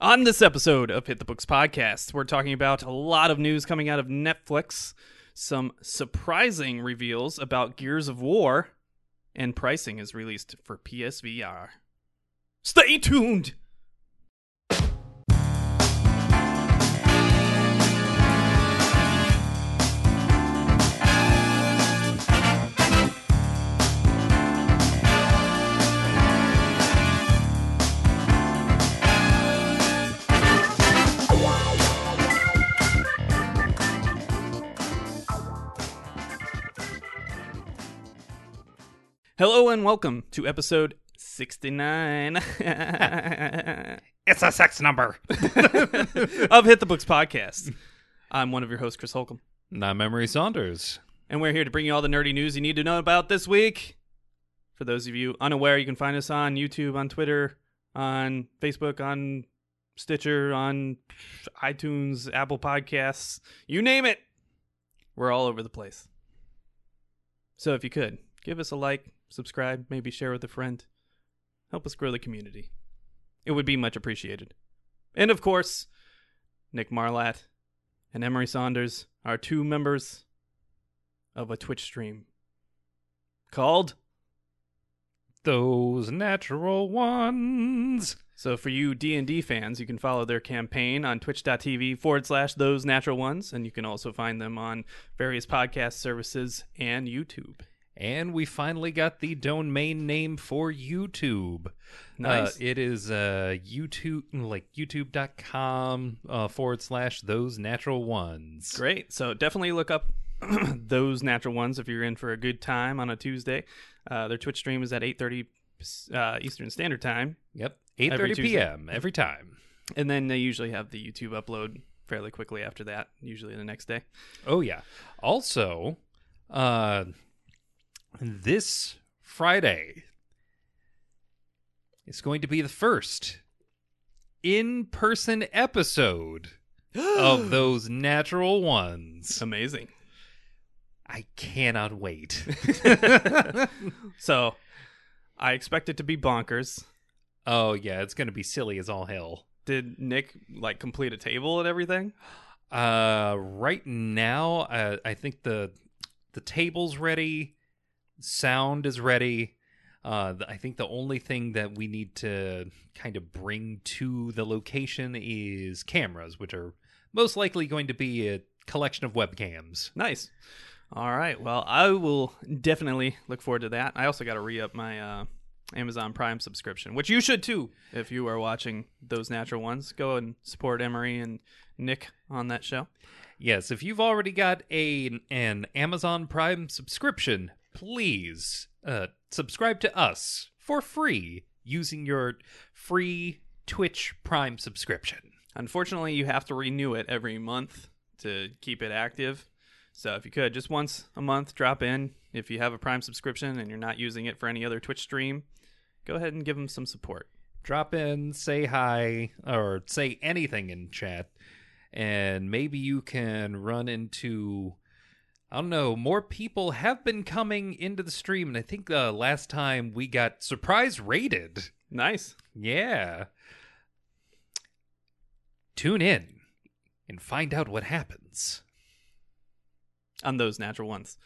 On this episode of Hit the Books podcast, we're talking about a lot of news coming out of Netflix, some surprising reveals about Gears of War, and pricing is released for PSVR. Stay tuned! Hello and welcome to episode 69 It's a sex number. of Hit the Books podcast. I'm one of your hosts, Chris Holcomb, Not Emery Saunders. and we're here to bring you all the nerdy news you need to know about this week. For those of you unaware, you can find us on YouTube, on Twitter, on Facebook, on Stitcher, on iTunes, Apple Podcasts, you name it. We're all over the place. So if you could, give us a like, subscribe, maybe share with a friend. Help us grow the community. It would be much appreciated. And of course, Nick Marlatt and Emery Saunders are two members of a Twitch stream called. Those natural ones. So for you D&D fans, you can follow their campaign on twitch.tv forward slash those natural ones, and you can also find them on various podcast services and YouTube. And we finally got the domain name for YouTube. Nice. Uh, it is uh, YouTube, like youtube.com uh, forward slash those natural ones. Great. So definitely look up those natural ones if you're in for a good time on a Tuesday. Uh, their Twitch stream is at 8:30 uh, Eastern Standard Time, Yep. Every 8.30 Tuesday. p.m. every time. and then they usually have the YouTube upload fairly quickly after that, usually the next day. Oh yeah. Also, uh this Friday is going to be the first in-person episode of those natural ones. Amazing. I cannot wait. So I expect it to be bonkers. oh yeah, it's going to be silly as all hell. Did Nick like complete a table and everything? Uh right now uh, I think the the table's ready, sound is ready. Uh, I think the only thing that we need to kind of bring to the location is cameras, which are most likely going to be a collection of webcams. Nice. All right. Well, I will definitely look forward to that. I also got to re up my uh, Amazon Prime subscription, which you should too if you are watching those natural ones. Go and support Emery and Nick on that show. Yes, if you've already got a an Amazon Prime subscription, please uh, subscribe to us for free using your free Twitch Prime subscription. Unfortunately, you have to renew it every month to keep it active. So if you could, just once a month, drop in. If you have a Prime subscription and you're not using it for any other Twitch stream, go ahead and give them some support. Drop in, say hi, or say anything in chat, and maybe you can run into. I don't know. More people have been coming into the stream, and I think the last time we got surprise raided. Nice. Yeah. Tune in and find out what happens. on those natural ones.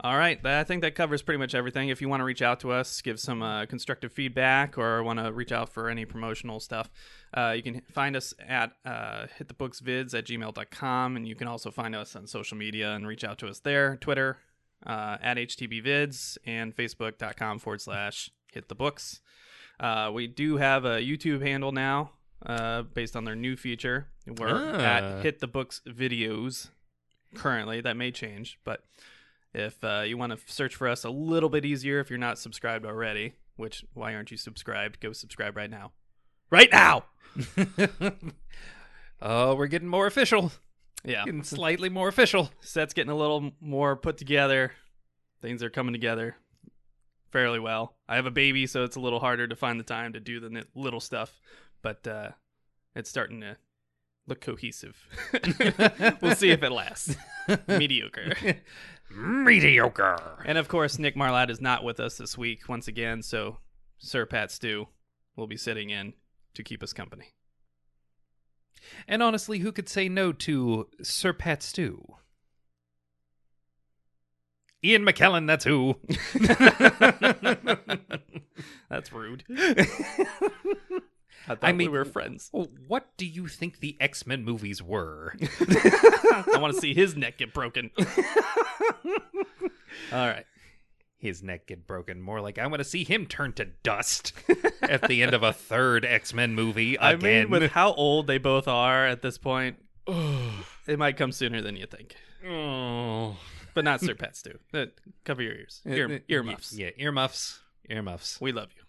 All right, I think that covers pretty much everything. If you want to reach out to us, give some uh, constructive feedback, or want to reach out for any promotional stuff, uh, you can find us at uh, hitthebooksvids at gmail.com, and you can also find us on social media and reach out to us there Twitter uh, at HTBvids and Facebook.com forward slash hitthebooks. Uh, we do have a YouTube handle now uh, based on their new feature. We're Ah. at Hit the Books Videos currently. That may change, but if uh, you want to search for us a little bit easier, if you're not subscribed already, which why aren't you subscribed? Go subscribe right now. Right now. oh, we're getting more official. Yeah. Getting slightly more official. Set's getting a little more put together. Things are coming together fairly well. I have a baby, so it's a little harder to find the time to do the little stuff, but uh, it's starting to look cohesive. we'll see if it lasts. Mediocre. Mediocre. And of course, Nick Marlatt is not with us this week once again, so Sir Pat Stew will be sitting in to keep us company. And honestly, who could say no to Sir Pat Stew? Ian McKellen, that's who. That's rude. I thought I mean- we were friends. what do you think the X Men movies were? I want to see his neck get broken. All right. His neck get broken. More like I want to see him turn to dust at the end of a third X Men movie I again. mean, with how old they both are at this point, it might come sooner than you think. oh. But not Sir Pat Stew. Uh, cover your ears. Ear, earmuffs. Yeah, earmuffs. Earmuffs. We love you.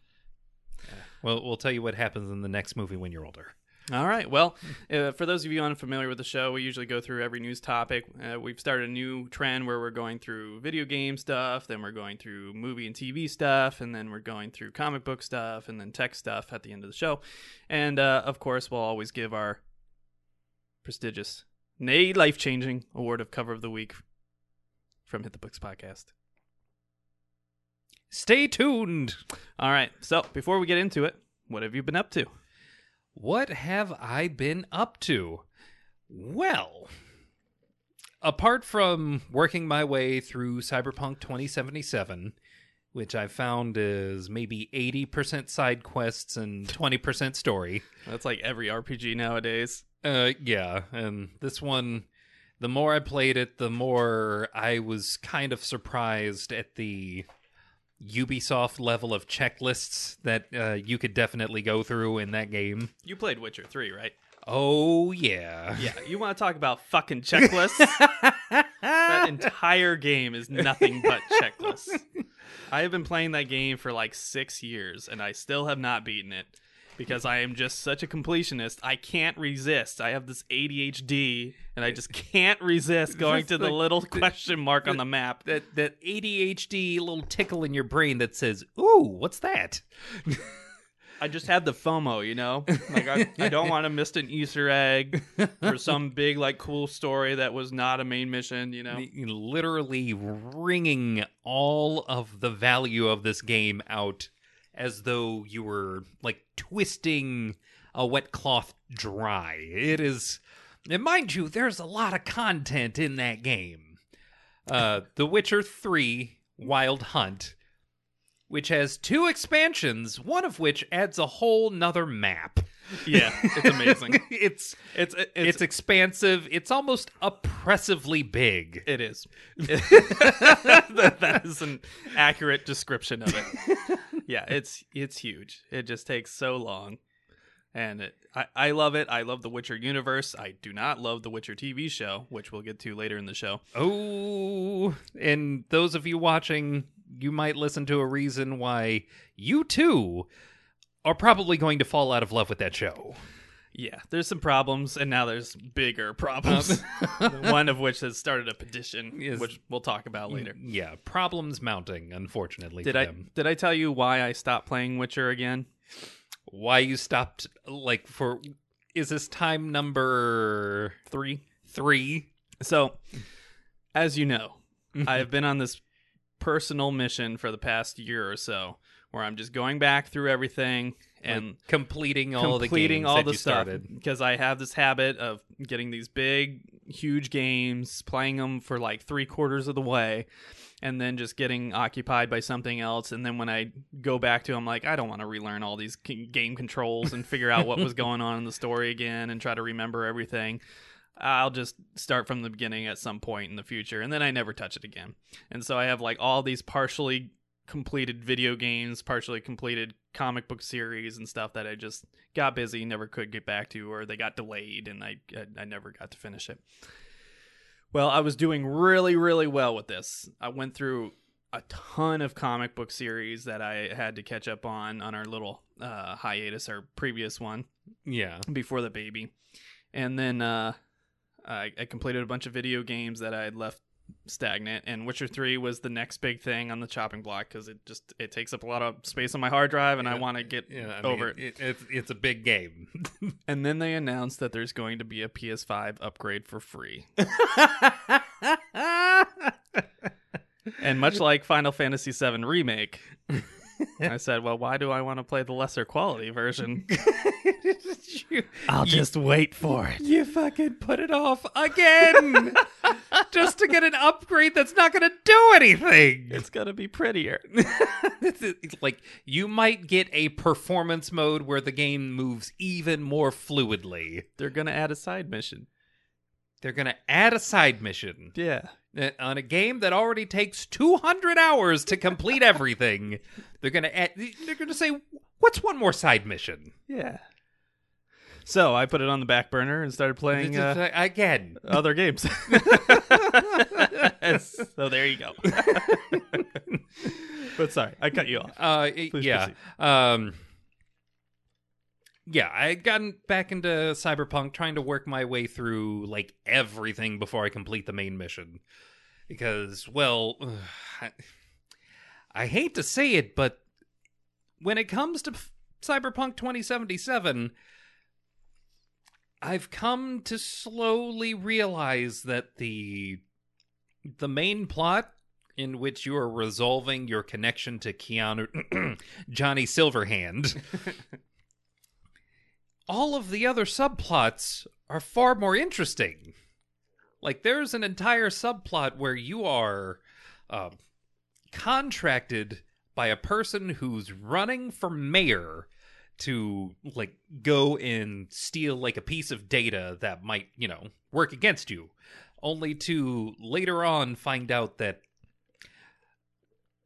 Well, we'll tell you what happens in the next movie when you're older. All right. Well, uh, for those of you unfamiliar with the show, we usually go through every news topic. Uh, we've started a new trend where we're going through video game stuff, then we're going through movie and TV stuff, and then we're going through comic book stuff, and then tech stuff at the end of the show. And uh, of course, we'll always give our prestigious, nay, life changing award of cover of the week from Hit the Books podcast. Stay tuned. All right. So before we get into it, what have you been up to? What have I been up to? Well, apart from working my way through Cyberpunk 2077, which I found is maybe 80% side quests and 20% story. That's like every RPG nowadays. Uh yeah, and this one the more I played it, the more I was kind of surprised at the Ubisoft level of checklists that uh, you could definitely go through in that game. You played Witcher 3, right? Oh yeah. Yeah, you want to talk about fucking checklists? that entire game is nothing but checklists. I have been playing that game for like six years, and I still have not beaten it because I am just such a completionist. I can't resist. I have this ADHD, and I just can't resist going to the like- little question mark on the map. that that ADHD little tickle in your brain that says, "Ooh, what's that?" I just had the FOMO, you know? Like, I, I don't want to miss an Easter egg for some big, like, cool story that was not a main mission, you know? Literally wringing all of the value of this game out as though you were like twisting a wet cloth dry. It is, and mind you, there's a lot of content in that game. Uh, The Witcher 3 Wild Hunt, which has two expansions, one of which adds a whole nother map. Yeah, it's amazing. it's It's it's, it's expansive. It's almost oppressively big. it is. that, that is an accurate description of it. Yeah, it's it's huge. It just takes so long, and it, I I love it. I love the Witcher universe. I do not love the Witcher TV show, which we'll get to later in the show. Oh, and those of you watching, you might listen to a reason why you too are probably going to fall out of love with that show. Yeah, there's some problems, and now there's bigger problems. One of which has started a petition, which we'll talk about later. Mm, yeah, problems mounting, unfortunately. Did for I them. did I tell you why I stopped playing Witcher again? Why you stopped? Like for is this time number Three. three? So, as you know, mm-hmm. I have been on this personal mission for the past year or so, where I'm just going back through everything and Like, completing all completing the games all that the you stuff because I have this habit of getting these big, huge games, playing them for like three quarters of the way, and then just getting occupied by something else. And then when I go back to, them, like, I don't want to relearn all these game controls and figure out what was going on in the story again and try to remember everything. I'll just start from the beginning at some point in the future, and then I never touch it again. And so I have like all these partially completed video games, partially completed comic book series and stuff that I just got busy, never could get back to, or they got delayed, and I I, I never got to finish it. Well, I was doing really really well with this. I went through a ton of comic book series that I had to catch up on on our little uh, hiatus, our previous one Yeah. before the baby, and then uh, I, I completed a bunch of video games that I had left stagnant. And Witcher Three was the next big thing on the chopping block because it just it takes up a lot of space on my hard drive, and I want to get Yeah, over mean, it. it, it's it's a big game. And then they announced that there's going to be a PS5 upgrade for free. and much like Final Fantasy VII Remake, I said, "Well, why do I want to play the lesser quality version? you, I'll You- just wait for it." you fucking put it off again just to get an upgrade that's not going to do anything. It's gonna be prettier. It's- like you might get a performance mode where the game moves even more fluidly. They're gonna add a side mission. They're going to add a side mission Yeah. Uh, on a game that already takes 200 hours to complete everything. They're going to add they're going to say what's one more side mission? Yeah. So I put it on the back burner and started playing uh, again. other games. so there you go. but sorry, I cut you off. Uh, yeah. Um, yeah, I had gotten back into Cyberpunk, trying to work my way through like everything before I complete the main mission. Because, well, I, I hate to say it, but when it comes to Cyberpunk 2077, I've come to slowly realize that the the main plot in which you are resolving your connection to Keanu Johnny Silverhand. All of the other subplots are far more interesting. Like there's an entire subplot where you are uh, contracted by a person who's running for mayor to like go and steal like a piece of data that might, you know, work against you only to later on find out that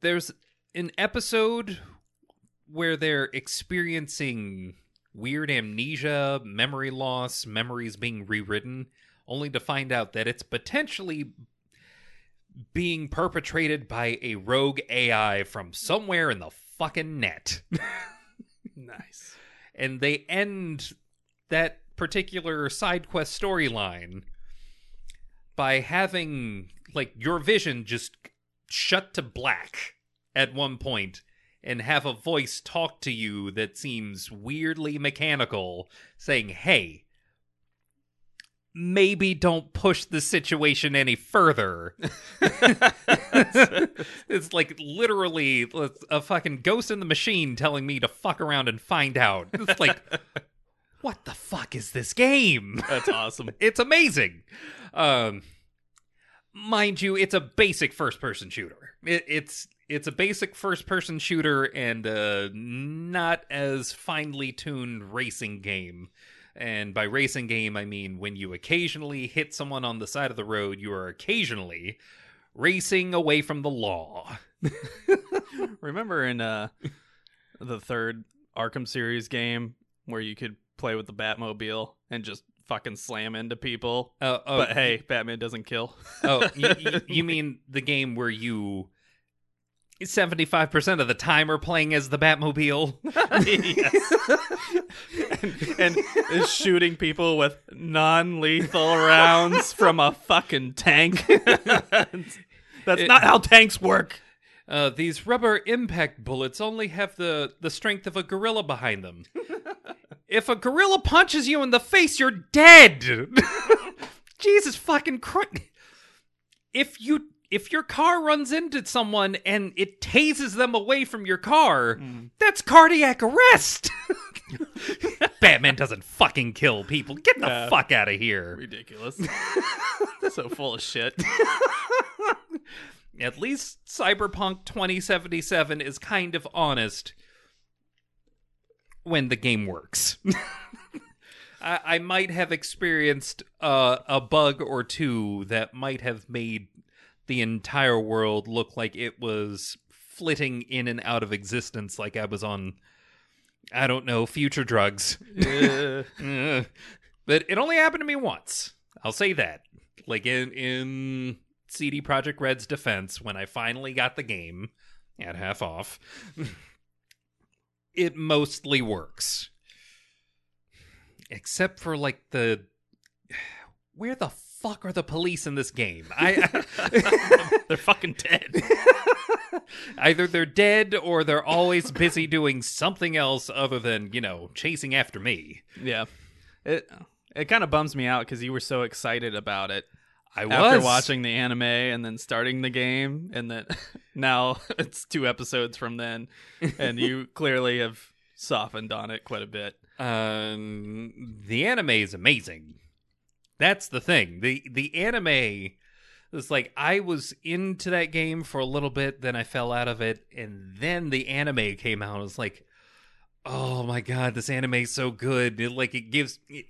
there's an episode where they're experiencing weird amnesia, memory loss, memories being rewritten, only to find out that it's potentially being perpetrated by a rogue AI from somewhere in the fucking net. Nice. and they end that particular side quest storyline by having like your vision just shut to black at one point and have a voice talk to you that seems weirdly mechanical saying hey maybe don't push the situation any further it's, it's like literally a fucking ghost in the machine telling me to fuck around and find out it's like what the fuck is this game That's awesome. it's amazing. Um, mind you, it's a basic first-person shooter. It, it's it's a basic first-person shooter and uh, not as finely tuned racing game. And by racing game, I mean when you occasionally hit someone on the side of the road, you are occasionally racing away from the law. Remember in uh the third Arkham series game where you could play with the Batmobile and just fucking slam into people? Uh, oh, but hey, Batman doesn't kill. oh, you, you, you mean the game where you seventy-five percent of the time are playing as the Batmobile? and, and is shooting people with non-lethal rounds from a fucking tank. That's It- not how tanks work. Uh, these rubber impact bullets only have the, the strength of a gorilla behind them. if a gorilla punches you in the face, you're dead. Jesus fucking Christ! If you if your car runs into someone and it tases them away from your car, that's cardiac arrest. Batman doesn't fucking kill people. Get the fuck out of here. Ridiculous. so full of shit. At least Cyberpunk 2077 is kind of honest when the game works. I, I might have experienced uh, a bug or two that might have made the entire world look like it was flitting in and out of existence, like I was on, I don't know, future drugs. Uh, Uh, but it only happened to me once. I'll say that. Like in in CD Projekt Red's defense, when I finally got the game at half off, it mostly works. Except for like the where the fuck are the police in this game? I they're fucking dead. either they're dead or they're always busy doing something else other than, you know, chasing after me. Yeah. It it kind of bums me out because you were so excited about it. I was after watching the anime and then starting the game, and then now it's two episodes from then, and you clearly have softened on it quite a bit. Um, the anime is amazing. That's the thing. the The anime is like I was into that game for a little bit, then I fell out of it, and then the anime came out. I was like, oh my god, this anime is so good. It, like it gives it,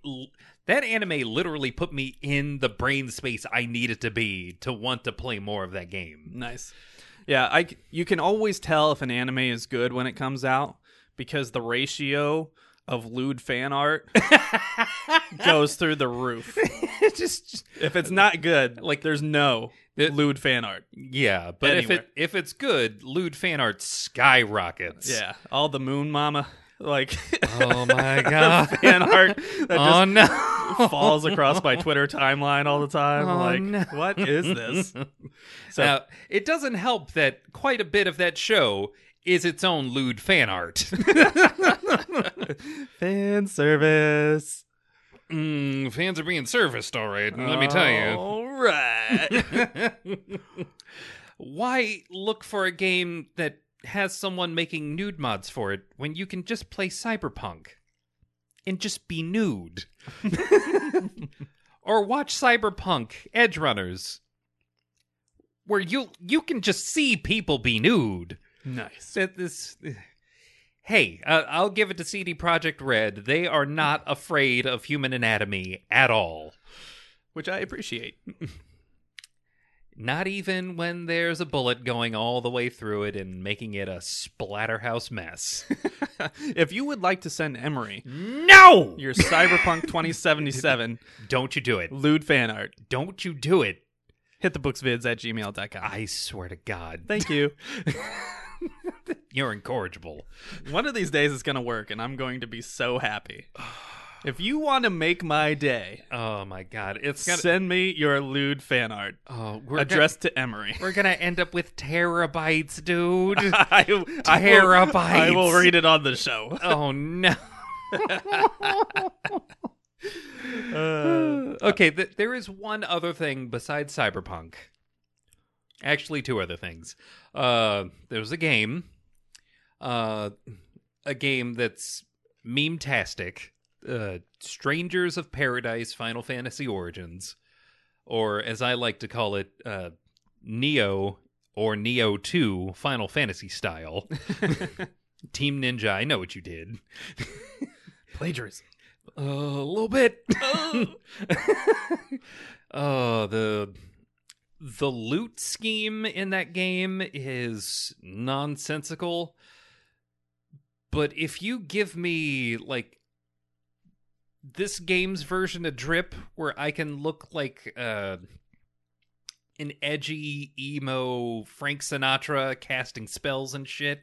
that anime literally put me in the brain space I needed to be to want to play more of that game. Nice. Yeah, I you can always tell if an anime is good when it comes out because the ratio of lewd fan art goes through the roof. just, just If it's not good, Like- there's no The- lewd fan art. yeah, but if it if it's good, lewd fan art skyrockets. Yeah, all the moon mama like Oh my god. fan art that oh no. just falls across my Twitter timeline all the time. Oh, like, no. what is this? So now, it doesn't help that quite a bit of that show is its own lewd fan art. fan service. mm, fans are being serviced, all right. Let me tell you. All right. Why look for a game that has someone making nude mods for it when you can just play Cyberpunk and just be nude? or watch Cyberpunk Edgerunners where you you can just see people be nude. Nice. That this Hey, uh, I'll give it to CD Projekt Red. They are not afraid of human anatomy at all. Which I appreciate. Not even when there's a bullet going all the way through it and making it a splatterhouse mess. if you would like to send Emery no! your Cyberpunk 2077 Don't you do it. lewd fan art, Don't you do it. hit the booksvids at gmail.com. I swear to God. Thank you. You're incorrigible. One of these days it's going to work, and I'm going to be so happy. If you want to make my day, Oh my God. It's gonna. send me your lewd fan art Oh, we're addressed to Emery. We're gonna end up with terabytes, dude. I, I, will, I will read it on the show. oh no. Uh, okay, th- there is one other thing besides Cyberpunk. Actually, two other things. Uh, there's a game, uh, a game that's meme-tastic. Uh, Strangers of Paradise: Final Fantasy Origins, or as I like to call it, uh, Nioh or Nioh Two Final Fantasy style. Team Ninja, I know what you did. plagiarism. Uh, a little bit. oh, the the loot scheme in that game is nonsensical. But if you give me like this game's version of Drip, where I can look like uh, an edgy emo Frank Sinatra casting spells and shit,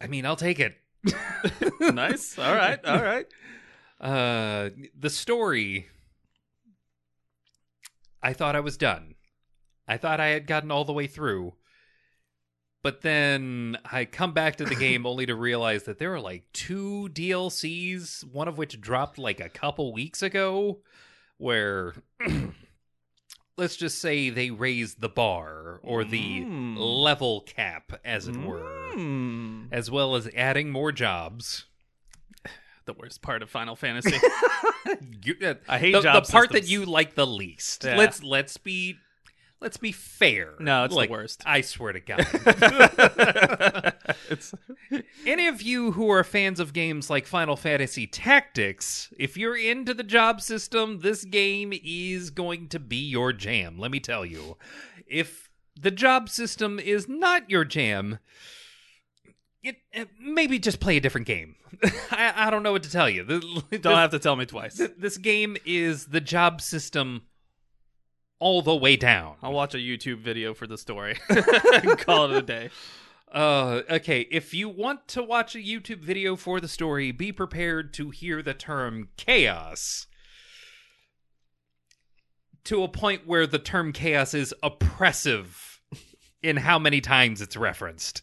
I mean, I'll take it. nice. All right. All right. Uh, the story. I thought I was done. I thought I had gotten all the way through. But then I come back to the game only to realize that there are like two DLCs, one of which dropped like a couple weeks ago, where let's just say they raised the bar or the Mm. level cap, as it were, Mm. as well as adding more jobs. The worst part of Final Fantasy. You- uh, I hate the, job the part that you like the least. Yeah. Let's let's be let's be fair. No, it's the worst. I swear to God. it's Any of you who are fans of games like Final Fantasy Tactics, if you're into the job system, this game is going to be your jam. Let me tell you. If the job system is not your jam, it, it- maybe just play a different game. I, I don't know what to tell you. The- don't have to tell me twice. Th- this game is the job system all the way down. I'll watch a YouTube video for the story. Call it a day. Uh, okay, if you want to watch a YouTube video for the story, be prepared to hear the term chaos to a point where the term chaos is oppressive in how many times it's referenced.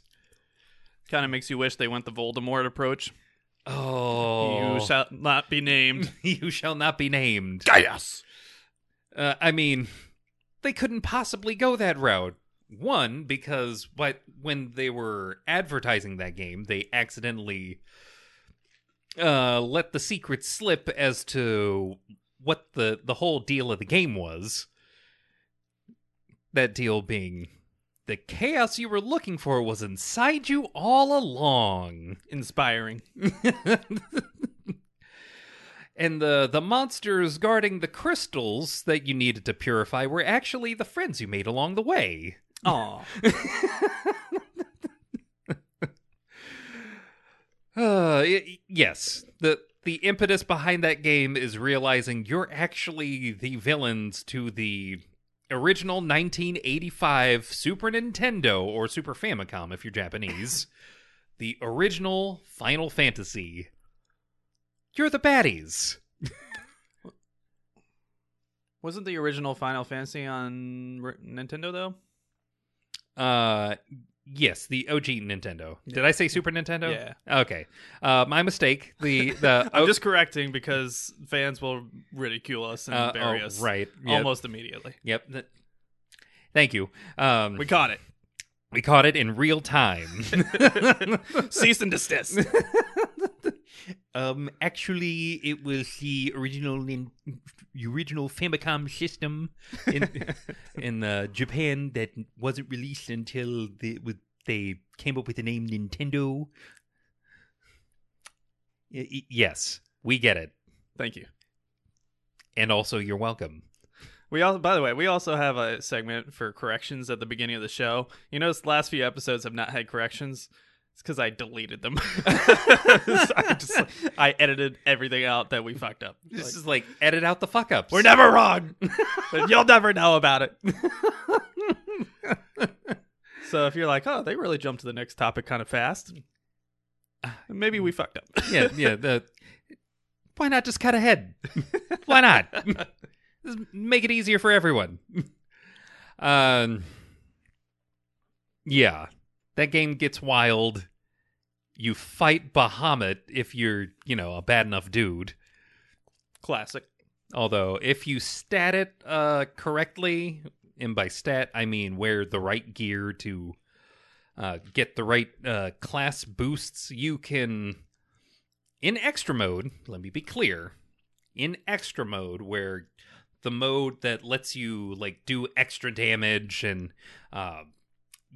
Kind of makes you wish they went the Voldemort approach. Oh, You shall not be named. you shall not be named. Chaos. Uh, I mean, they couldn't possibly go that route. One, because what when they were advertising that game, they accidentally uh, let the secret slip as to what the the whole deal of the game was. That deal being the chaos you were looking for was inside you all along. Inspiring. and the the monsters guarding the crystals that you needed to purify were actually the friends you made along the way. Aw. Uh, yes, the the impetus behind that game is realizing you're actually the villains to the original 1985 Super Nintendo or Super Famicom if you're Japanese. the original Final Fantasy. You're the baddies. Wasn't the original Final Fantasy on Nintendo though? Uh yes, the OG Nintendo. Did I say Super Nintendo? Yeah. Okay. Uh my mistake. The the I'm O- just correcting because fans will ridicule us and uh, bury oh, us right. Yep. almost immediately. Yep. Th- Thank you. Um We caught it. We caught it in real time. Cease and desist. um, actually, it was the original nin- original Famicom system in in uh, Japan that wasn't released until the, with, they came up with the name Nintendo. Y- y- yes, we get it, Thank you. and also you're welcome. We all, by the way, we also have a segment for corrections at the beginning of the show. You notice the last few episodes have not had corrections. It's because I deleted them. I just, I edited everything out that we fucked up. This Like, is like edit out the fuck ups. we're never wrong. but you'll never know about it. so if you're like, oh, they really jumped to the next topic kind of fast, maybe we fucked up. yeah, yeah. The why not just cut ahead? why not? Just make it easier for everyone. um, yeah, that game gets wild. You fight Bahamut if you're, you know, a bad enough dude. Classic. Although, if you stat it uh, correctly, and by stat I mean wear the right gear to uh, get the right uh, class boosts, you can. In extra mode, let me be clear. In extra mode, where the mode that lets you like do extra damage and uh,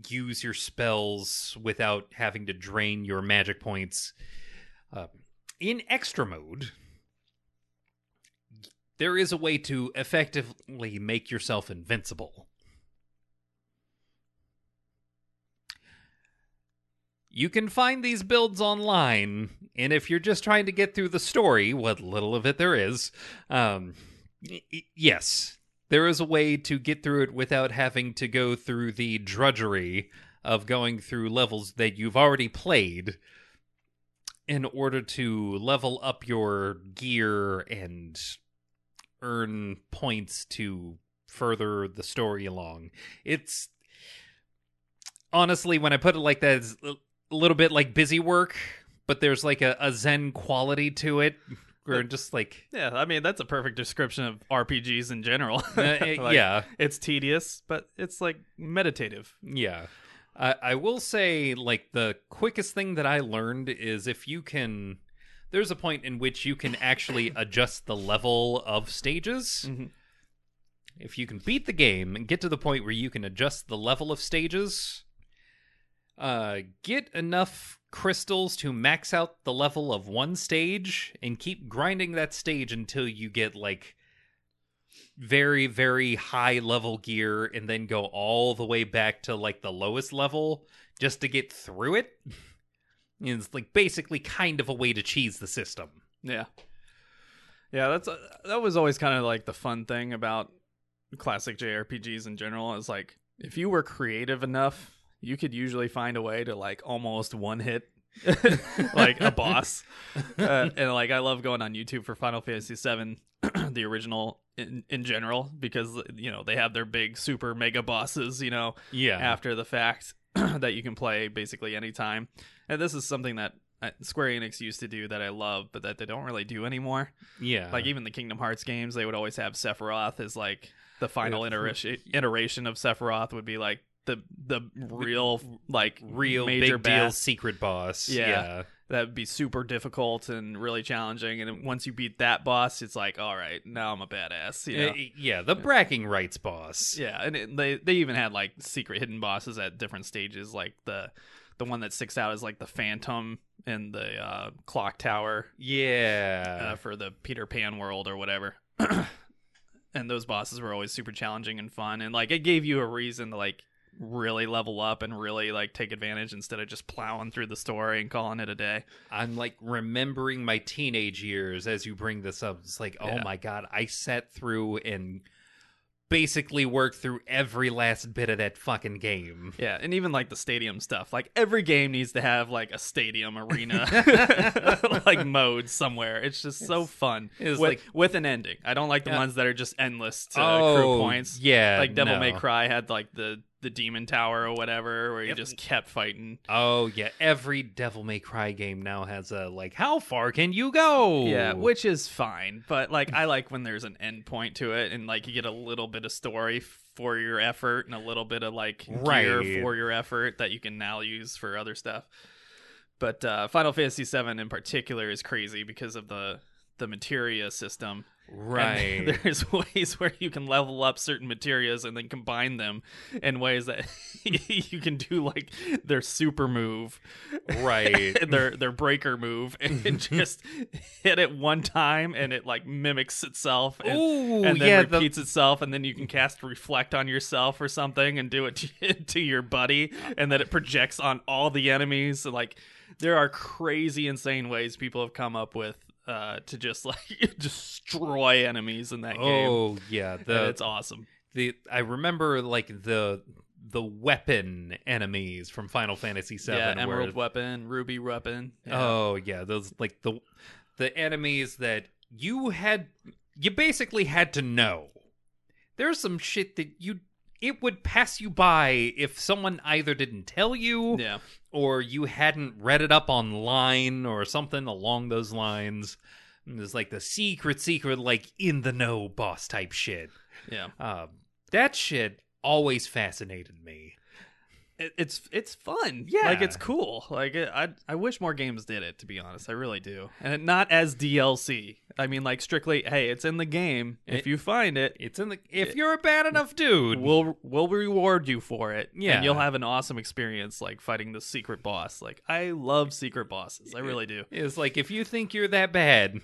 use your spells without having to drain your magic points. Uh, in extra mode, there is a way to effectively make yourself invincible. You can find these builds online, and if you're just trying to get through the story, what little of it there is, um, y- yes, there is a way to get through it without having to go through the drudgery of going through levels that you've already played in order to level up your gear and earn points to further the story along. It's honestly, when I put it like that, it's a little bit like busy work, but there's like a, a zen quality to it. Where just like, Yeah, I mean that's a perfect description of RPGs in general. uh, Like, yeah, it's tedious, but it's like meditative. Yeah. I I will say, like, the quickest thing that I learned is if you can. There's a point in which you can actually adjust the level of stages. Mhm. If you can beat the game and get to the point where you can adjust the level of stages, uh, get enough crystals to max out the level of one stage and keep grinding that stage until you get, like, very very high level gear and then go all the way back to like the lowest level just to get through it it's like basically kind of a way to cheese the system Yeah, yeah. That's uh, that was always kind of like the fun thing about classic JRPGs in general. Is like if you were creative enough, you could usually find a way to like almost one hit like a boss. Uh, and like I love going on YouTube for Final Fantasy VII, the original in, in general, because you know they have their big super mega bosses. You know, yeah after the fact that you can play basically anytime. And this is something that uh, Square Enix used to do that I love, but that they don't really do anymore. Yeah. Like even the Kingdom Hearts games, they would always have Sephiroth as like the final iteration iteration of Sephiroth would be like the the real like real major big deal secret boss. Yeah. Yeah. that would be super difficult and really challenging. And once you beat that boss, it's like, all right, now I'm a badass. You know? Uh, yeah, the bragging rights boss. Yeah, and it, they they even had like secret hidden bosses at different stages. Like the the one that sticks out is like the Phantom in the uh, clock tower Yeah. uh, for the Peter Pan world or whatever. and those bosses were always super challenging and fun, and like it gave you a reason to like really level up and really like take advantage instead of just plowing through the story and calling it a day. I'm like remembering my teenage years as you bring this up. It's like, oh Yeah. oh my god, I sat through and basically worked through every last bit of that fucking game. Yeah, and even like the stadium stuff. Like every game needs to have like a stadium arena like mode somewhere. It's just so fun. it's with, like- with an ending. I don't like the Yeah. ones that are just endless to oh, accrue points. Yeah. Like Devil May. Cry had like the the demon tower or whatever where you Yep. just kept fighting. Oh yeah, every Devil May Cry game now has a like how far can you go? Yeah, which is fine, but like I like when there's an end point to it and like you get a little bit of story for your effort and a little bit of like gear for your effort that you can now use for other stuff. But uh, Final Fantasy VII in particular is crazy because of the the materia system. Right. there's ways where you can level up certain materials and then combine them in ways that you can do like their super move right. their their breaker move and just hit it one time and it like mimics itself and, Ooh, and then yeah, the- repeats itself and then you can cast reflect on yourself or something and do it to, to your buddy and then it projects on all the enemies like there are crazy insane ways people have come up with uh, to just like destroy enemies in that game Oh yeah, and it's awesome the I remember like the the weapon enemies from Final Fantasy VII. yeah where- emerald weapon ruby weapon yeah. Oh yeah, those like the the enemies that you had you basically had to know. There's some shit that you it would pass you by if someone either didn't tell you yeah or you hadn't read it up online or something along those lines. There's like the secret, secret, like in the know boss type shit. yeah Uh, that shit always fascinated me. It, it's it's fun. Yeah. like it's cool. Like it, I I wish more games did it. To be honest, I really do. And not as DLC. I mean, like strictly, hey, it's in the game. If you find it, It's in the if you're a bad enough dude. we'll we'll reward you for it. Yeah. and you'll have an awesome experience, like fighting the secret boss. Like I love secret bosses. I really do. It's like if you think you're that bad,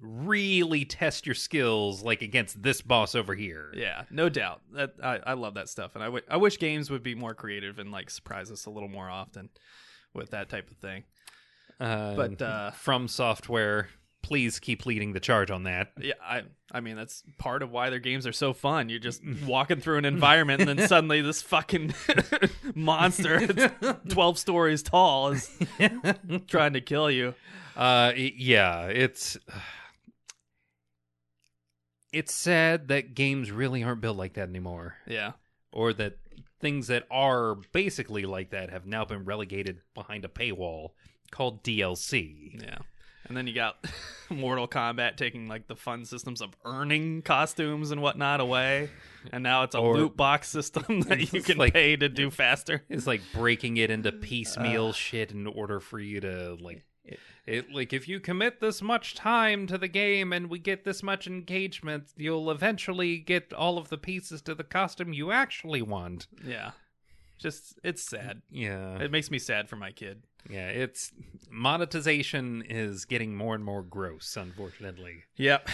really test your skills like against this boss over here. Yeah, no doubt. That I, I love that stuff, and I I wish games would be more creative and like surprise us a little more often with that type of thing. Uh, But, uh, FromSoftware, please keep leading the charge on that. Yeah, I I mean that's part of why their games are so fun. You're just walking through an environment and then suddenly this fucking monster 12 stories tall is trying to kill you. Uh, yeah, it's it's sad that games really aren't built like that anymore, Yeah. or that things that are basically like that have now been relegated behind a paywall called DLC. Yeah. And then you got Mortal Kombat taking like the fun systems of earning costumes and whatnot away, and now it's a Or- loot box system that you can like- pay to do faster. It's like breaking it into Uh. piecemeal shit in order for you to like it, it like if you commit this much time to the game and we get this much engagement, you'll eventually get all of the pieces to the costume you actually want. Yeah. Just it's sad. Yeah. It makes me sad for my kid. Yeah, it's monetization is getting more and more gross, unfortunately. Yep.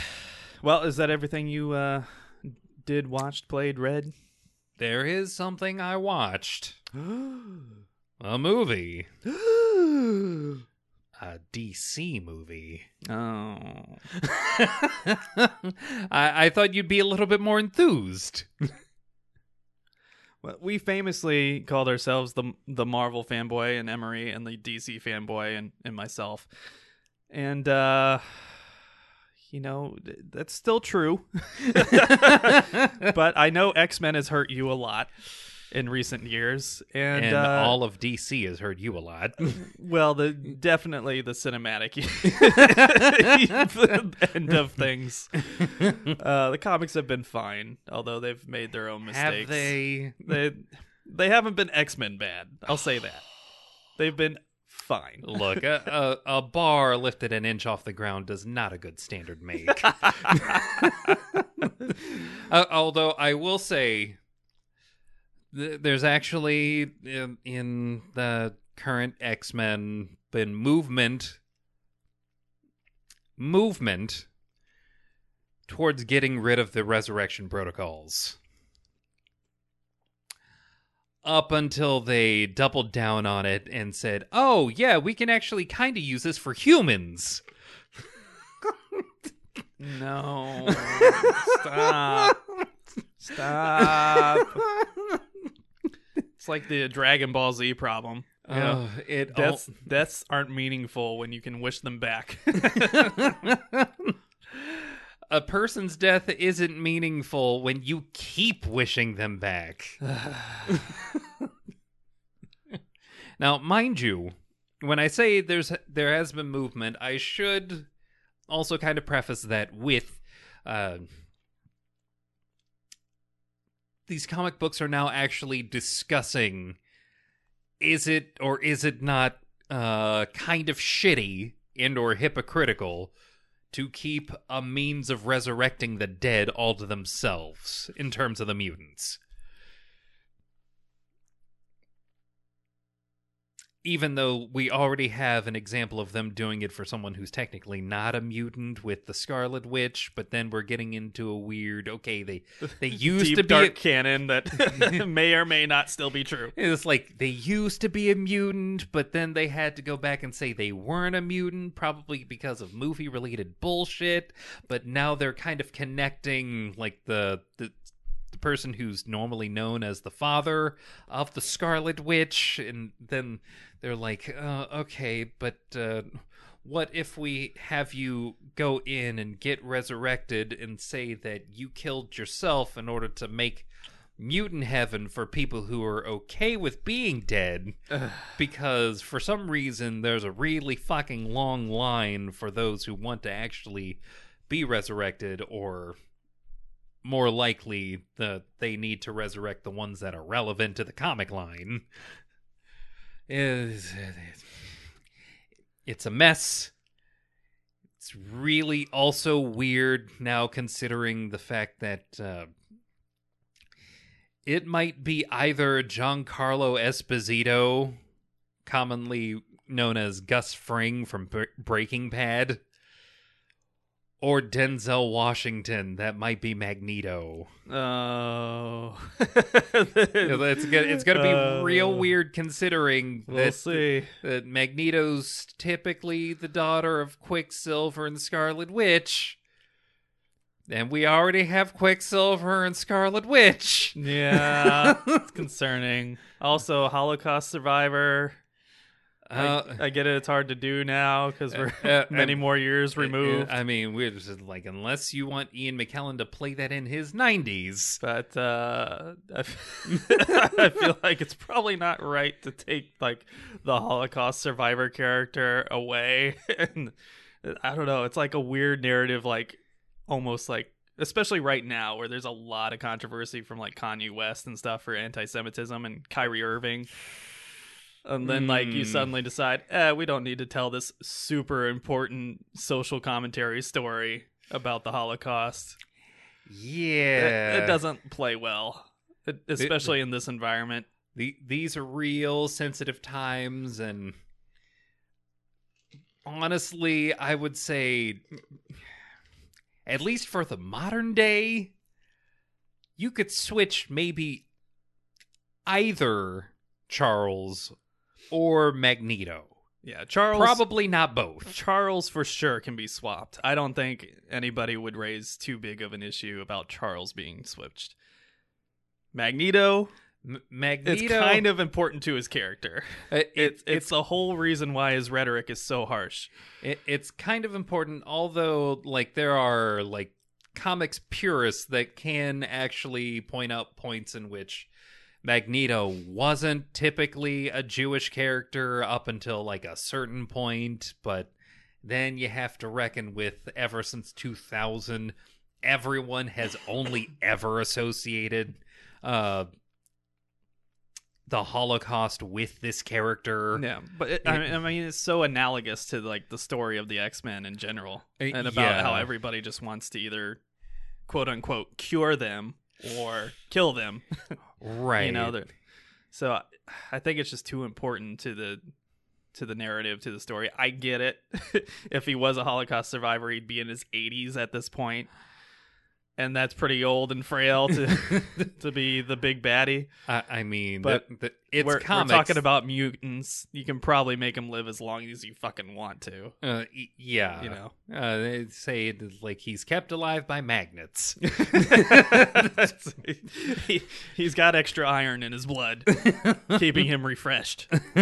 Well, is that everything you uh did, watched, played, read? There is something I watched. A movie. A DC movie. Oh. I, I thought you'd be a little bit more enthused. Well, we famously called ourselves the the Marvel fanboy and Emery and the DC fanboy and, and myself. And uh you know, that's still true. but I know X-Men has hurt you a lot. In recent years, and, and, uh, all of DC has heard you a lot. well, the definitely the cinematic end of things. Uh, the comics have been fine, although they've made their own mistakes. Have they? They they haven't been X Men bad. I'll say that. They've been fine. Look, a, a, a bar lifted an inch off the ground does not a good standard make. uh, although I will say, there's actually in, in the current X Men been movement, movement towards getting rid of the resurrection protocols. Up until they doubled down on it and said, "Oh yeah, we can actually kind of use this for humans." No, stop, stop. It's like the Dragon Ball Z problem. Yeah. Uh, it Deaths, deaths aren't meaningful when you can wish them back. a person's death isn't meaningful when you keep wishing them back. now, mind you, when I say there's there has been movement, I should also kind of preface that with uh, these comic books are now actually discussing is it or is it not uh, kind of shitty and or hypocritical to keep a means of resurrecting the dead all to themselves in terms of the mutants. Even though we already have an example of them doing it for someone who's technically not a mutant with the Scarlet Witch, but then we're getting into a weird okay, they they used Deep to be dark a- canon that may or may not still be true. It's like they used to be a mutant, but then they had to go back and say they weren't a mutant, probably because of movie related bullshit. But now they're kind of connecting like the the the person who's normally known as the father of the Scarlet Witch, and then they're like, uh, okay, but uh, what if we have you go in and get resurrected and say that you killed yourself in order to make mutant heaven for people who are okay with being dead? Because for some reason there's a really fucking long line for those who want to actually be resurrected or more likely the they need to resurrect the ones that are relevant to the comic line It's- it's a mess. It's really also weird now considering the fact that uh, it might be either Giancarlo Esposito, commonly known as Gus Fring from Breaking Bad, or Denzel Washington. That might be Magneto. Oh, It's gonna, it's gonna be Uh, real weird considering We'll that, see. that Magneto's typically the daughter of Quicksilver and Scarlet Witch. And we already have Quicksilver and Scarlet Witch. Yeah, it's concerning. Also, Holocaust survivor. Uh, I, I get it; it's hard to do now because we're uh, many more years removed. I mean, we're just like, unless you want Ian McKellen to play that in his 90s. but uh, I, f- I feel like it's probably not right to take like the Holocaust survivor character away. and I don't know. It's like a weird narrative, like almost like, especially right now, where there's a lot of controversy from like Kanye West and stuff for anti-Semitism and Kyrie Irving. And then, like, you Mm. suddenly decide, eh, we don't need to tell this super important social commentary story about the Holocaust. Yeah. It, it doesn't play well, it, especially in this environment. The, these are real sensitive times, and honestly, I would say, at least for the modern day, you could switch maybe either Charles or Magneto. Yeah, Charles. Probably not both. Charles for sure can be swapped. I don't think anybody would raise too big of an issue about Charles being switched. Magneto, M- it's kind of important to his character. uh, it- It's it's the whole reason why his rhetoric is so harsh. It, it's kind of important, although like there are like comics purists that can actually point out points in which Magneto wasn't typically a Jewish character up until like a certain point, but then you have to reckon with ever since 2000, everyone has only ever associated uh, the Holocaust with this character. Yeah, but it, I, mean, I mean, it's so analogous to like the story of the X Men in general, Uh, and about how everybody just wants to either quote unquote cure them or kill them. Right. You know, so I- think it's just too important to the to the narrative to the story. I get it. if he was a Holocaust survivor, he'd be in his 80s at this. And that's pretty old and frail to to be the big baddie. I, I mean, But the, the, it's we're, we're talking about mutants. You can probably make them live as long as you fucking want to. Uh, yeah, You know. uh, they say it like he's kept alive by magnets. he, he's got extra iron in his blood, keeping him refreshed.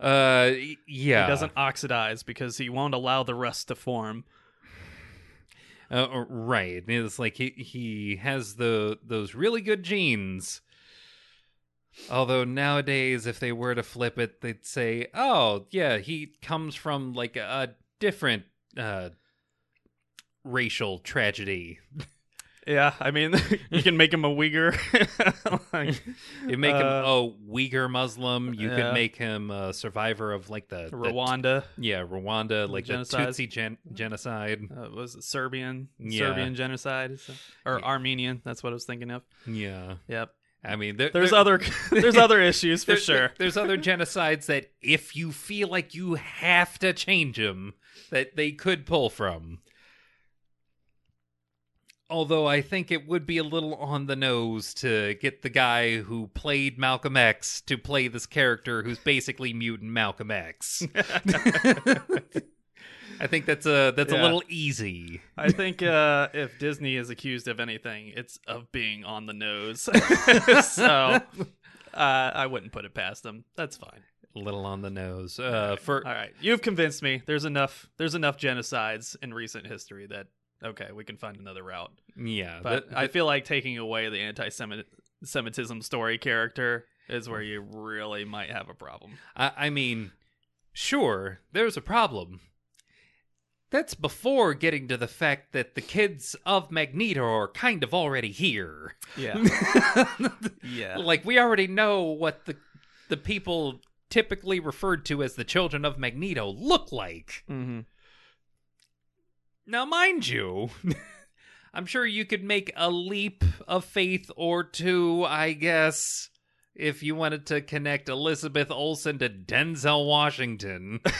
uh, yeah, He doesn't oxidize because he won't allow the rust to form. Uh, right. It's like he he has the those really good genes. Although nowadays, if they were to flip it, they'd say, "Oh, yeah, he comes from like a, different uh, racial tragedy." Yeah, I mean, you can make him a Uyghur. like, You make him a Uyghur Muslim. You yeah. could make him a survivor of like the, the Rwanda. yeah Rwanda, like genocide. the Tutsi gen- genocide. Uh, was it Serbian? Yeah. Serbian genocide? Or Yeah. Armenian. That's what I was thinking of. Yeah, Yep. I mean, there, There's there- other there's other issues for there- sure. there- there's other genocides that if you feel like you have to change them, that they could pull from. Although I think it would be a little on the nose to get the guy who played Malcolm X to play this character who's basically mutant Malcolm X. I think that's a that's a little easy. I think uh, if Disney is accused of anything, it's of being on the nose. so uh, I wouldn't put it past them. That's fine. A little on the nose. Uh, for All right, you've convinced me. There's enough. There's enough genocides in recent history that okay, we can find another route. yeah, But the- I feel like taking away the anti-Semitism story character is where you really might have a problem. I, I mean, sure, there's a problem. That's before getting to the fact that the kids of Magneto are kind of already here. Yeah, yeah. like we already know what the the people typically referred to as the children of Magneto look like. Mm-hmm. Now, mind you, I'm sure you could make a leap of faith or two, I guess, if you wanted to connect Elizabeth Olsen to Denzel Washington.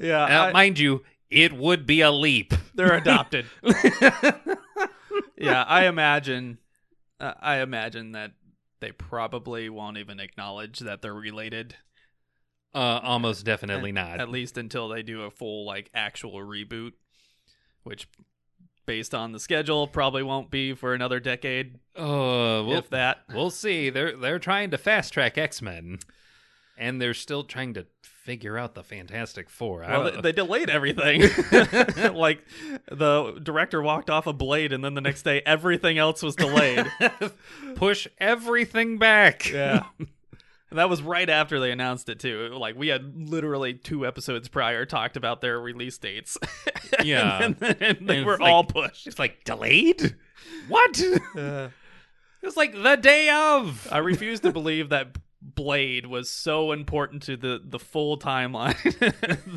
yeah, Now, I- mind you, it would be a leap. they're adopted. yeah, I imagine. Uh, I imagine that they probably won't even acknowledge that they're related. Uh, almost definitely at, not. At least until they do a full like actual reboot, which, based on the schedule, probably won't be for another decade, Uh, we'll, if that. we'll see. They're they're trying to fast track X Men, and they're still trying to figure out the Fantastic Four. I Well, they, they delayed everything. like the director walked off a blade, and then the next day everything else was delayed. push everything back. yeah. And that was right after they announced it too. Like we had literally two episodes prior talked about their release dates. Yeah. and, then and they And were like- all pushed. It's like delayed. What? Uh, It's like the day of. I refuse to believe that Blade was so important to the the full timeline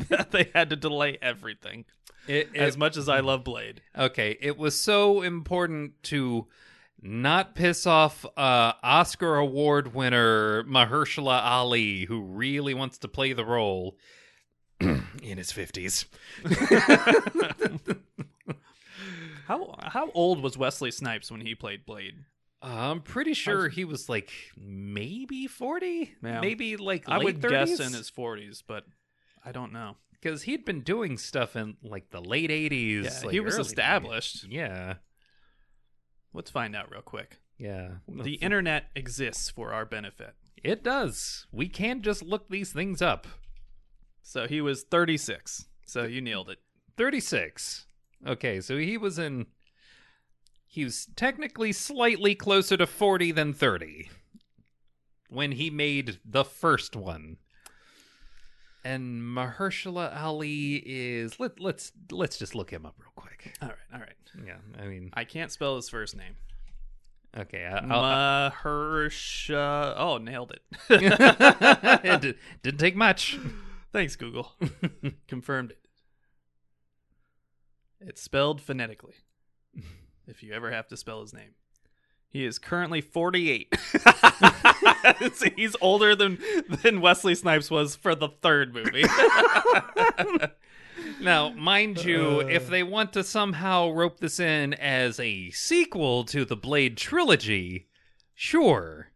that they had to delay everything. It- As much as I love Blade, okay, it was so important to not piss off uh, Oscar Award winner Mahershala Ali, who really wants to play the role in his fifties. how how old was Wesley Snipes when he played Blade? I'm pretty sure he was like maybe forty, Yeah. maybe like I would 30s? guess in his forties, but I don't know. because he'd been doing stuff in like the late eighties. Yeah, like, he was established. 90s. Yeah, Let's find out real quick. yeah. The internet exists for our benefit. It does. We can't just look these things up. So he was 36. So you nailed it. 36. Okay, so he was in. He was technically slightly closer to 40 than 30 when he made the first one. And Mahershala Ali is let let's let's just look him up real quick. All right, all right. Yeah, I mean, I can't spell his first name. okay, I, I'll, Mahersha. Oh, nailed it. it di- didn't take much. Thanks, Google. Confirmed it. It's spelled phonetically. if you ever have to spell his name. He is currently 48. He's older than than Wesley Snipes was for the third movie. Now, mind you, if uh. they want to somehow rope this in as a sequel to the Blade trilogy, sure.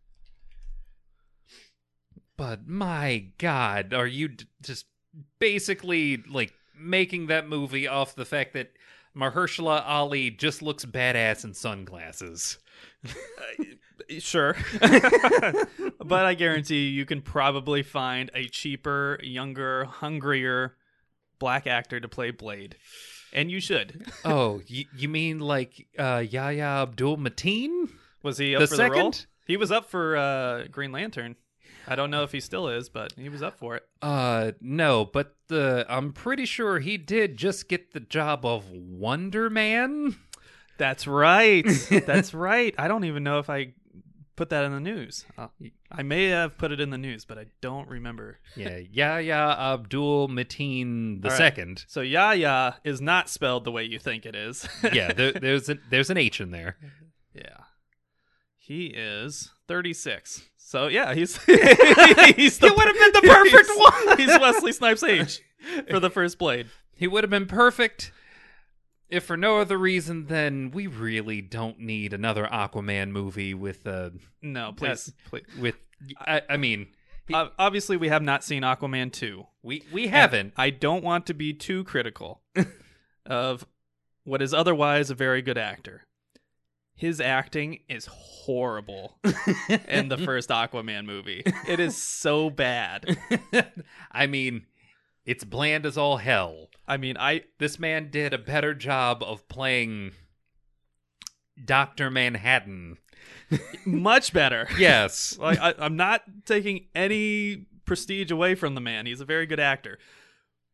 But my god, are you d- just basically like making that movie off the fact that Mahershala Ali just looks badass in sunglasses? sure. but I guarantee you, you can probably find a cheaper, younger, hungrier black actor to play Blade. And you should. oh, you, you mean like uh, Yahya Abdul Mateen? Was he up The for the role? second? He was up for uh, Green Lantern. I don't know if he still is, but he was up for it. Uh, no, but the I'm pretty sure he did just get the job of Wonder Man. That's right. That's right. I don't even know if I put that in the news. Uh, I may have put it in the news, but I don't remember. Yeah, Yahya Abdul Mateen the right. second. So Yaya is not spelled the way you think it is. Yeah, there, there's a, there's an H in there. yeah. He is 36. So yeah, he's he's the, He would have been the perfect he's- one. He's Wesley Snipes' age for the first Blade. He would have been perfect if for no other reason than we really don't need another Aquaman movie with uh No, please, please. with I, I mean he- Uh, obviously, we have not seen Aquaman 2. we we haven't. I don't want to be too critical of what is otherwise a very good actor. His acting is horrible in the first Aquaman movie. It is so bad. I mean, it's bland as all hell. I mean, I This man did a better job of playing Doctor Manhattan. much better. Yes. Like I, I'm not taking any prestige away from the man. He's a very good actor.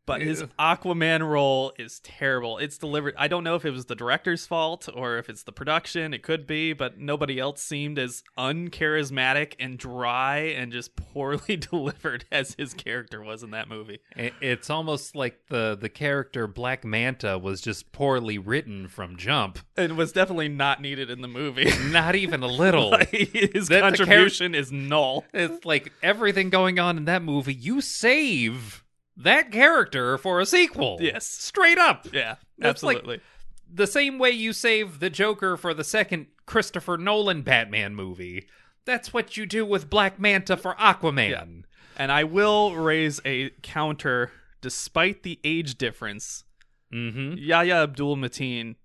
But his Aquaman role is terrible. It's delivered. I don't know if it was the director's fault or if it's the production. It could be, but nobody else seemed as uncharismatic and dry and just poorly delivered as his character was in that movie. It's almost like the the character Black Manta was just poorly written from jump. It was definitely not needed in the movie. Not even a little. Like, his That the char- contribution is null. It's like everything going on in that movie, you save that character for a sequel. Yes. Straight up. Yeah, That's like- absolutely. The same way you save the Joker for the second Christopher Nolan Batman movie. That's what you do with Black Manta for Aquaman. And I will raise a counter despite the age difference. Mm-hmm. Yahya Abdul Mateen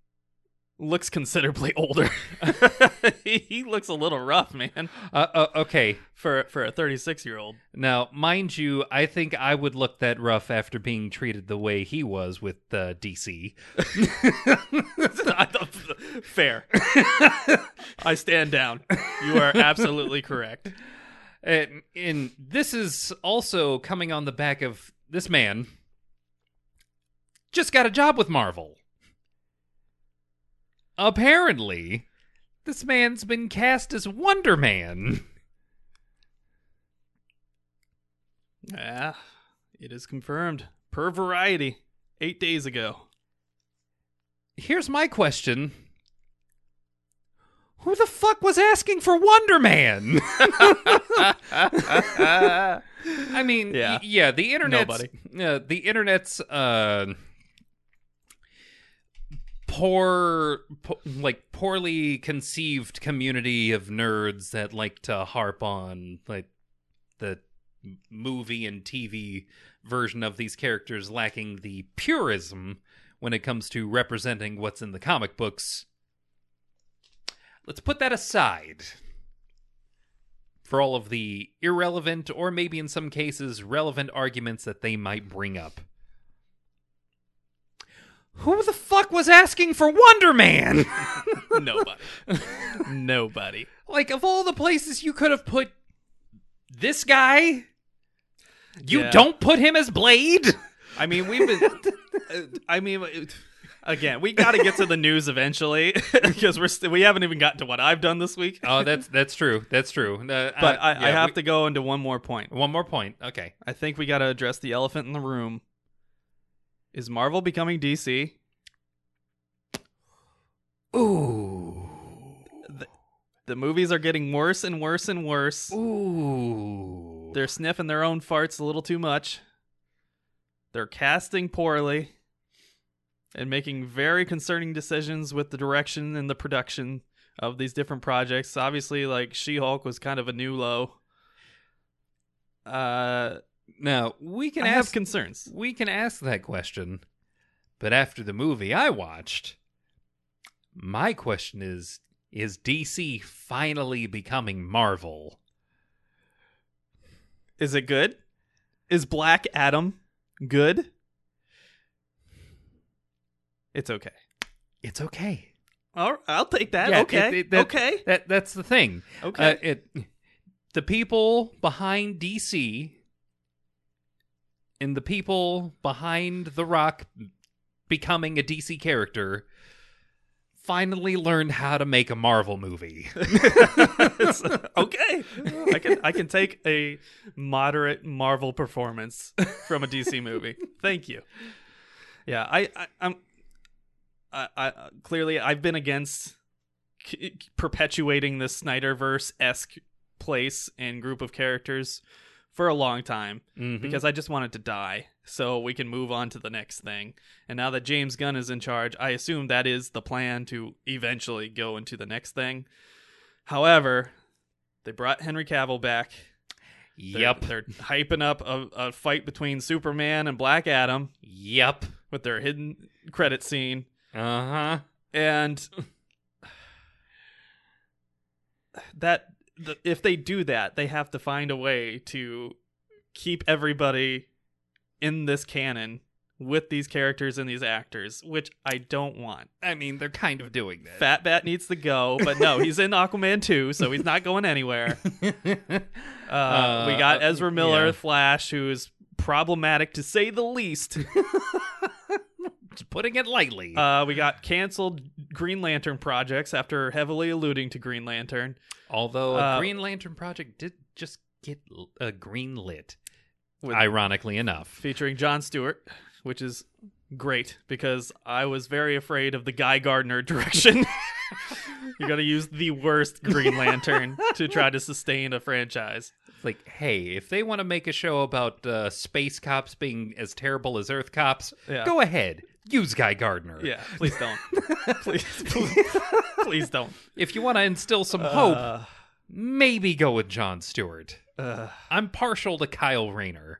looks considerably older. he, looks a little rough, man, Uh, uh, okay. for for a 36 year old. Now, mind you, I think I would look that rough after being treated the way he was with uh, DC. Fair. I stand down. You are absolutely correct. And, and this is also coming on the back of this man just got a job with Marvel. Apparently, this man's been cast as Wonder Man. Yeah, it is confirmed per Variety eight days ago. Here's my question. Who the fuck was asking for Wonder Man? I mean, Yeah. y- yeah, the internet's Nobody. Uh, the internet's uh, poor, po- like poorly conceived community of nerds that like to harp on like the movie and TV version of these characters lacking the purism when it comes to representing what's in the comic books. Let's put that aside for all of the irrelevant or maybe in some cases relevant arguments that they might bring up. Who the fuck was asking for Wonder Man? Nobody. Nobody. like of all the places you could have put this guy, you Yeah. don't put him as Blade. I mean, we've been. uh, I mean, uh, again, we got to get to the news eventually because we're st- we haven't even gotten to what I've done this week. oh, that's that's true. That's true. Uh, But I, I yeah, have we- to go into one more point. One more point. Okay. I think we got to address the elephant in the room. Is Marvel becoming DC? Ooh. The movies are getting worse and worse and worse. Ooh. They're sniffing their own farts a little too much. They're casting poorly and making very concerning decisions with the direction and the production of these different projects. Obviously, like She Hulk was kind of a new low. Uh, now we can I ask concerns. we can ask that question, but after the movie I watched, my question is: Is DC finally becoming Marvel? Is it good? Is Black Adam good? It's okay. It's okay. All I'll take that. Yeah, okay. it- it- that- okay. That that's the thing. Okay. Uh, it the people behind DC and the people behind The Rock becoming a DC character finally learned how to make a Marvel movie. Okay. I can I can take a moderate Marvel performance from a DC movie. Thank you. Yeah, I, I I'm I, I clearly I've been against c- perpetuating this Snyderverse esque place and group of characters for a long time Mhm. because I just wanted to die so we can move on to the next thing. And now that James Gunn is in charge, I assume that is the plan to eventually go into the next thing. However, they brought Henry Cavill back. They're- Yep. They're hyping up a, a fight between Superman and Black Adam Yep. with their hidden credit scene. Uh-huh. And that if they do that, they have to find a way to keep everybody in this canon with these characters and these actors, which I don't want. I mean, they're kind of doing that. Fat Bat needs to go, but no, he's in Aquaman 2, so he's not going anywhere. Uh, we got Uh, Ezra Miller, yeah. Flash, who's problematic to say the least. Just putting it lightly. Uh, we got canceled Green Lantern projects after heavily alluding to Green Lantern. Although uh, a Green Lantern project did just get uh, green lit, ironically enough. featuring John Stewart, which is great because I was very afraid of the Guy Gardner direction. You're gonna use the worst Green Lantern to try to sustain a franchise. Like, hey, if they want to make a show about uh, space cops being as terrible as Earth cops, Yeah. go ahead. Use Guy Gardner. Yeah, please don't. please, please, please don't. If you want to instill some hope, Uh, maybe go with John Stewart. uh, I'm partial to Kyle Rayner.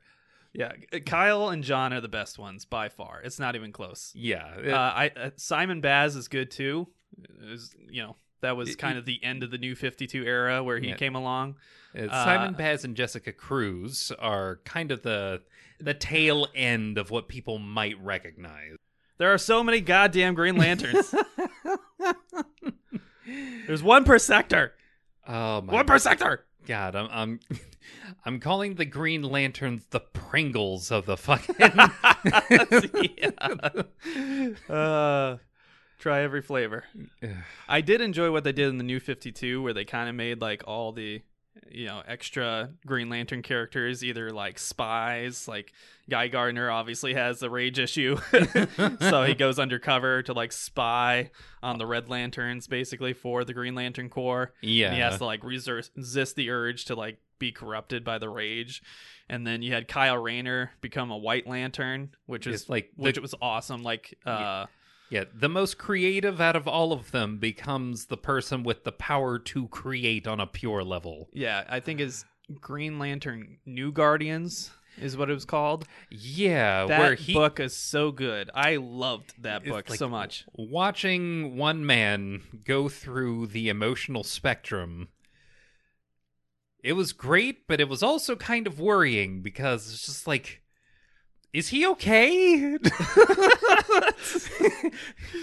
yeah, Kyle and John are the best ones by far. It's not even close. Yeah. Uh, I uh, Simon Baz is good too. You know that was It- kind of the end of the New Fifty Two era where he Yeah. came along. Uh, Uh, Simon Baz and Jessica Cruz are kind of the the tail end of what people might recognize. There are so many goddamn Green Lanterns. There's one per sector. Oh my One per sector. god! I'm I'm I'm calling the Green Lanterns the Pringles of the fucking. yeah. Uh, try every flavor. I did enjoy what they did in the new 52 where they kind of made like all the you know extra Green Lantern characters either like spies like Guy Gardner obviously has a rage issue. So he goes undercover to like spy on the Red Lanterns basically for the Green Lantern Corps. Yeah. and he has to like resist, the urge to like be corrupted by the rage. And then you had Kyle Rayner become a White Lantern which is It's like the- which was awesome like uh Yeah, the most creative out of all of them becomes the person with the power to create on a pure level. Yeah, I think is Green Lantern New Guardians is what it was called. Yeah, That where he book is so good. I loved that book like- so much. watching one man go through the emotional spectrum. It was great, but it was also kind of worrying because it's just like is he okay?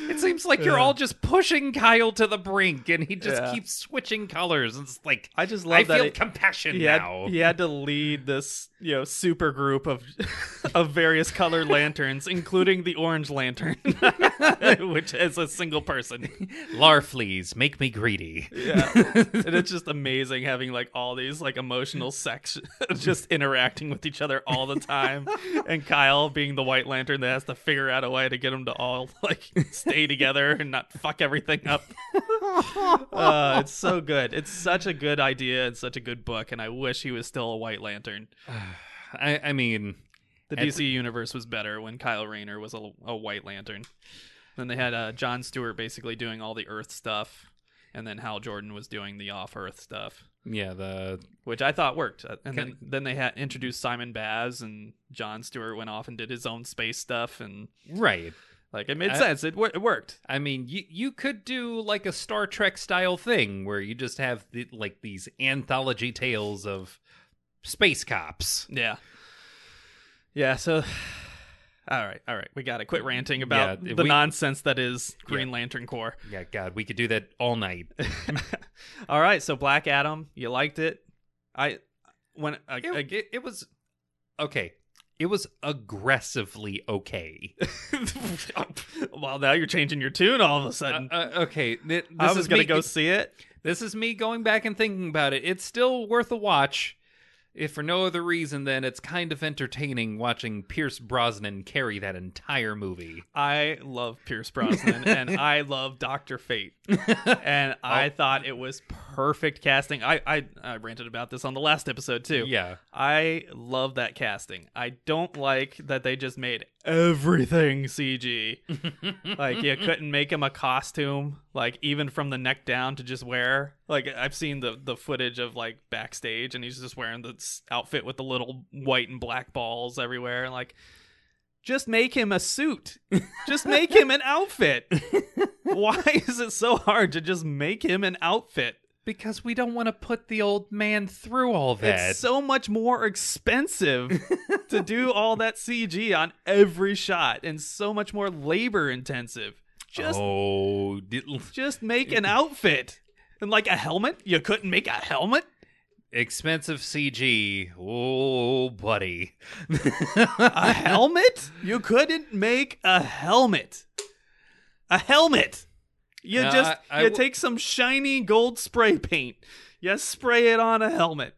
it seems like you're Yeah. all just pushing Kyle to the brink, and he just Yeah. keeps switching colors. It's like I just love I that feel it- compassion he had, he had to lead this you know super group of of various colored lanterns including the orange lantern which is a single person Larfleeze make me greedy. yeah and it's just amazing having like all these like emotional sex just interacting with each other all the time and kyle being the white lantern that has to figure out a way to get them to all like stay together and not fuck everything up. Uh, it's so good. It's such a good idea and such a good book and i wish he was still a white lantern. I, I mean, the dc universe was better when kyle rayner was a, a white lantern. Then they had uh, john stewart basically doing all the earth stuff and then hal jordan was doing the off-earth stuff yeah, the which I thought worked. Uh, And then, then they had introduced Simon Baz, and John Stewart went off and did his own space stuff, and right. like it made I- sense. It, it worked. I mean, you you could do like a Star Trek style thing where you just have the, like these anthology tales of space cops. Yeah, yeah. So, all right, all right, we got to quit ranting about Yeah, the we- nonsense that is Green Lantern Corps. Yeah, God, we could do that all night. all right, so Black Adam, you liked it. I when I, It, I- it, it was okay. It was aggressively okay. well, now you're changing your tune all of a Uh, sudden. uh, okay, th- this I was is gonna me, go see it. This is me going back and thinking about it. It's still worth a watch, if for no other reason than it's kind of entertaining watching Pierce Brosnan carry that entire movie. I love Pierce Brosnan and I love Doctor Fate, and I Oh. thought it was perfect casting. I, I I ranted about this on the last episode too. Yeah. I love that casting. I don't like that they just made everything CG. like you couldn't make him a costume, like even from the neck down to just wear. Like I've seen the the footage of like backstage, and he's just wearing this outfit with the little white and black balls everywhere. Like, just make him a suit. just make him an outfit. Why is it so hard to just make him an outfit? Because we don't want to put the old man through all that. It's so much more expensive to do all that CG on every shot and so much more labor intensive. Just oh, just make an outfit. And like a helmet? You couldn't make a helmet? expensive CG. Oh, buddy. A helmet? You couldn't make a helmet. A helmet. You No, just I- I you w- take some shiny gold spray paint. You spray it on a helmet.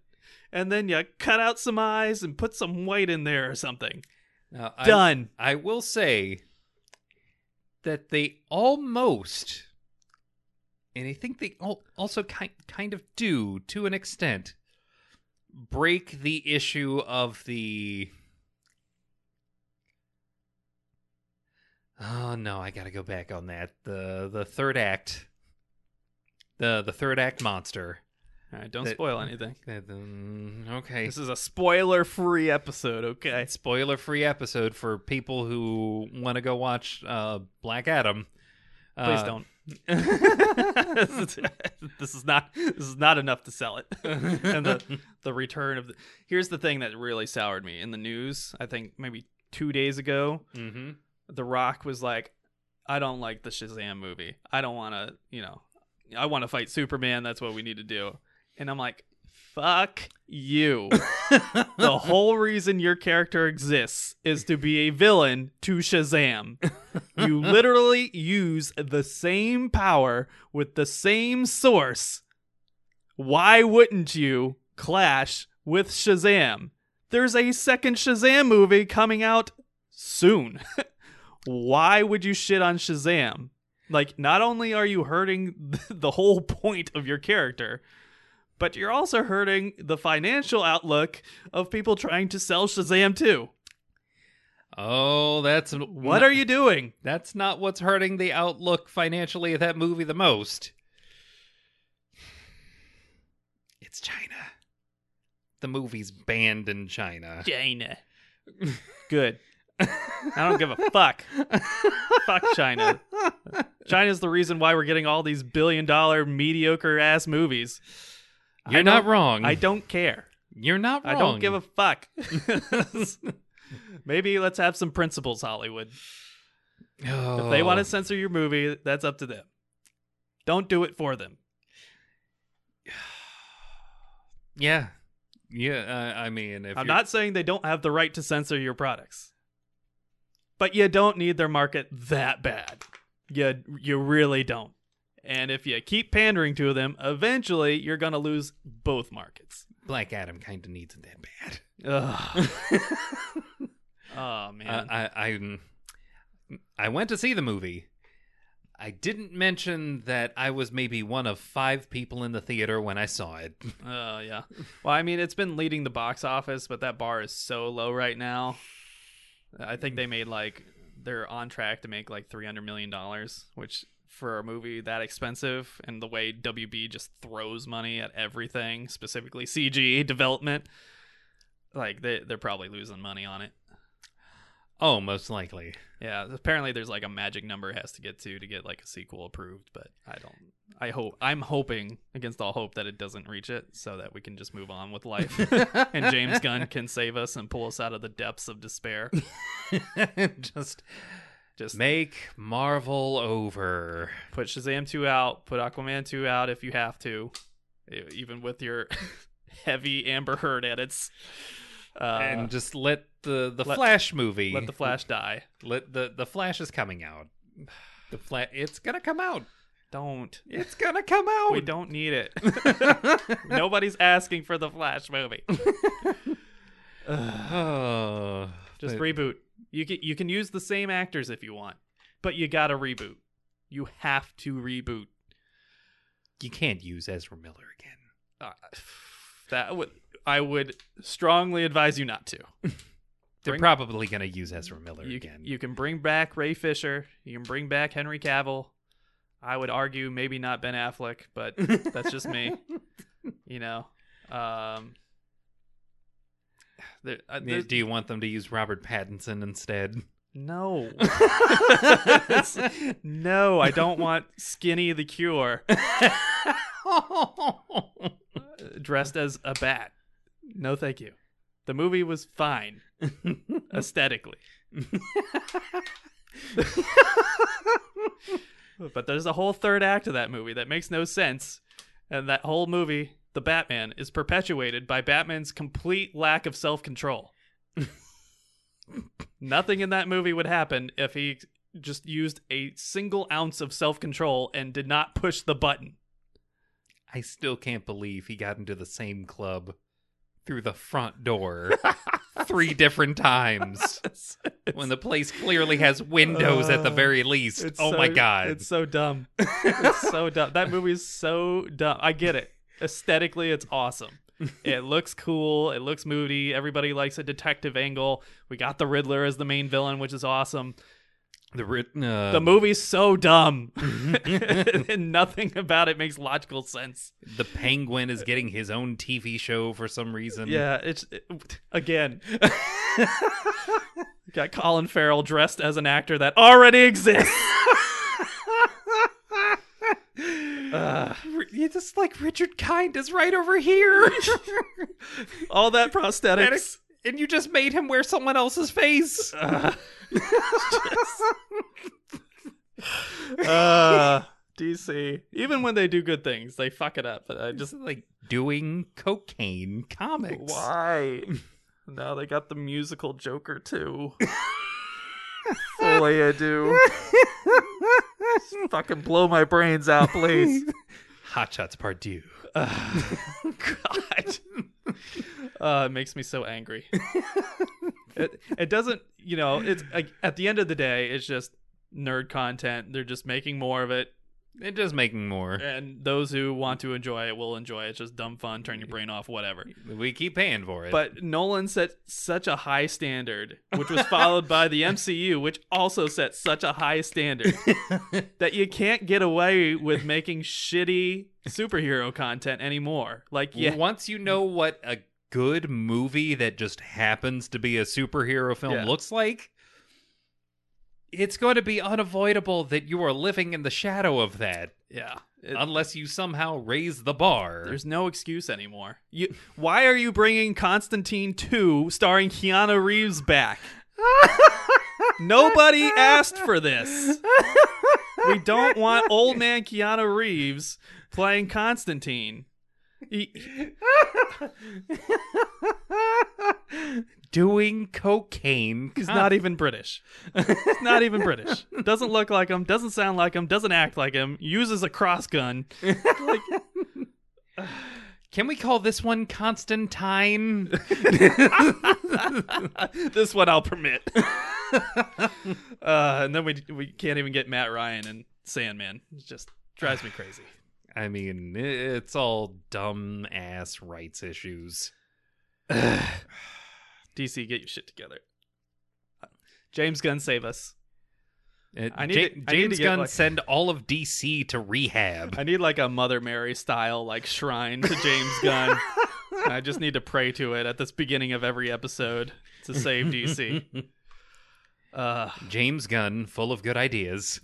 And then you cut out some eyes and put some white in there or something. Now, Done. I will say that they almost, and I think they also kind kind of do to an extent, break the issue of the. Oh no, I got to go back on that. The the third act, the the third act monster. All right, don't That- spoil anything. Uh, um, Okay, This is a spoiler-free episode, okay? spoiler free episode for people who want to go watch uh, Black Adam. Please Uh, don't. this is not this is not enough to sell it. and the the return of the Here's the thing that really soured me in the news, I think maybe 2 days ago, hmm The Rock was like I don't like the Shazam movie. I don't want to, you know, I want to fight Superman, that's what we need to do. And I'm like, fuck you. the whole reason your character exists is to be a villain to Shazam. You literally use the same power with the same source. Why wouldn't you clash with Shazam? There's a second Shazam movie coming out soon. Why would you shit on Shazam? Like, not only are you hurting the whole point of your character, but you're also hurting the financial outlook of people trying to sell Shazam too. Oh, that's What are you doing? That's not what's hurting the outlook financially of that movie the most. It's China. The movie's banned in China. China. Good. I don't give a fuck. fuck China. China's the reason why we're getting all these billion dollar mediocre ass movies. You're not wrong. I don't care. You're not wrong. I don't give a fuck. Maybe let's have some principles, Hollywood. If they want Oh. to censor your movie, that's up to them. Don't do it for them. Yeah. Yeah, uh, I mean, if I'm you're- not saying they don't have the right to censor your products, but you don't need their market that bad. You you really don't. And if you keep pandering to them, eventually you're gonna lose both markets. Black Adam kind of needs it that bad. Oh man. Uh, I I I went to see the movie. I didn't mention that I was maybe one of five people in the theater when I saw it. Oh yeah. Well, I mean, it's been leading the box office, but that bar is so low right now. I think they made like they're on track to make like three hundred million dollars, which for a movie that expensive and the way WB just throws money at everything, specifically CG development, like they they're probably losing money on it. Oh, most likely. Yeah, apparently there's like a magic number it has to get to to get like a sequel approved, but I don't. I hope I'm hoping against all hope that it doesn't reach it, so that we can just move on with life, and James Gunn can save us and pull us out of the depths of despair. Just Just make Marvel over. put Shazam two out, put Aquaman two out if you have to, even with your heavy Amber Heard edits. Uh, and just let the the let- Flash movie let the Flash die. let the the Flash is coming out. The Flash it's going to come out. Don't. It's going to come out. We don't need it. Nobody's asking for the Flash movie. oh, Just but- reboot. You can you can use the same actors if you want, but you gotta reboot. You have to reboot. you can't use Ezra Miller again. Uh, that would I would strongly advise you not to. They're Bring- probably going to use Ezra Miller You again. you can bring back Ray Fisher. You can bring back Henry Cavill. I would argue maybe not Ben Affleck, but that's just me. You know. Um. There, uh, Do you want them to use Robert Pattinson instead? no. no, I don't want Skinny the Cure. dressed as a bat. No, thank you. The movie was fine aesthetically, but there's a whole third act of that movie that makes no sense, and that whole movie, The Batman, is perpetuated by Batman's complete lack of self-control. Nothing in that movie would happen if he just used a single ounce of self-control and did not push the button. I still can't believe he got into the same club through the front door three different times when the place clearly has windows at the Uh, very least. Oh so- my god. It's so dumb. It's so dumb. That movie's so dumb. I get it. Aesthetically, it's awesome. It looks cool. It looks moody. Everybody likes a detective angle. We got the Riddler as the main villain, which is awesome. The uh, The movie's so dumb. and nothing about it makes logical sense. the Penguin is getting his own TV show for some reason. Yeah, it's it- again. got Colin Farrell dressed as an actor that already exists. Uh, You just like Richard Kind is right over here. all that prosthetics. And you just made him wear someone else's face. Uh, uh, DC. Even when they do good things, they fuck it up. I just just like doing cocaine comics. why? now they got the musical Joker too. Fully, I do. Fucking blow my brains out, please. Hot Shots Part Two. Uh, God. Uh, it makes me so angry. it, it doesn't, you know, it's like, at the end of the day, it's just nerd content. They're just making more of it. They're just making more. And those who want to enjoy it will enjoy it. It's just dumb fun, turn your brain off, whatever. We keep paying for it. But Nolan set such a high standard, which was followed by the MCU, which also set such a high standard that you can't get away with making shitty superhero content anymore. Like, yeah, once you know what a good movie that just happens to be a superhero film Yeah. looks like, it's going to be unavoidable that you are living in the shadow of that yeah. It- unless you somehow raise the bar. there's no excuse anymore. You, why are you bringing Constantine 2 starring Keanu Reeves back? Nobody asked for this. We don't want old man Keanu Reeves playing Constantine. Doing cocaine. he's not even British. He's not even British. Doesn't look like him. Doesn't sound like him. Doesn't act like him. Uses a cross gun. like Can we call this one Constantine? this one I'll permit. uh, and then we we can't even get Matt Ryan and Sandman. It just drives me crazy. I mean, it's all dumb ass rights issues. DC, get your shit together. James Gunn, save us. Uh, I need Ja- to- I need to James Gunn like- send all of DC to rehab. I need like a Mother Mary style like shrine to James Gunn. I just need to pray to it at this beginning of every episode to save DC. Uh, James Gunn, full of good ideas.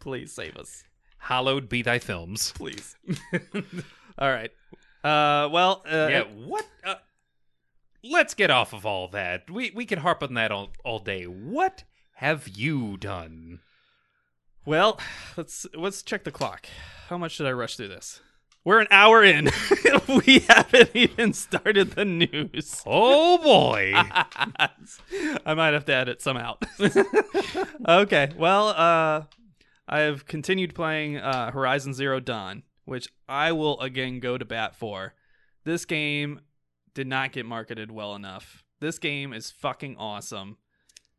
please save us. Hallowed be thy films. Please. All right. Uh, well, uh, yeah, what? Uh, let's get off of all that. We we can harp on that all, all day. What have you done? Well, let's let's check the clock. How much should I rush through this? We're an hour in. we haven't even started the news. Oh boy. I might have to edit some out. okay. Well, uh I have continued playing uh Horizon Zero Dawn, which I will again go to bat for. This game did not get marketed well enough. This game is fucking awesome.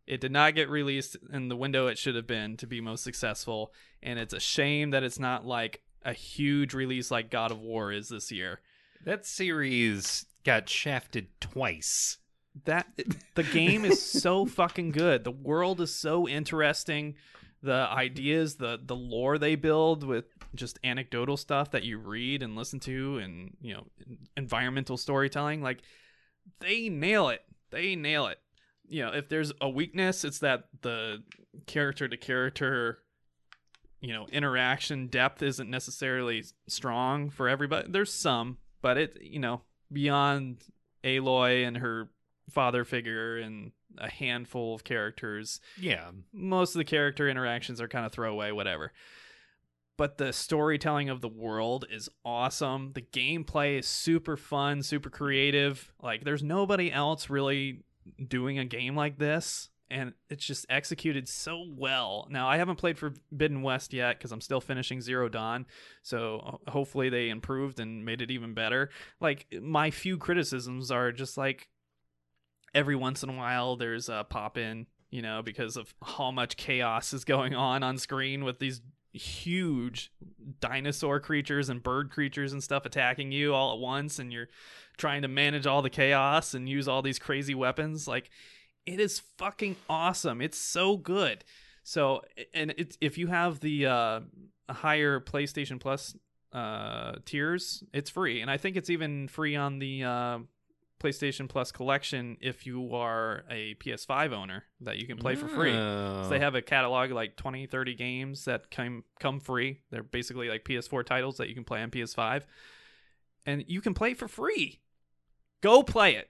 It did not get released in the window it should have been to be most successful, and it's a shame that it's not like a huge release like God of War is this year. that series got shafted twice. that the game is so fucking good. The world is so interesting. The ideas, the the lore they build with just anecdotal stuff that you read and listen to, and you know, environmental storytelling, like they nail it. They nail it. You know, if there's a weakness, it's that the character to character, you know, interaction depth isn't necessarily strong for everybody. There's some, but it, you know, beyond Aloy and her father figure and a handful of characters. Yeah. Most of the character interactions are kind of throwaway, whatever. But the storytelling of the world is awesome. The gameplay is super fun, super creative. Like, there's nobody else really doing a game like this. And it's just executed so well. Now, I haven't played Forbidden West yet because I'm still finishing Zero Dawn. So hopefully they improved and made it even better. Like, my few criticisms are just like, every once in a while there's a pop in you know because of how much chaos is going on on screen with these huge dinosaur creatures and bird creatures and stuff attacking you all at once and you're trying to manage all the chaos and use all these crazy weapons. Like it is fucking awesome. It's so good. So and it's if you have the uh higher PlayStation Plus uh tiers it's free. And I think it's even free on the uh PlayStation Plus collection if you are a PS5 owner that you can play for free. Oh. So they oh. have a catalog of like 20, 30 games that come come free. They're basically like PS4 titles that you can play on PS5. And you can play for free. Go play it.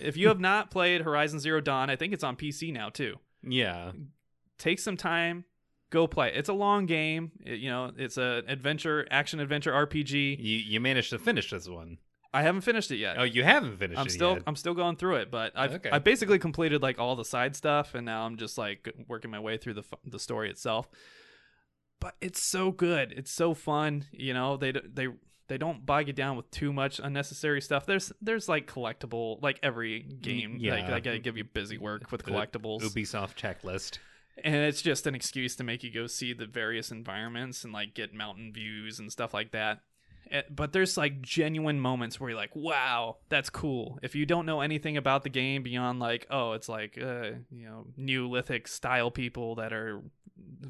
if you have not played Horizon Zero Dawn, I think it's on PC now too. Yeah. Take some time, go play. it. It's a long game. It- you know, it's a adventure, action adventure RPG. You you managed to finish this one. I haven't finished it yet. Oh, you haven't finished I'm it still yet. I'm still going through it, but I've Okay. I basically completed like all the side stuff, and now I'm just like working my way through the the story itself. But it's so good. It's so fun. You know they they they don't bog you down with too much unnecessary stuff. There's there's like collectible like every game. yeah. like, I give you busy work with collectibles, Ubisoft checklist. and it's just an excuse to make you go see the various environments and like get mountain views and stuff like that. Eh, But there's like genuine moments where you're like, "Wow, that's cool." If you don't know anything about the game beyond like, oh, it's like uh, you know, Neolithic style people that are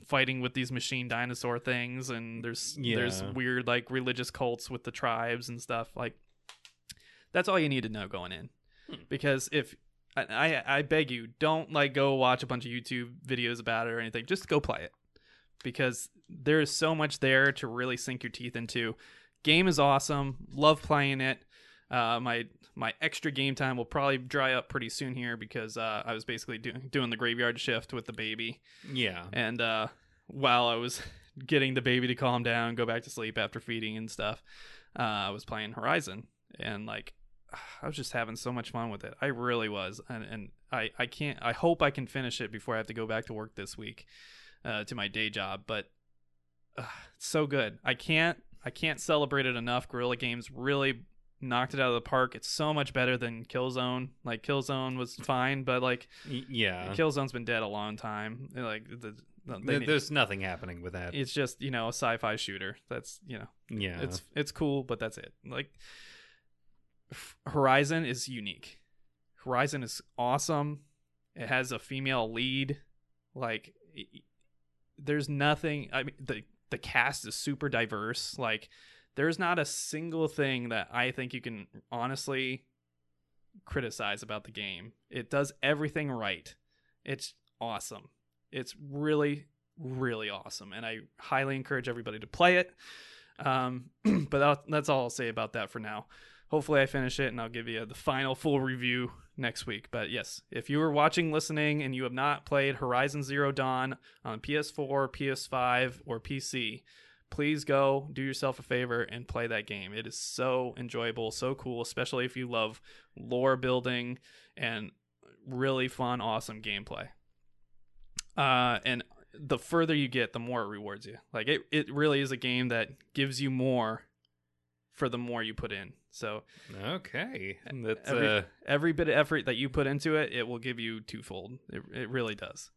fighting with these machine dinosaur things, and there's there's weird like religious cults with the tribes and stuff. Like, that's all you need to know going in, because if I, I I beg you, don't like go watch a bunch of YouTube videos about it or anything. Just go play it because there is so much there to really sink your teeth into. Game is awesome. Love playing it. Uh, my my extra game time will probably dry up pretty soon here because uh, I was basically doing doing the graveyard shift with the baby, Yeah. and uh, while I was getting the baby to calm down, go back to sleep after feeding and stuff, uh, I was playing Horizon, and like I was just having so much fun with it. I really was, and and I I can't. I hope I can finish it before I have to go back to work this week, uh, to my day job. But uh, it's so good. I can't I can't celebrate it enough. Guerrilla Games really knocked it out of the park. It's so much better than Killzone. Like Killzone was fine, but like yeah. Killzone's been dead a long time. Like the, the they There- need- There's nothing happening with that. it's just you know a sci-fi shooter. That's you know yeah. it's it's cool, but that's it. Like Horizon is unique. Horizon is awesome. It has a female lead. Like there's nothing. I mean the the cast is super diverse. Like there's not a single thing that I think you can honestly criticize about the game. It does everything right. It's awesome. It's really really awesome and I highly encourage everybody to play it. Um, but that's all I'll say about that for now. Hopefully, I finish it and I'll give you the final full review next week. But yes, if you are watching, listening, and you have not played Horizon Zero Dawn on PS4, PS5, or PC, please go do yourself a favor and play that game. It is so enjoyable, so cool, especially if you love lore building and really fun, awesome gameplay. Uh, and the further you get, the more it rewards you. Like it, it really is a game that gives you more for the more you put in. So okay. That's every, uh every bit of effort that you put into it, it will give you twofold. It, it really does.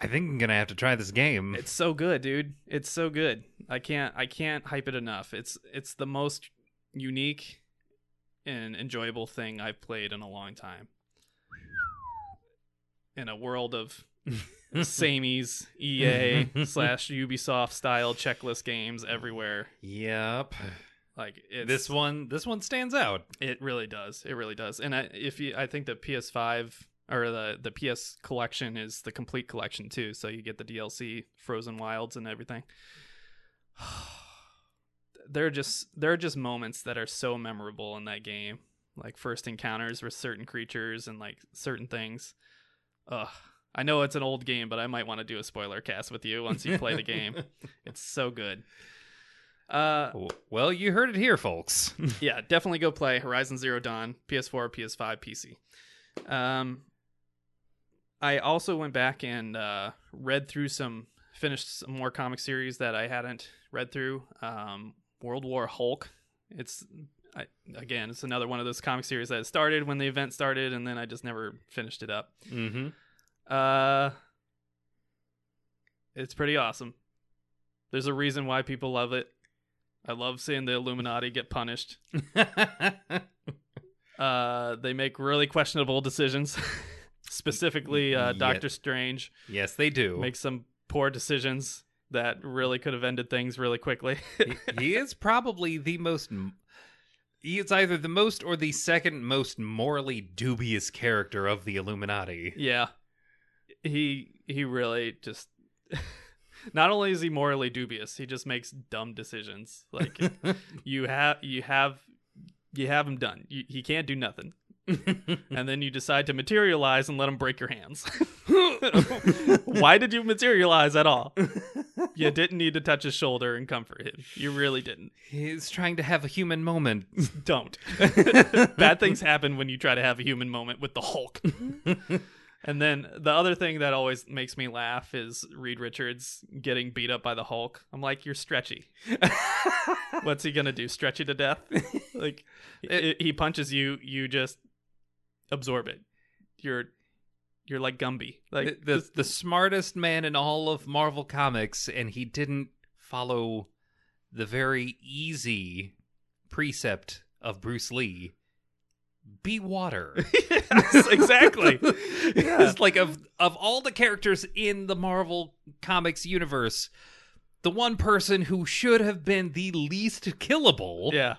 I think I'm gonna have to try this game. It's so good, dude. It's so good. I can't I can't hype it enough. It's it's the most unique and enjoyable thing I've played in a long time. In a world of samies, EA slash Ubisoft style checklist games everywhere. Yep. Like it's, This one this one stands out. It really does. It really does. And I, if you, I think the PS5 or the the PS collection is the complete collection too. So you get the DLC, Frozen Wilds, and everything. there are just there are just moments that are so memorable in that game, like first encounters with certain creatures and like certain things. Ugh. I know it's an old game, but I might want to do a spoiler cast with you once you play the game. It's so good. Uh, well, you heard it here, folks. yeah, definitely go play Horizon Zero Dawn, PS4, PS5, PC. Um, I also went back and uh, read through some, finished some more comic series that I hadn't read through. Um, World War Hulk. It's I, again, it's another one of those comic series that started when the event started, and then I just never finished it up. mm-hmm. Uh, it's pretty awesome. There's a reason why people love it. I love seeing the Illuminati get punished. Uh, they make really questionable decisions. Specifically, uh. Doctor Strange yes, they do. Make some poor decisions that really could have ended things really quickly. he, he is probably the most. He is either the most or the second most morally dubious character of the Illuminati. yeah, he he really just. Not only is he morally dubious, he just makes dumb decisions. Like you have you have you have him done. You, he can't do nothing. and then you decide to materialize and let him break your hands. Why did you materialize at all? You didn't need to touch his shoulder and comfort him. You really didn't. He's trying to have a human moment. Don't. Bad things happen when you try to have a human moment with the Hulk. And then the other thing that always makes me laugh is Reed Richards getting beat up by the Hulk. I'm like, you're stretchy. What's he gonna do? Stretch you to death? Like It- he punches you, you just absorb it. You're you're like Gumby. Like the, just- the smartest man in all of Marvel Comics, and he didn't follow the very easy precept of Bruce Lee. Be water. yes, exactly. Yeah. It's like of of all the characters in the Marvel Comics universe, the one person who should have been the least killable yeah.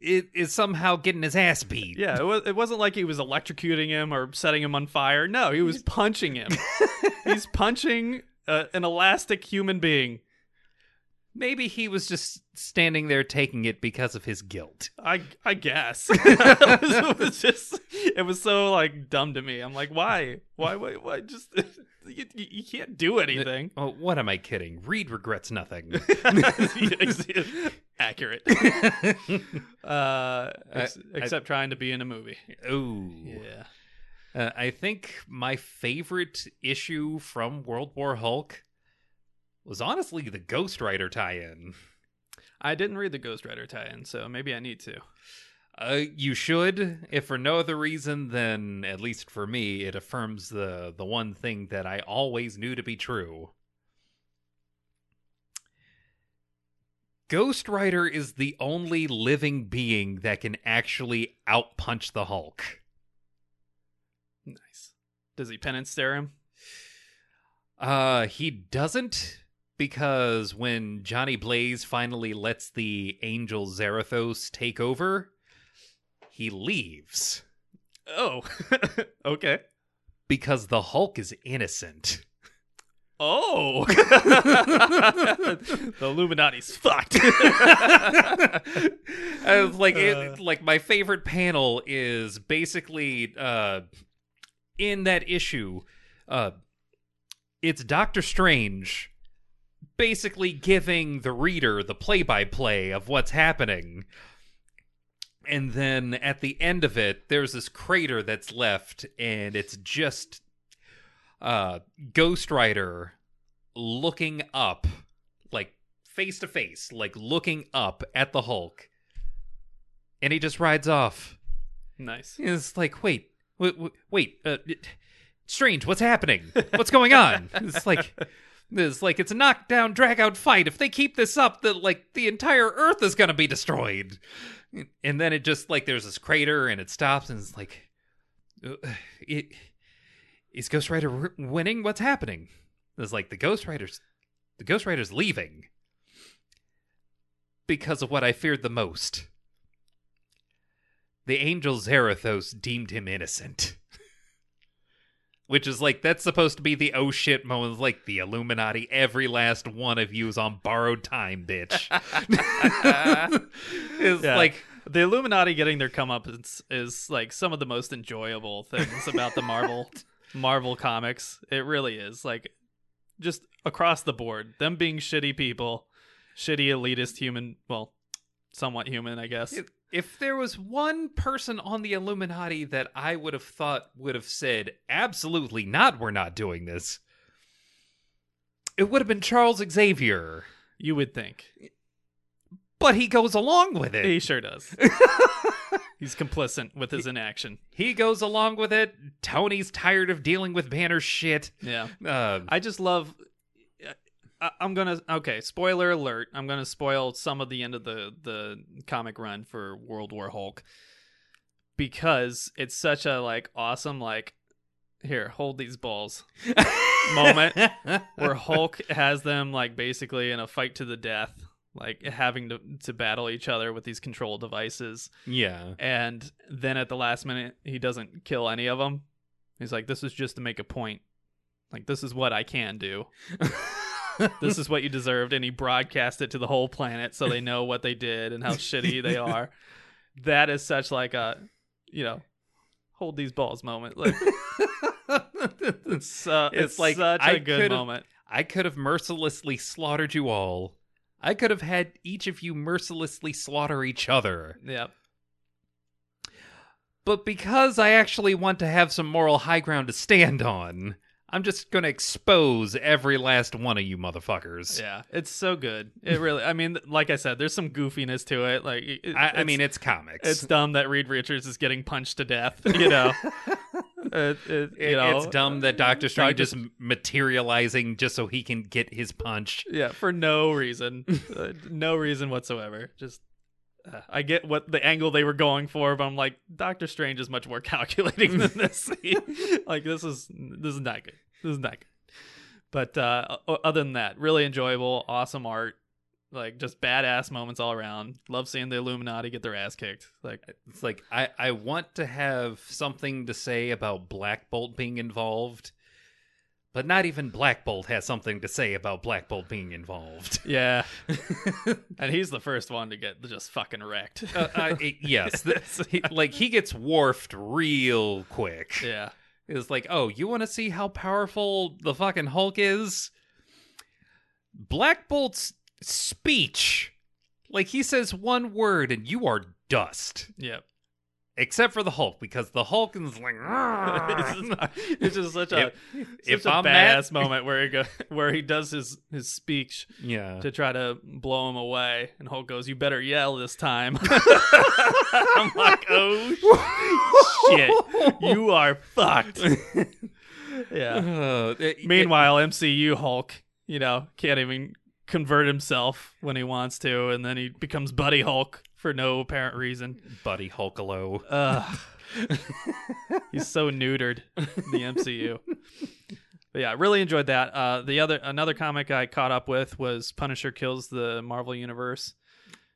It is somehow getting his ass beat. Yeah, it, was, it wasn't like he was electrocuting him or setting him on fire. No, he was punching him. He's punching uh, an elastic human being. Maybe he was just standing there taking it because of his guilt. I I guess it, was, it was just it was so like dumb to me. I'm like, why, why, why, why? Just you, you can't do anything. Oh, what am I kidding? Reed regrets nothing. Accurate. Uh, ex- I- except trying to be in a movie. Ooh. Yeah. Uh, I think my favorite issue from World War Hulk was honestly the Ghost Rider tie-in. I didn't read the Ghost Rider tie-in, so maybe I need to. Uh, you should, if for no other reason than at least for me, it affirms the the one thing that I always knew to be true. Ghost Rider is the only living being that can actually outpunch the Hulk. Nice. Does he penance stare him? Uh, he doesn't because when Johnny Blaze finally lets the angel Zarathos take over, he leaves Oh, okay. because the Hulk is innocent. Oh, the Illuminati's fucked. I was like, Uh. it, like my favorite panel is basically uh, in that issue. Uh, it's Doctor Strange basically giving the reader the play-by-play of what's happening. And then at the end of it, there's this crater that's left, and it's just uh, Ghost Rider looking up, like face to face, like looking up at the Hulk, and he just rides off. nice. It's like, wait, wait, wait, uh, strange, what's happening? What's going on? It's like. It's like it's a knockdown, drag out fight. If they keep this up, that like the entire Earth is gonna be destroyed. And then it just like there's this crater and it stops and it's like, uh, it is Ghost Rider winning? What's happening? It's like the Ghost Rider's the Ghost Rider's leaving because of what I feared the most. The angel Zarathos deemed him innocent. Which is like that's supposed to be the oh shit moment, like the Illuminati. Every last one of you is on borrowed time, bitch. it's Yeah. like The Illuminati getting their comeuppance is like some of the most enjoyable things about the Marvel Marvel comics. It really is. Like just across the board. Them being shitty people, shitty elitist human well, somewhat human, I guess. If- there was one person on the Illuminati that I would have thought would have said, absolutely not, we're not doing this, it would have been Charles Xavier. You would think. But he goes along with it. He sure does. He's complicit with his inaction. he goes along with it. Tony's tired of dealing with Banner shit. Yeah. Uh, I just love. I, I'm gonna okay. Spoiler alert! I'm gonna spoil some of the end of the the comic run for World War Hulk because it's such a like awesome like here hold these balls moment where Hulk has them like basically in a fight to the death, like having to to battle each other with these control devices, yeah. and then at the last minute he doesn't kill any of them. He's like, "This is just to make a point. Like this is what I can do." this is what you deserved and he broadcast it to the whole planet so they know what they did and how shitty they are. That is such like a you know hold these balls moment. Like it's uh, It's it's, like, such I a good moment. I could have mercilessly slaughtered you all. I could have had each of you mercilessly slaughter each other. yeah But because I actually want to have some moral high ground to stand on, I'm just going to expose every last one of you motherfuckers. yeah it's so good it really i mean like i said there's some goofiness to it like it, I, I mean, it's comics. it's dumb that reed richards is getting punched to death you know it, it, you know it's dumb that Doctor Strange Doctor- is materializing just so he can get his punch. Yeah, for no reason, uh, no reason whatsoever. Just uh, I get what the angle they were going for, but I'm like, Doctor Strange is much more calculating than this. like this is this is not good. This is not good. But uh, other than that, really enjoyable, awesome art, like just badass moments all around. Love seeing the Illuminati get their ass kicked. Like, It's like I, I want to have something to say about Black Bolt being involved, but not even Black Bolt has something to say about Black Bolt being involved. Yeah. and he's the first one to get just fucking wrecked. Uh, I- yes, th- he- like he gets Worfed real quick. yeah. It's like, oh, you want to see how powerful the fucking Hulk is? Black Bolt's speech, like he says one word and you are dust. Yep. Except for the Hulk, because the Hulk is like, it's, just, it's just such a If- such if a I'm badass mad- moment where he go where he does his his speech yeah. to try to blow him away, and Hulk goes, "You better yell this time." I'm like, "Oh shit, you are fucked." yeah. Uh, it- Meanwhile, MCU Hulk, you know, can't even convert himself when he wants to, and then he becomes Buddy Hulk for no apparent reason. Buddy Hulkalo. Ugh. He's so neutered in the MCU. But yeah, I really enjoyed that. Uh, the other another comic I caught up with was Punisher kills the Marvel universe.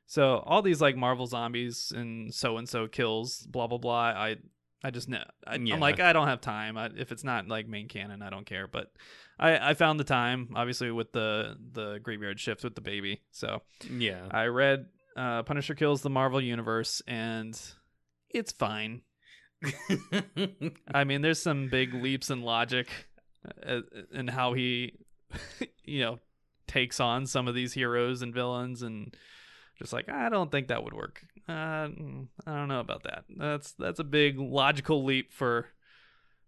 So all these like Marvel zombies and so and so kills blah blah blah. I I just know I, Yeah. I'm like I don't have time. I, if it's not like main canon, I don't care. But I I found the time obviously with the the graveyard shift with the baby. So Yeah. I read uh, Punisher kills the Marvel universe and it's fine. I mean, there's some big leaps in logic uh, in how he, you know, takes on some of these heroes and villains, and just like I don't think that would work. Uh, mm, I don't know about that. That's that's a big logical leap for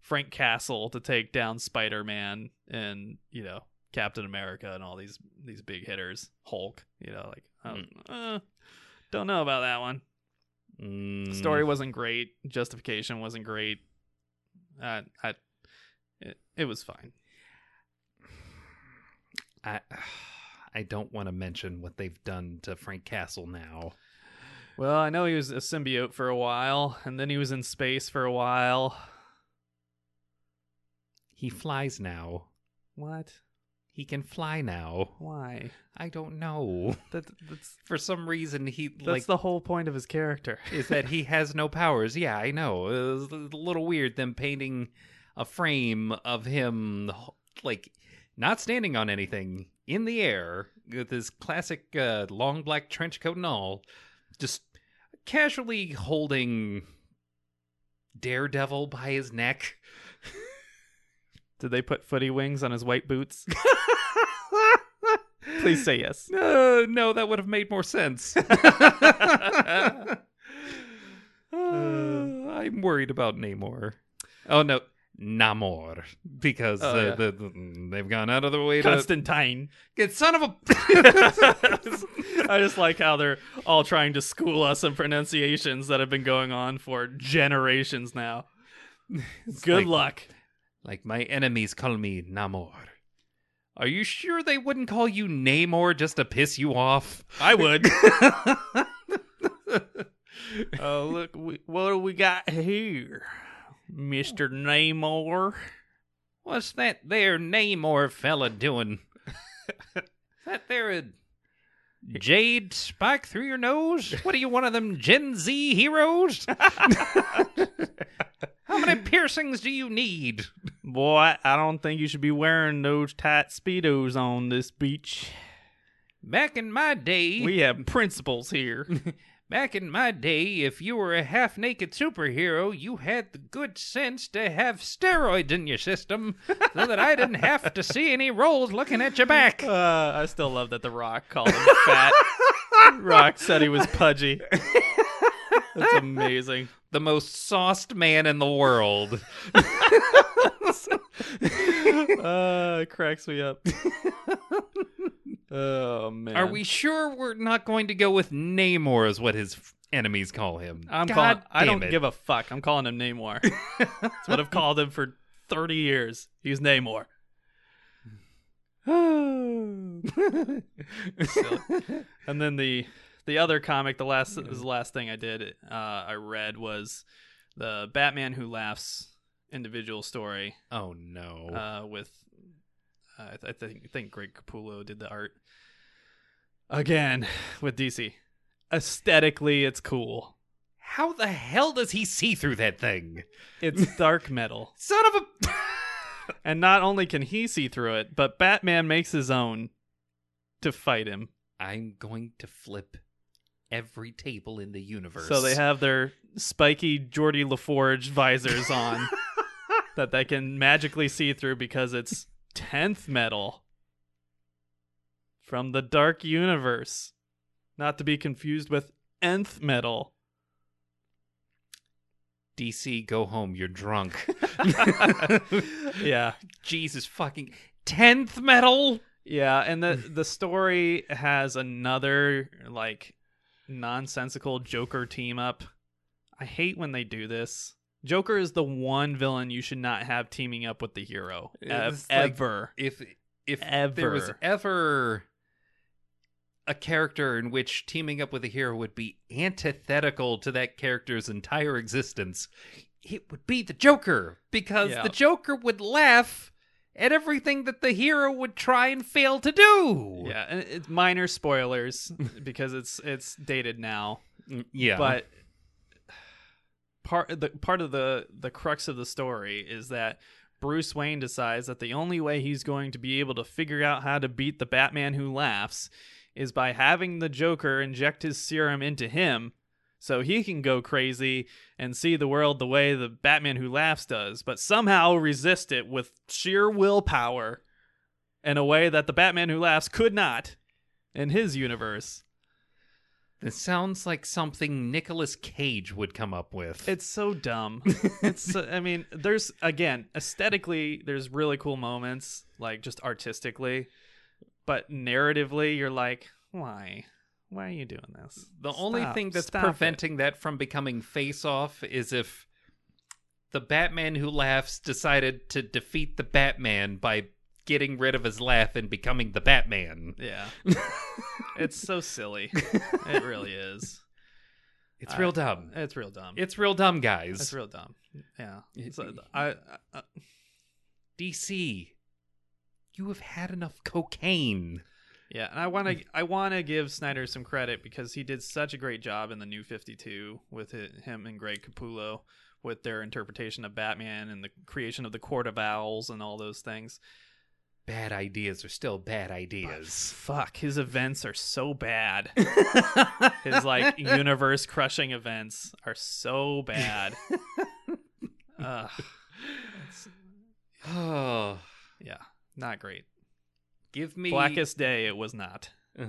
Frank Castle to take down Spider-Man and you know Captain America and all these these big hitters, Hulk. You know, like um, uh, don't know about that one. Mm, Story wasn't great. Justification wasn't great. Uh, I, it, it was fine. I, I don't want to mention what they've done to Frank Castle now. Well, I know he was a symbiote for a while, and then he was in space for a while. He flies now. What? He can fly now. Why? I don't know. That, that's For some reason, he that's like the whole point of his character. is that he has no powers. Yeah, I know. It was a little weird them painting a frame of him like not standing on anything in the air with his classic uh, long black trench coat and all, just casually holding Daredevil by his neck. Did they put footy wings on his white boots? Please say yes. Uh, no, that would have made more sense. Uh, I'm worried about Namor. Oh no, Namor, because Oh, uh, yeah. the, the- they've gone out of their way to Constantine. get son of a. I just like how they're all trying to school us in pronunciations that have been going on for generations now. Good like- luck. Like my enemies call me Namor. Are you sure they wouldn't call you Namor just to piss you off? I would. Oh, look, we, what do we got here? Mr. Namor. What's that there Namor fella doing? That there a jade spike through your nose? What are you, one of them Gen Z heroes? How many piercings do you need? Boy, I don't think you should be wearing those tight Speedos on this beach. Back in my day, We have principles here. back in my day, if you were a half-naked superhero, you had the good sense to have steroids in your system, so that I didn't have to see any rolls looking at your back. Uh, I still love that The Rock called him fat. Rock said he was pudgy. That's amazing. The most sauced man in the world. Uh, cracks me up. Oh man. Are we sure we're not going to go with Namor is what his f- enemies call him? I'm God calling. I don't it. give a fuck. I'm calling him Namor. That's what I've called him for 30 years. He's Namor. Silly. and then the the other comic, the last this is the last thing I did. Uh, I read was the Batman Who Laughs individual story Oh no. uh, with uh, I think I think Greg Capullo did the art again with DC. Aesthetically, it's cool. How the hell does he see through that thing? It's dark metal. Son of a and not only can he see through it, but Batman makes his own to fight him. I'm going to flip every table in the universe. So they have their spiky Geordi La Forge visors on that they can magically see through because it's 10th metal from the Dark Universe. Not to be confused with nth metal. DC, go home. You're drunk. yeah. Jesus fucking tenth metal. Yeah, and the the story has another like nonsensical Joker team up. I hate when they do this. Joker is the one villain you should not have teaming up with the hero ev- like- ever. If if ever. there was Ever. a character in which teaming up with a hero would be antithetical to that character's entire existence, it would be the Joker because Yeah. the Joker would laugh at everything that the hero would try and fail to do. Yeah, and it's minor spoilers because it's it's dated now. Yeah. But part the part of the the crux of the story is that Bruce Wayne decides that the only way he's going to be able to figure out how to beat the Batman who laughs is by having the Joker inject his serum into him so he can go crazy and see the world the way the Batman who laughs does, but somehow resist it with sheer willpower in a way that the Batman who laughs could not in his universe. This sounds like something Nicolas Cage would come up with. It's so dumb. it's so- I mean, there's again, aesthetically there's really cool moments, like just artistically, but narratively you're like, why? Why are you doing this? the only thing that's Stop it. preventing that from becoming face off is if the Batman who laughs decided to defeat the Batman by getting rid of his laugh and becoming the Batman. Yeah. it's so silly. It really is. It's I- real dumb. It's real dumb. It's real dumb, guys. it's real dumb. Yeah. So, uh, I, uh, I, DC, you have had enough cocaine. Yeah, and I want to I want to give Snyder some credit because he did such a great job in the New 52 with it, him and Greg Capullo with their interpretation of Batman and the creation of the Court of Owls and all those things. Bad ideas are still bad ideas. Fuck, his events are so bad. His like universe crushing events are so bad. Ugh. It's- oh, yeah, not great. give me Blackest Day it was not.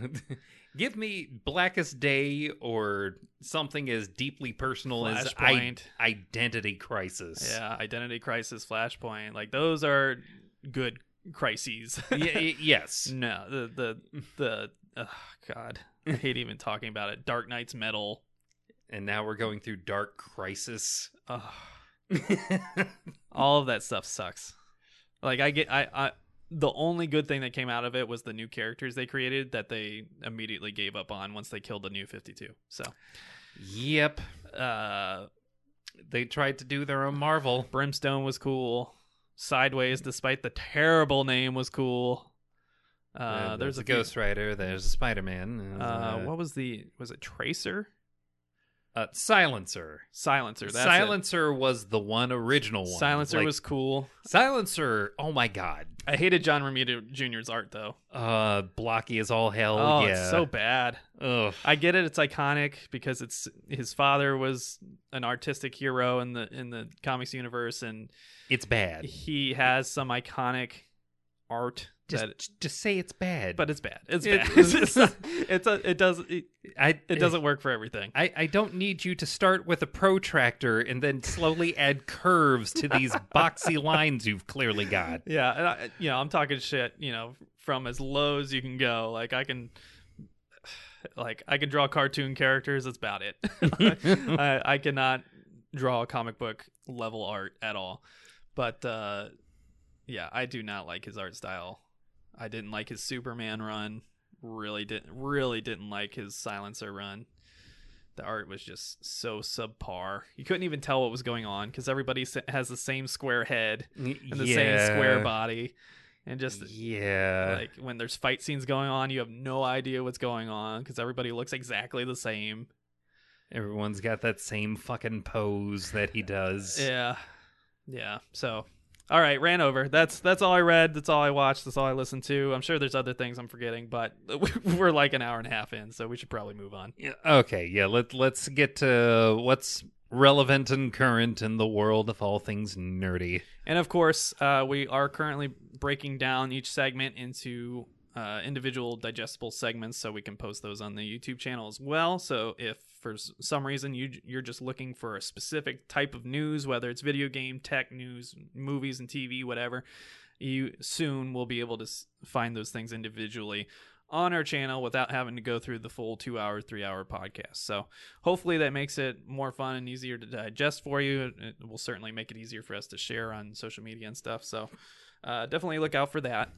Give me Blackest Day or something as deeply personal as I- Flashpoint. Identity Crisis. Yeah, Identity Crisis, Flashpoint, like those are good crises. Y- y- yes. no, the the the oh god, I hate even talking about it. Dark Nights Metal. And now we're going through Dark Crisis. All of that stuff sucks. Like I get I I the only good thing that came out of it was the new characters they created that they immediately gave up on once they killed the new 52. So, yep. uh They tried to do their own Marvel. Brimstone was cool. Sideways, despite the terrible name, was cool. Uh, Uh, there's a a Ghost Rider. There's a Spider Man. Uh, what was the? Was it Tracer? Uh, Silencer. Silencer. That's Silencer was the one original one. Silencer Like, was cool. Silencer. Oh my god. I hated John Romita Jr.'s art though. Uh, blocky as all hell. Oh, yeah. it's so bad. Ugh. I get it. It's iconic because it's his father was an artistic hero in the in the comics universe, and It's bad. he has some iconic art Just, that. just say it's bad. But it's bad. It's It- bad. it's, not- it's a, it does it, I, it doesn't work for everything. I, I don't need you to start with a protractor and then slowly add curves to these boxy lines you've clearly got. Yeah, and I, you know, I'm talking shit, you know, from as low as you can go. Like I can, like I can draw cartoon characters. That's about it. I, I cannot draw comic book level art at all. But uh, yeah, I do not like his art style. I didn't like his Superman run. Really didn't. Really didn't like his Silencer run. The art was just so subpar. You couldn't even tell what was going on because everybody has the same square head and the same square body and just Yeah. like when there's fight scenes going on you have no idea what's going on because everybody looks exactly the same Everyone's got that same fucking pose that he does. yeah yeah so All right, ran over. That's that's all I read. That's all I watched. That's all I listened to. I'm sure there's other things I'm forgetting, but we're like an hour and a half in, so we should probably move on. Yeah, okay, yeah. Let let's get to what's relevant and current in the world of all things nerdy. And of course, uh, we are currently breaking down each segment into uh, individual digestible segments, so we can post those on the YouTube channel as well. So if for some reason you you're just looking for a specific type of news, whether it's video game, tech news, movies and TV, whatever, you soon will be able to find those things individually on our channel without having to go through the full two hour, three hour podcast. So hopefully that makes it more fun and easier to digest for you. It will certainly make it easier for us to share on social media and stuff. So uh, definitely look out for that.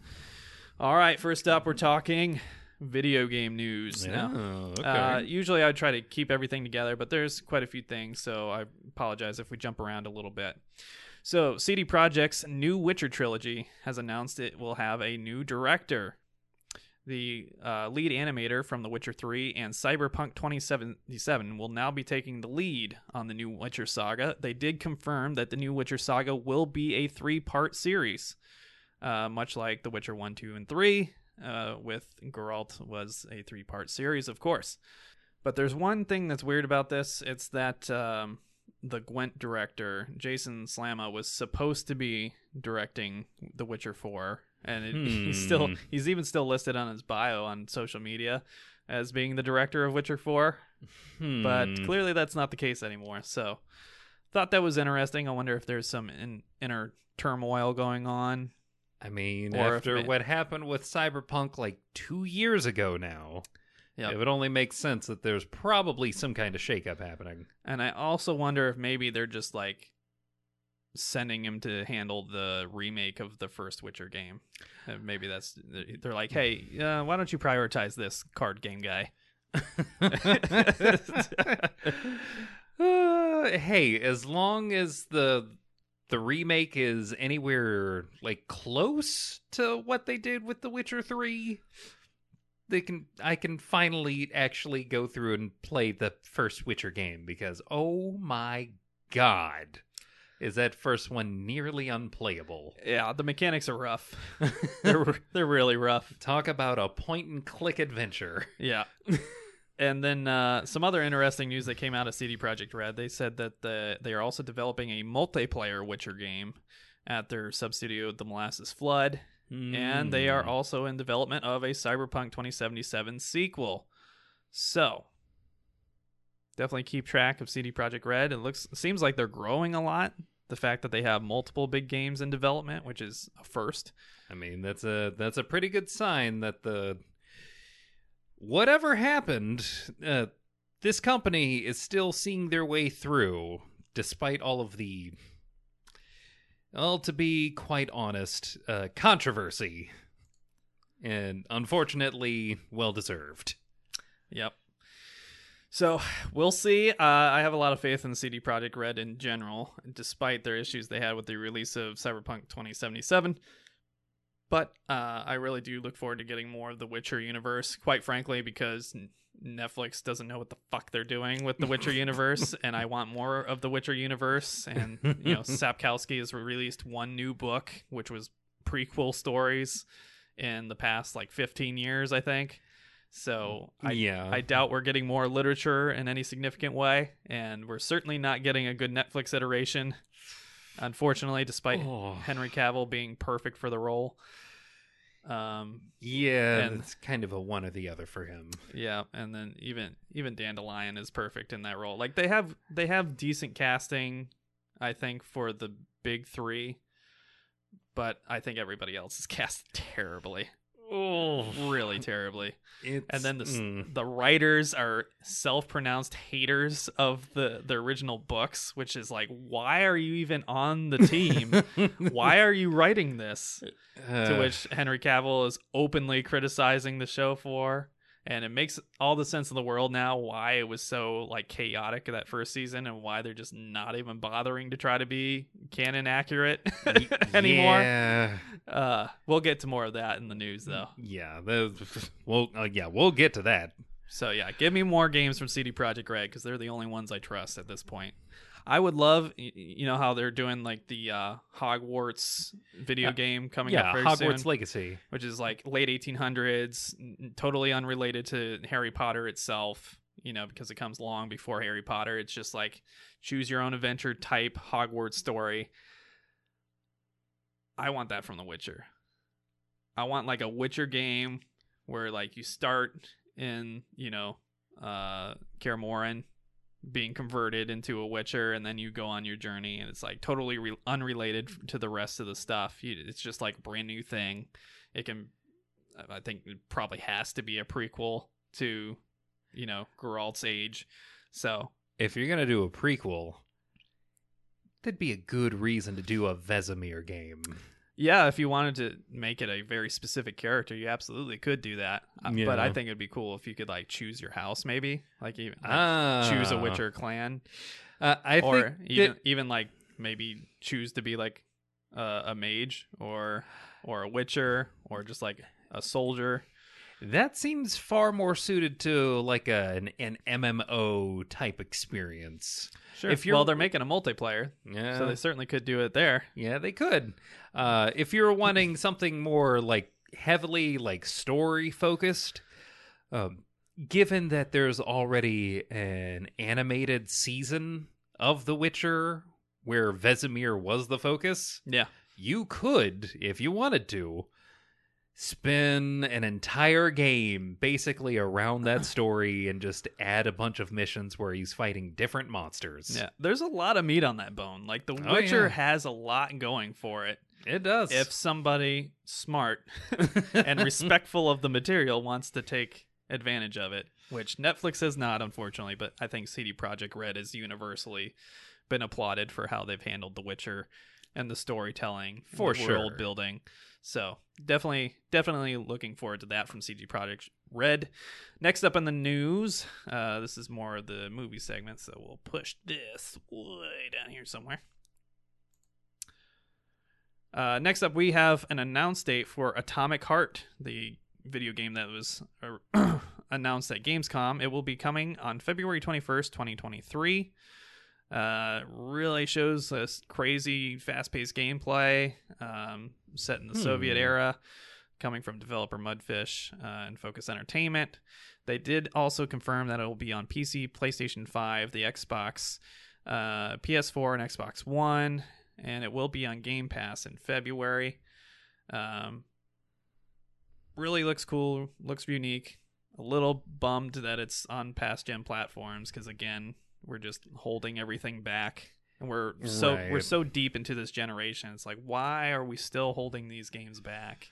All right, first up, we're talking video game news now. Oh, okay. Uh, usually I try to keep everything together, but there's quite a few things, so I apologize if we jump around a little bit. So, CD Projekt's new Witcher trilogy has announced it will have a new director. The uh, lead animator from The Witcher 3 and Cyberpunk 2077 will now be taking the lead on the new Witcher saga. They did confirm that the new Witcher saga will be a three part series, uh, much like The Witcher 1, 2, and 3, uh, with Geralt was a three part series, of course. But there's one thing that's weird about this. It's that um, the Gwent director, Jason Slama, was supposed to be directing The Witcher 4. And it, he's still Hmm. he's even still listed on his bio on social media as being the director of Witcher 4 but Hmm. clearly that's not the case anymore. So, thought that was interesting. I wonder if there's some in, inner turmoil going on. I mean, Or after it- what happened with Cyberpunk like two years ago now, Yep. it would only make sense that there's probably some kind of shakeup happening. And I also wonder if maybe they're just like sending him to handle the remake of the first Witcher game. And maybe that's they're like, hey, uh, why don't you prioritize this card game guy? Uh, hey, as long as the the remake is anywhere like close to what they did with The Witcher 3, they can I can finally actually go through and play the first Witcher game because oh my god, is that first one nearly unplayable. Yeah, the mechanics are rough. they're they're really rough. Talk about a point and click adventure. Yeah. and then uh, some other interesting news that came out of CD Projekt Red. They said that the, they are also developing a multiplayer Witcher game at their sub studio, The Molasses Flood, and they are Hmm. also in development of a Cyberpunk 2077 sequel. So definitely keep track of CD Projekt Red. It looks seems like they're growing a lot. The fact that they have multiple big games in development, which is a first. I mean, that's a that's a pretty good sign that the whatever happened, uh, this company is still seeing their way through, despite all of the, well, to be quite honest, uh, controversy, and unfortunately, well deserved. Yep. So we'll see. Uh, I have a lot of faith in CD Projekt Red in general, despite their issues they had with the release of Cyberpunk 2077. But uh, I really do look forward to getting more of the Witcher universe. Quite frankly, because Netflix doesn't know what the fuck they're doing with the Witcher universe, and I want more of the Witcher universe. And you know, Sapkowski has released one new book, which was prequel stories in the past like 15 years, I think. So I, yeah, I doubt we're getting more literature in any significant way, and we're certainly not getting a good Netflix iteration. Unfortunately, despite Oh. Henry Cavill being perfect for the role. Um, yeah, and- it's kind of a one or the other for him. yeah, and then even even Dandelion is perfect in that role. Like they have they have decent casting, I think, for the big three, but I think everybody else is cast terribly, Oh, really terribly. it's, and then the mm. the writers are self-pronounced haters of the the original books which is like why are you even on the team why are you writing this to Uh, which henry cavill is openly criticizing the show for and it makes all the sense in the world now why it was so like chaotic that first season and why they're just not even bothering to try to be canon accurate anymore Yeah, uh we'll get to more of that in the news though yeah. The, well, uh, yeah, we'll get to that. So yeah, give me more games from CD Projekt Red because they're the only ones I trust at this point. I would love, you know, how they're doing like the uh, Hogwarts video Yeah. game coming out. yeah, up very Hogwarts soon, Legacy. which is like late 1800s, n- totally unrelated to Harry Potter itself. You know, because it comes long before Harry Potter. It's just like choose your own adventure type Hogwarts story. I want that from The Witcher. I want like a Witcher game where like you start in, you know, uh Kaer Morhen being converted into a Witcher and then you go on your journey and it's like totally re- unrelated to the rest of the stuff. You, it's just like brand new thing. It can I think it probably has to be a prequel to, you know, Geralt's age. So, If you're gonna do a prequel, that'd be a good reason to do a Vesemir game. Yeah, if you wanted to make it a very specific character, you absolutely could do that. Uh, But I think it'd be cool if you could like choose your house, maybe like even like, Ah, choose a Witcher clan, Uh, I or think even that- even like maybe choose to be like uh, a mage or or a Witcher or just like a soldier. That seems far more suited to like a, an, an MMO type experience. Sure. If you're- well, they're making a multiplayer, Yeah, so they certainly could do it there. yeah, they could. Uh, if you're wanting something more like heavily like story focused, um, given that there's already an animated season of The Witcher where Vesemir was the focus, Yeah. you could, if you wanted to, spin an entire game basically around that story and just add a bunch of missions where he's fighting different monsters. Yeah, there's a lot of meat on that bone. Like The Oh, Witcher yeah. has a lot going for it. It does. If somebody smart and respectful of the material wants to take advantage of it, which Netflix has not, unfortunately, but I think CD Projekt Red has universally been applauded for how they've handled The Witcher and the storytelling, For the world building. So definitely, definitely looking forward to that from CD Projekt Red. Next up in the news, uh, this is more of the movie segment, so we'll push this way down here somewhere. Uh, next up, we have an announced date for Atomic Heart, the video game that was uh, announced at Gamescom. It will be coming on February 21st, 2023. Uh, really shows this crazy, fast paced gameplay um, set in the Soviet Hmm. era, coming from developer Mundfish uh, and Focus Entertainment. They did also confirm that it will be on PC, PlayStation 5, the Xbox, uh, PS4, and Xbox One, and it will be on Game Pass in February. Um, really looks cool, looks unique. A little bummed that it's on past gen platforms because again, we're just holding everything back, and we're so we're so deep into this generation. It's like, why are we still holding these games back?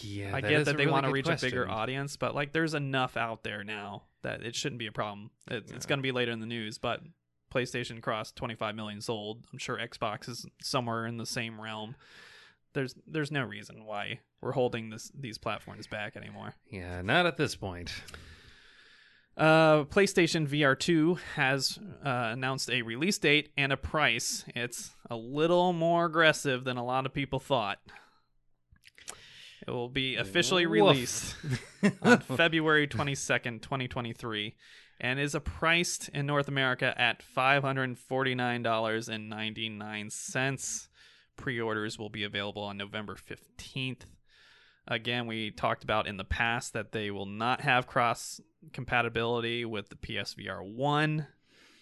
yeah, I get is that they really want to reach a bigger audience, but like, there's enough out there now that it shouldn't be a problem. It's, it's going to be later in the news, but PlayStation crossed 25 million sold. I'm sure Xbox is somewhere in the same realm. There's there's no reason why we're holding this these platforms back anymore. Yeah, not at this point. Uh, PlayStation VR 2 has uh, announced a release date and a price. It's a little more aggressive than a lot of people thought. It will be officially Woof. released on February 22nd, 2023, and is priced in North America at $549.99. Pre orders will be available on November 15th. Again, we talked about in the past that they will not have cross compatibility with the PSVR 1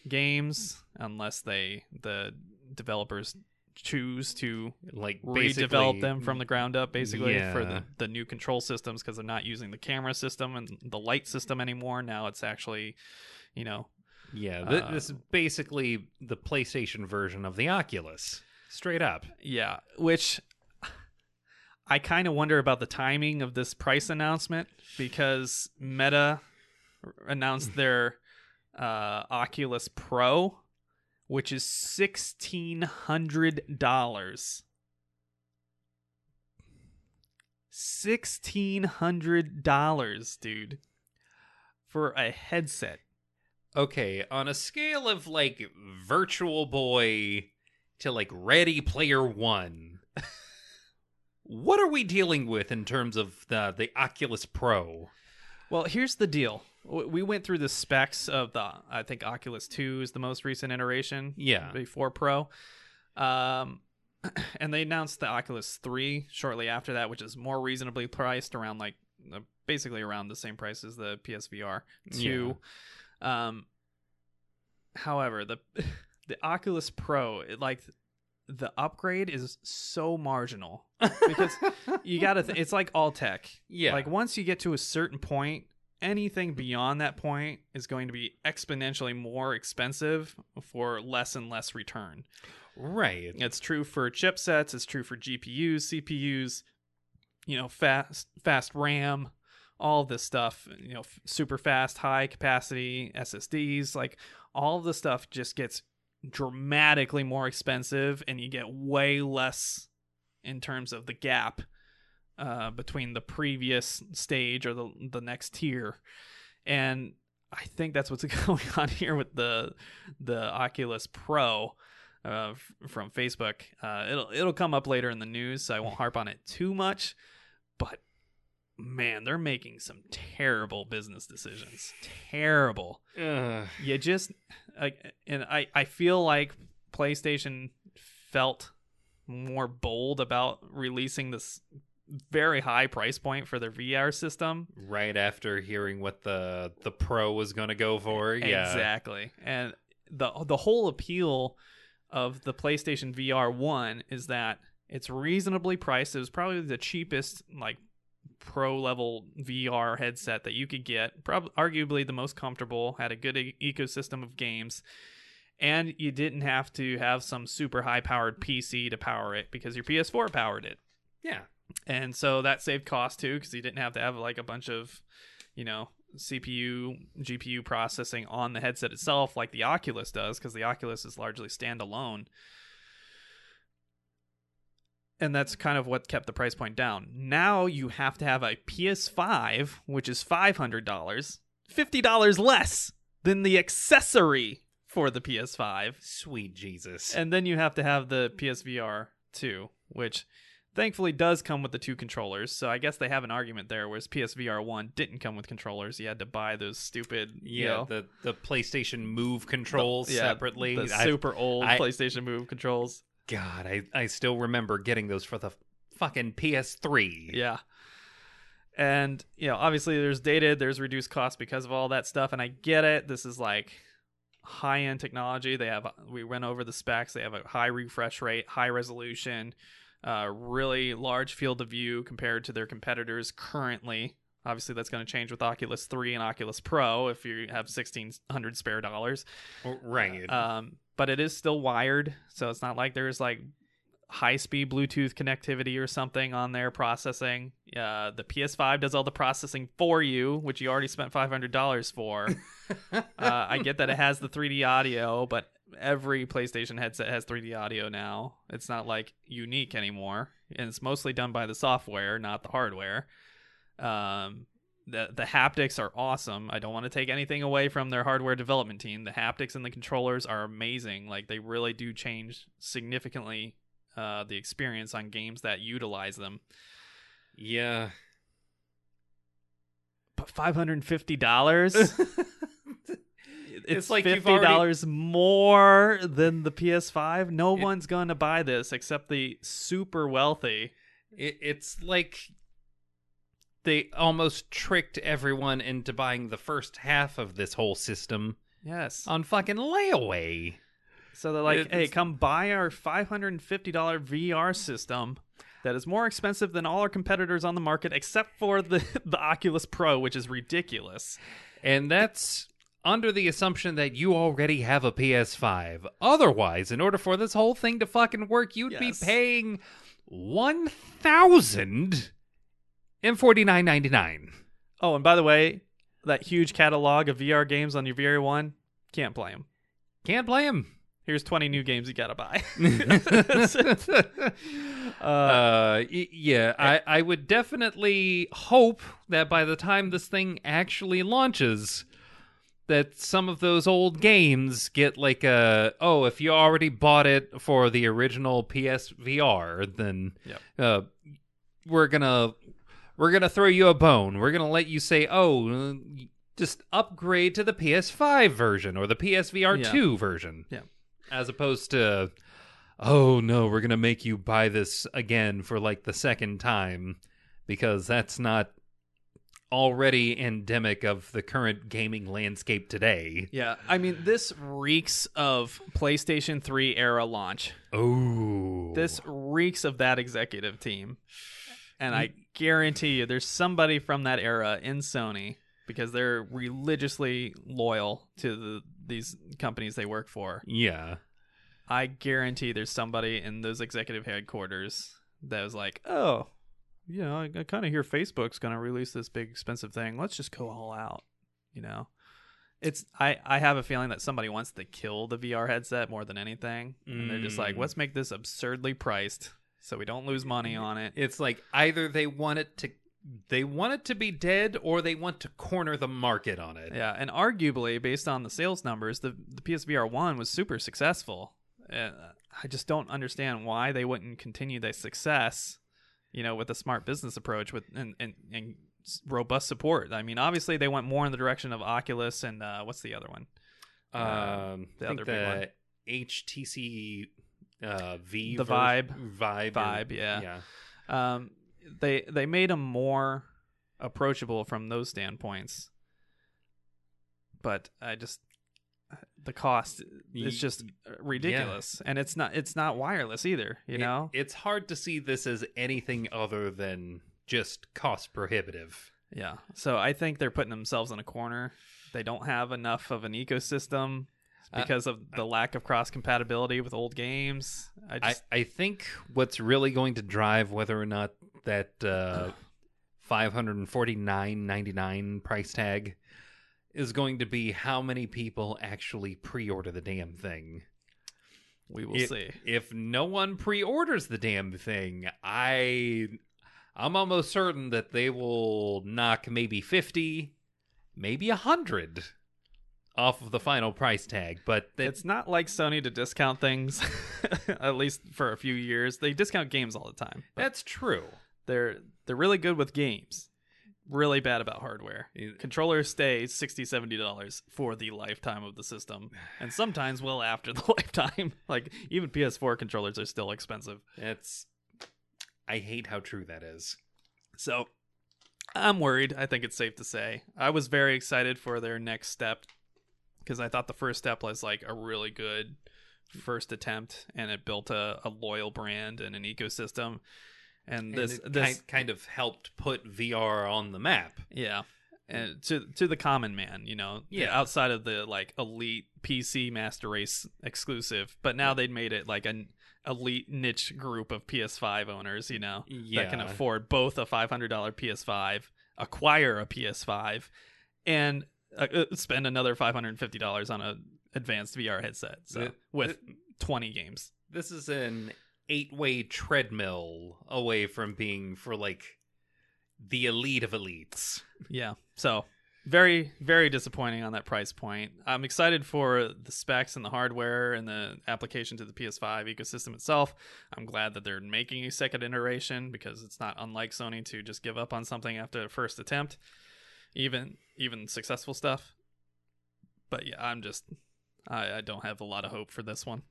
games unless they the developers choose to like redevelop them from the ground up basically for the, the new control systems because they're not using the camera system and the light system anymore now it's actually you know Yeah, th- Uh, this is basically the PlayStation version of the Oculus. Straight up. yeah which i kind of wonder about the timing of this price announcement because meta announced their uh, oculus pro which is $1600 $1600 dude for a headset. Okay, on a scale of like Virtual Boy to like Ready Player One, what are we dealing with in terms of the the Oculus Pro? Well, here's the deal. we went through the specs of the I think Oculus 2 is the most recent iteration Yeah. before Pro. Um and they announced the Oculus 3 shortly after that, which is more reasonably priced around like uh, basically around the same price as the PSVR 2. Um however, the the Oculus Pro, it, like the upgrade is so marginal because you got to th- it's like all tech. yeah. Like once you get to a certain point, anything beyond that point is going to be exponentially more expensive for less and less return. right. It's true for chipsets, it's true for GPUs, CPUs, you know, fast fast RAM, all this stuff, you know, f- super fast, high capacity SSDs, like all the stuff just gets dramatically more expensive and you get way less in terms of the gap uh, between the previous stage or the the next tier. And I think that's what's going on here with the the Oculus Pro uh, from Facebook. Uh, it'll it'll come up later in the news, so I won't harp on it too much. Man, they're making some terrible business decisions. Terrible. Ugh. You just like, and I I feel like PlayStation felt more bold about releasing this very high price point for their VR system. right after hearing what the the pro was going to go for. Yeah. Exactly. And the the whole appeal of the PlayStation VR 1 is that it's reasonably priced. It was probably the cheapest like pro level VR headset that you could get. Probably arguably the most comfortable, had a good e- ecosystem of games. And you didn't have to have some super high powered PC to power it because your PS4 powered it Yeah. and so that saved cost too because you didn't have to have like a bunch of you know cpu gpu processing on the headset itself like the oculus does because the oculus is largely standalone and that's kind of what kept the price point down now you have to have a ps5 which is $500 $50 less than the accessory for the ps5 Sweet Jesus. and then you have to have the PSVR 2, which thankfully does come with the two controllers. So I guess they have an argument there, whereas PSVR 1 didn't come with controllers. You had to buy those stupid, you yeah, know, the the PlayStation Move controls yeah, separately. the I- super old I- PlayStation Move controls. God, I I still remember getting those for the fucking PS3. Yeah. And, you know, obviously there's dated, there's reduced cost because of all that stuff. And I get it. This is like high end technology. They have, we went over the specs. They have a high refresh rate, high resolution, uh, really large field of view compared to their competitors currently. Obviously, that's going to change with Oculus 3 and Oculus Pro if you have 1600 spare dollars. Right. Um, but it is still wired, so it's not like there's like high speed Bluetooth connectivity or something on there processing. Uh, the PS5 does all the processing for you, which you already spent five hundred dollars for. uh, I get that it has the 3D audio, but every PlayStation headset has 3D audio now. It's not like unique anymore, and it's mostly done by the software, not the hardware. Um, the the haptics are awesome. I don't want to take anything away from their hardware development team. The haptics and the controllers are amazing. Like they really do change significantly uh, the experience on games that utilize them. yeah. But five hundred and fifty dollars. It's like fifty dollars more than the PS5. No It- one's going to buy this except the super wealthy. It, it's like they almost tricked everyone into buying the first half of this whole system Yes. on fucking layaway. So they're like, It's- "Hey, come buy our five hundred and fifty dollar VR system that is more expensive than all our competitors on the market, except for the the Oculus Pro, which is ridiculous." And that's under the assumption that you already have a PS5. Otherwise, in order for this whole thing to fucking work, you'd Yes. be paying one thousand and forty nine ninety nine. Oh, and by the way, that huge catalog of VR games on your VR One can't play them. Can't play them. Here's twenty new games you gotta buy. uh, uh, yeah, I, I would definitely hope that by the time this thing actually launches, that some of those old games get like a oh, if you already bought it for the original PSVR, then Yep. uh, we're gonna we're gonna throw you a bone. We're gonna let you say, oh, just upgrade to the PS5 version or the PSVR 2 version. Yeah. As opposed to, oh no, we're going to make you buy this again for like the second time because that's not already endemic of the current gaming landscape today. Yeah, I mean, this reeks of PlayStation 3 era launch. Oh. This reeks of that executive team. And I guarantee you there's somebody from that era in Sony because they're religiously loyal to the, these companies they work for. Yeah. I guarantee there's somebody in those executive headquarters that was like, oh, you know, I, I kind of hear Facebook's going to release this big expensive thing. Let's just go all out, you know? It's I, I have a feeling that somebody wants to kill the VR headset more than anything. And they're just like, Mm. let's make this absurdly priced so we don't lose money on it. It's like either they want it to they want it to be dead or they want to corner the market on it. Yeah, and arguably, based on the sales numbers, the the PSVR one was super successful. Uh, I just don't understand why they wouldn't continue their success, you know, with a smart business approach with and and, and robust support. I mean, obviously, they went more in the direction of Oculus and uh, what's the other one? Um, the I think other big one. the HTC uh, V, The Vibe. Vibe, or- Vibe, yeah. yeah. Um, they they made them more approachable from those standpoints, but I just the cost is just ridiculous, and it's not it's not wireless either. You It- know, it's hard to see this as anything other than just cost prohibitive. yeah. So I think they're putting themselves in a corner. They don't have enough of an ecosystem Uh, because of the lack of cross compatibility with old games. I I, I think what's really going to drive whether or not that uh, five hundred and forty nine ninety nine price tag is going to be how many people actually pre order the damn thing. we will It- see. If no one pre orders the damn thing, I I'm almost certain that they will knock maybe fifty, maybe a hundred off of the final price tag. But It's not like Sony to discount things, at least for a few years. They discount games all the time. that's true. they're they're really good with games. Really bad about hardware. Controllers stay 60 70 dollars for the lifetime of the system, and sometimes well after the lifetime. Like even PS4 controllers are still expensive. That's I hate how true that is. So I'm worried. I think it's safe to say. I was very excited for their next step because I thought the first step was like a really good first attempt and it built a, a loyal brand and an ecosystem. And And this, this kind, kind of helped put VR on the map. yeah. Mm. And to to the common man, you know, Yeah. outside of the like elite PC master race exclusive, but now they'd made it like an elite niche group of PS5 owners, you know, that can afford both a $500 PS5, acquire a PS5, and uh, uh, spend another $550 on a advanced VR headset. So Th- with 20 games. This is an eight-way treadmill away from being for like the elite of elites. Yeah. So very, very disappointing on that price point. I'm excited for the specs and the hardware and the application to the PS5 ecosystem itself. I'm glad that they're making a second iteration because it's not unlike Sony to just give up on something after the first attempt, even even successful stuff. But yeah, I'm just I, I don't have a lot of hope for this one.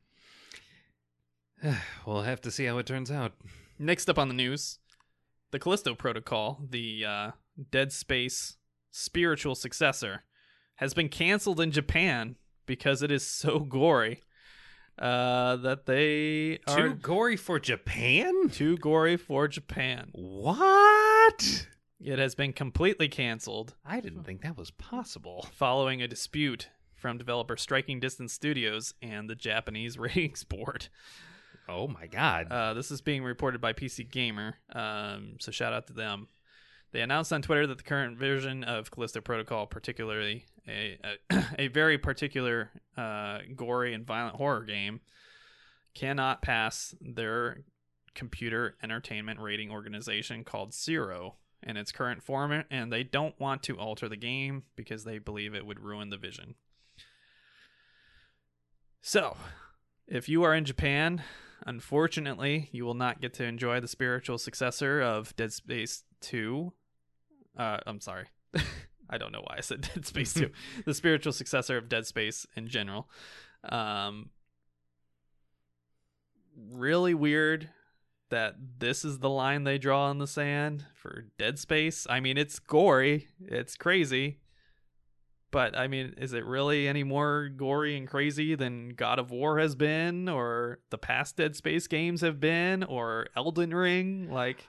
we'll have to see how it turns out. Next up on the news, the Callisto Protocol, the uh, Dead Space spiritual successor, has been canceled in Japan because it is so gory uh, that they are Too gory for Japan? too gory for Japan. What? It has been completely canceled I didn't think that was possible. following a dispute from developer Striking Distance Studios and the Japanese ratings board. Oh my god. Uh, this is being reported by PC Gamer, um, so shout out to them. They announced on Twitter that the current version of Callisto Protocol, particularly a a, a very particular uh, gory and violent horror game, cannot pass their computer entertainment rating organization called CERO in its current form, and they don't want to alter the game because they believe it would ruin the vision. So, if you are in Japan, unfortunately, you will not get to enjoy the spiritual successor of Dead Space 2. Uh, I'm sorry. I don't know why I said Dead Space 2. the spiritual successor of Dead Space in general. Um, really weird that this is the line they draw in the sand for Dead Space. I mean, it's gory, it's crazy, but I mean, is it really any more gory and crazy than God of War has been, or the past Dead Space games have been, or Elden Ring? Like,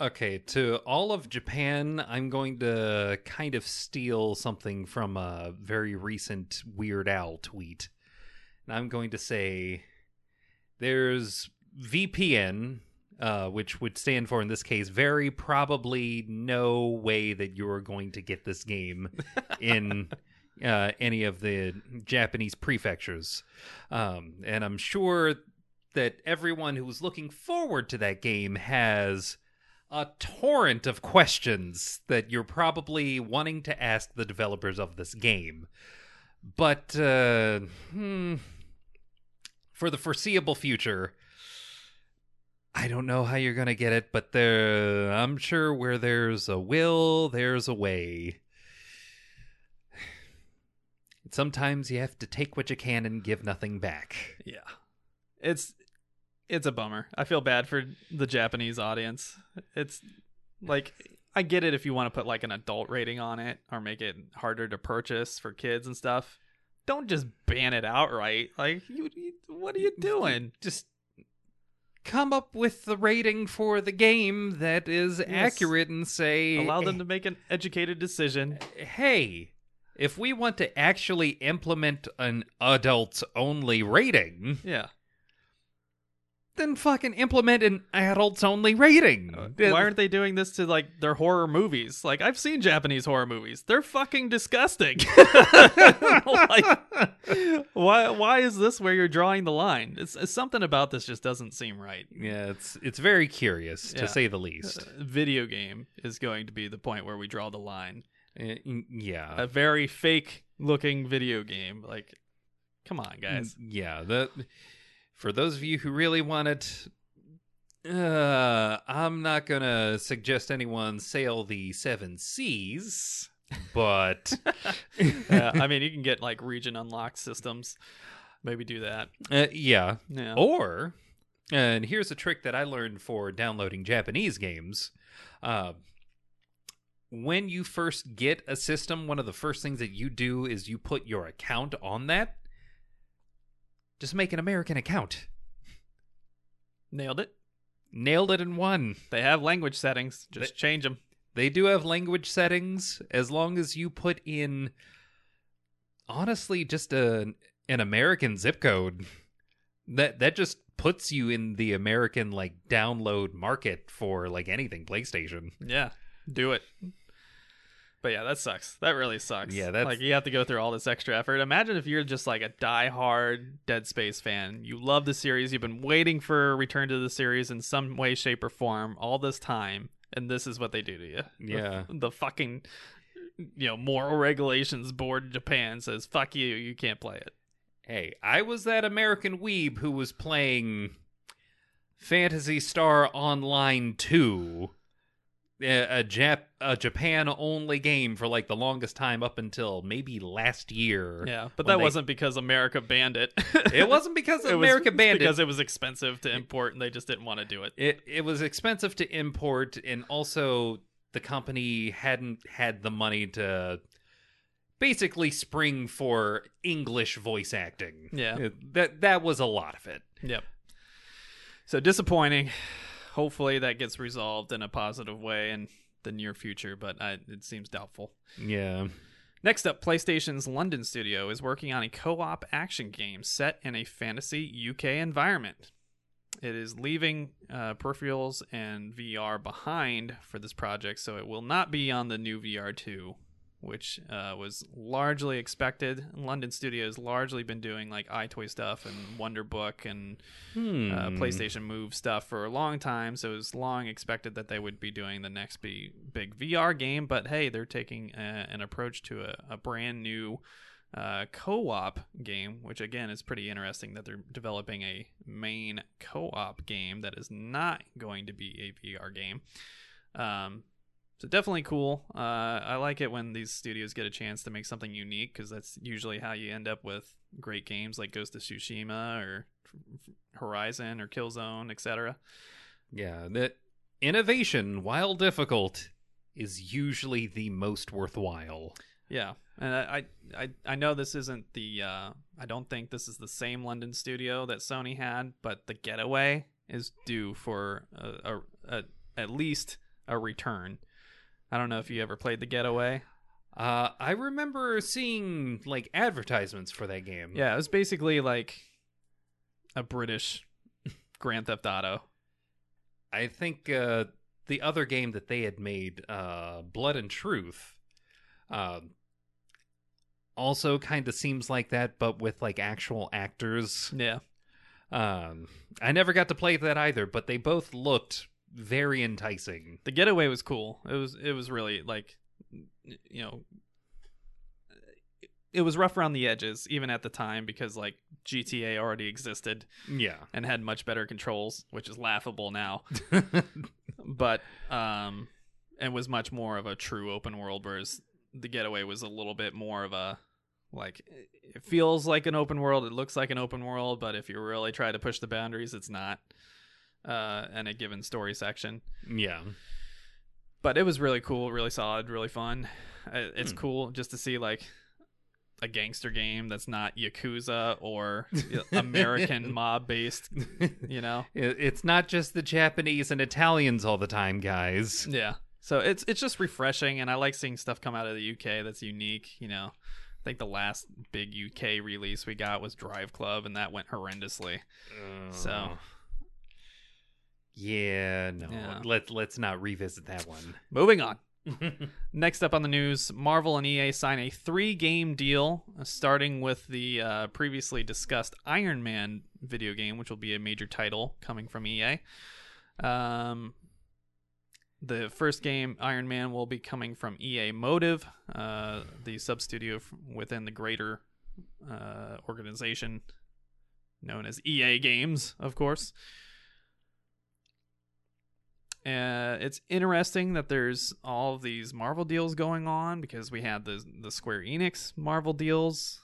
Okay, to all of Japan, I'm going to kind of steal something from a very recent Weird Al tweet. And I'm going to say there's VPN, uh, which would stand for, in this case, very probably no way that you're going to get this game in uh, any of the Japanese prefectures. Um, and I'm sure that everyone who was looking forward to that game has a torrent of questions that you're probably wanting to ask the developers of this game. But uh, hmm, for the foreseeable future, I don't know how you're going to get it, but there I'm sure where there's a will, there's a way. Sometimes you have to take what you can and give nothing back. yeah, it's it's a bummer. I feel bad for the Japanese audience. It's like I get it if you want to put like an adult rating on it or make it harder to purchase for kids and stuff. Don't just ban it outright. Like, you, you what are you doing? Just come up with the rating for the game that is accurate and say Allow them eh, to make an educated decision. hey, if we want to actually implement an adults only rating, Yeah. Then fucking implement an adults only rating. Why aren't they doing this to like their horror movies? Like I've seen Japanese horror movies. They're fucking disgusting. like, why why is this where you're drawing the line? It's, it's something about this just doesn't seem right. yeah, it's it's very curious Yeah. to say the least. A video game is going to be the point where we draw the line. Uh, yeah. A very fake looking video game. Like come on, guys. Yeah, the for those of you who really want it, uh, I'm not gonna suggest anyone sail the seven seas, but yeah, I mean you can get like region unlocked systems. Maybe do that. uh, yeah. Yeah. Or, and here's a trick that I learned for downloading Japanese games. Uh, when you first get a system, one of the first things that you do is you put your account on that. Just make an American account. Nailed it. Nailed it in one. They have language settings. Just change them. They do have language settings as long as you put in honestly just a an American zip code. That that just puts you in the American like download market for like anything PlayStation. Yeah, do it. But yeah, that sucks. That really sucks. Yeah, that's- like you have to go through all this extra effort. Imagine if you're just like a die-hard Dead Space fan. You love the series. You've been waiting for a return to the series in some way, shape, or form all this time, and this is what they do to you. Yeah. the, fucking you know moral regulations board in Japan says fuck you. You can't play it. Hey, I was that American weeb who was playing Phantasy Star Online 2, a, Jap a Japan only game for like the longest time up until maybe last year. Yeah, but that they- wasn't because America banned it. It wasn't because It was America banned it. because it was expensive to import and they just didn't want to do it. It it was expensive to import, and also the company hadn't had the money to basically spring for English voice acting. Yeah. It- that that was a lot of it. Yep. So disappointing. Hopefully that gets resolved in a positive way in the near future, but I, it seems doubtful. Yeah. Next up, PlayStation's London studio is working on a co op action game set in a fantasy UK environment. It is leaving uh, peripherals and VR behind for this project, so it will not be on the new VR2, which uh, was largely expected. London Studios largely been doing like EyeToy stuff and Wonderbook and Hmm. uh, PlayStation Move stuff for a long time, so it was long expected that they would be doing the next big, big VR game. But hey, they're taking a, an approach to a, a brand new uh, co-op game, which again is pretty interesting that they're developing a main co-op game that is not going to be a VR game. Um, so definitely cool. Uh, I like it when these studios get a chance to make something unique because that's usually how you end up with great games like Ghost of Tsushima or Horizon or Killzone, etc. Yeah, the innovation, while difficult, is usually the most worthwhile. Yeah, and I, I I know this isn't the uh, I don't think this is the same London studio that Sony had, but the Getaway is due for a, a, a at least a return. I don't know if you ever played the Getaway. Uh, I remember seeing like advertisements for that game. Yeah, it was basically like a British Grand Theft Auto. I think uh, the other game that they had made, uh, Blood and Truth, uh, also kind of seems like that, but with like actual actors. Yeah. Um, I never got to play that either, but they both looked very enticing. The Getaway was cool. It was it was really like you know it was rough around the edges even at the time because like GTA already existed Yeah. and had much better controls, which is laughable now. but um and was much more of a true open world whereas the getaway was a little bit more of a like it feels like an open world it looks like an open world but if you really try to push the boundaries it's not uh in a given story section yeah. but it was really cool really solid really fun it's Hmm. cool just to see like a gangster game that's not yakuza or american mob based you know It's not just the Japanese and Italians all the time, guys. Yeah. So it's it's just refreshing and I like seeing stuff come out of the UK that's unique, you know. I think the last big UK release we got was Drive Club and that went horrendously. So- Uh, yeah, no. Yeah. Let let's not revisit that one. Moving on. Next up on the news, Marvel and EA sign a three-game deal, uh, starting with the uh, previously discussed Iron Man video game, which will be a major title coming from EA. Um, the first game, Iron Man, will be coming from EA Motive, uh, the sub studio f- within the greater uh, organization known as EA Games, of course. Uh, it's interesting that there's all of these Marvel deals going on because we had the the Square Enix Marvel deals,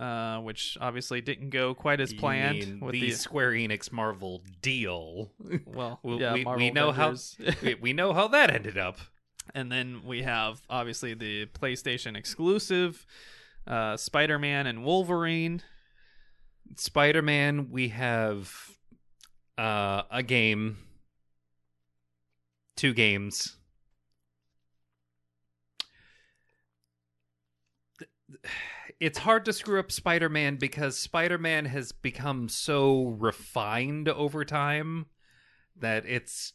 uh, which obviously didn't go quite as planned with the, the Square Enix Marvel deal. well, We- yeah, we- we know how- we, we know how that ended up. and then we have obviously the PlayStation exclusive, uh, Spider Man and Wolverine. Spider Man, we have uh, a game, two games. It's hard to screw up Spider Man because Spider Man has become so refined over time that it's.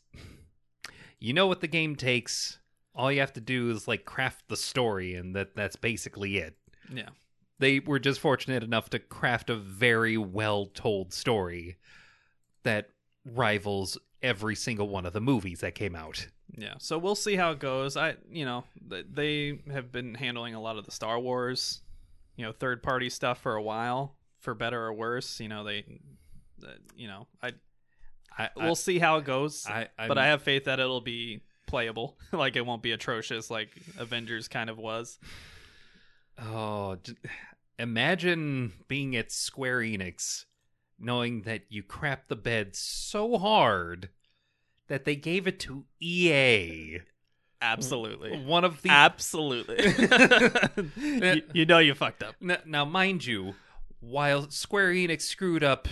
You know what the game takes. All you have to do is like craft the story, and that that's basically it Yeah, they were just fortunate enough to craft a very well told story that rivals every single one of the movies that came out. yeah. So we'll see how it goes. I, you know, they have been handling a lot of the Star Wars, you know, third party stuff for a while, for better or worse. You know, they, you know, I I, we'll see how it goes. I, I, but I have faith that it'll be playable. like it won't be atrocious like Avengers kind of was. oh, imagine being at Square Enix, knowing that you crapped the bed so hard that they gave it to EA, Absolutely. one of the Absolutely. you, you know you fucked up. N- now, mind you, while Square Enix screwed up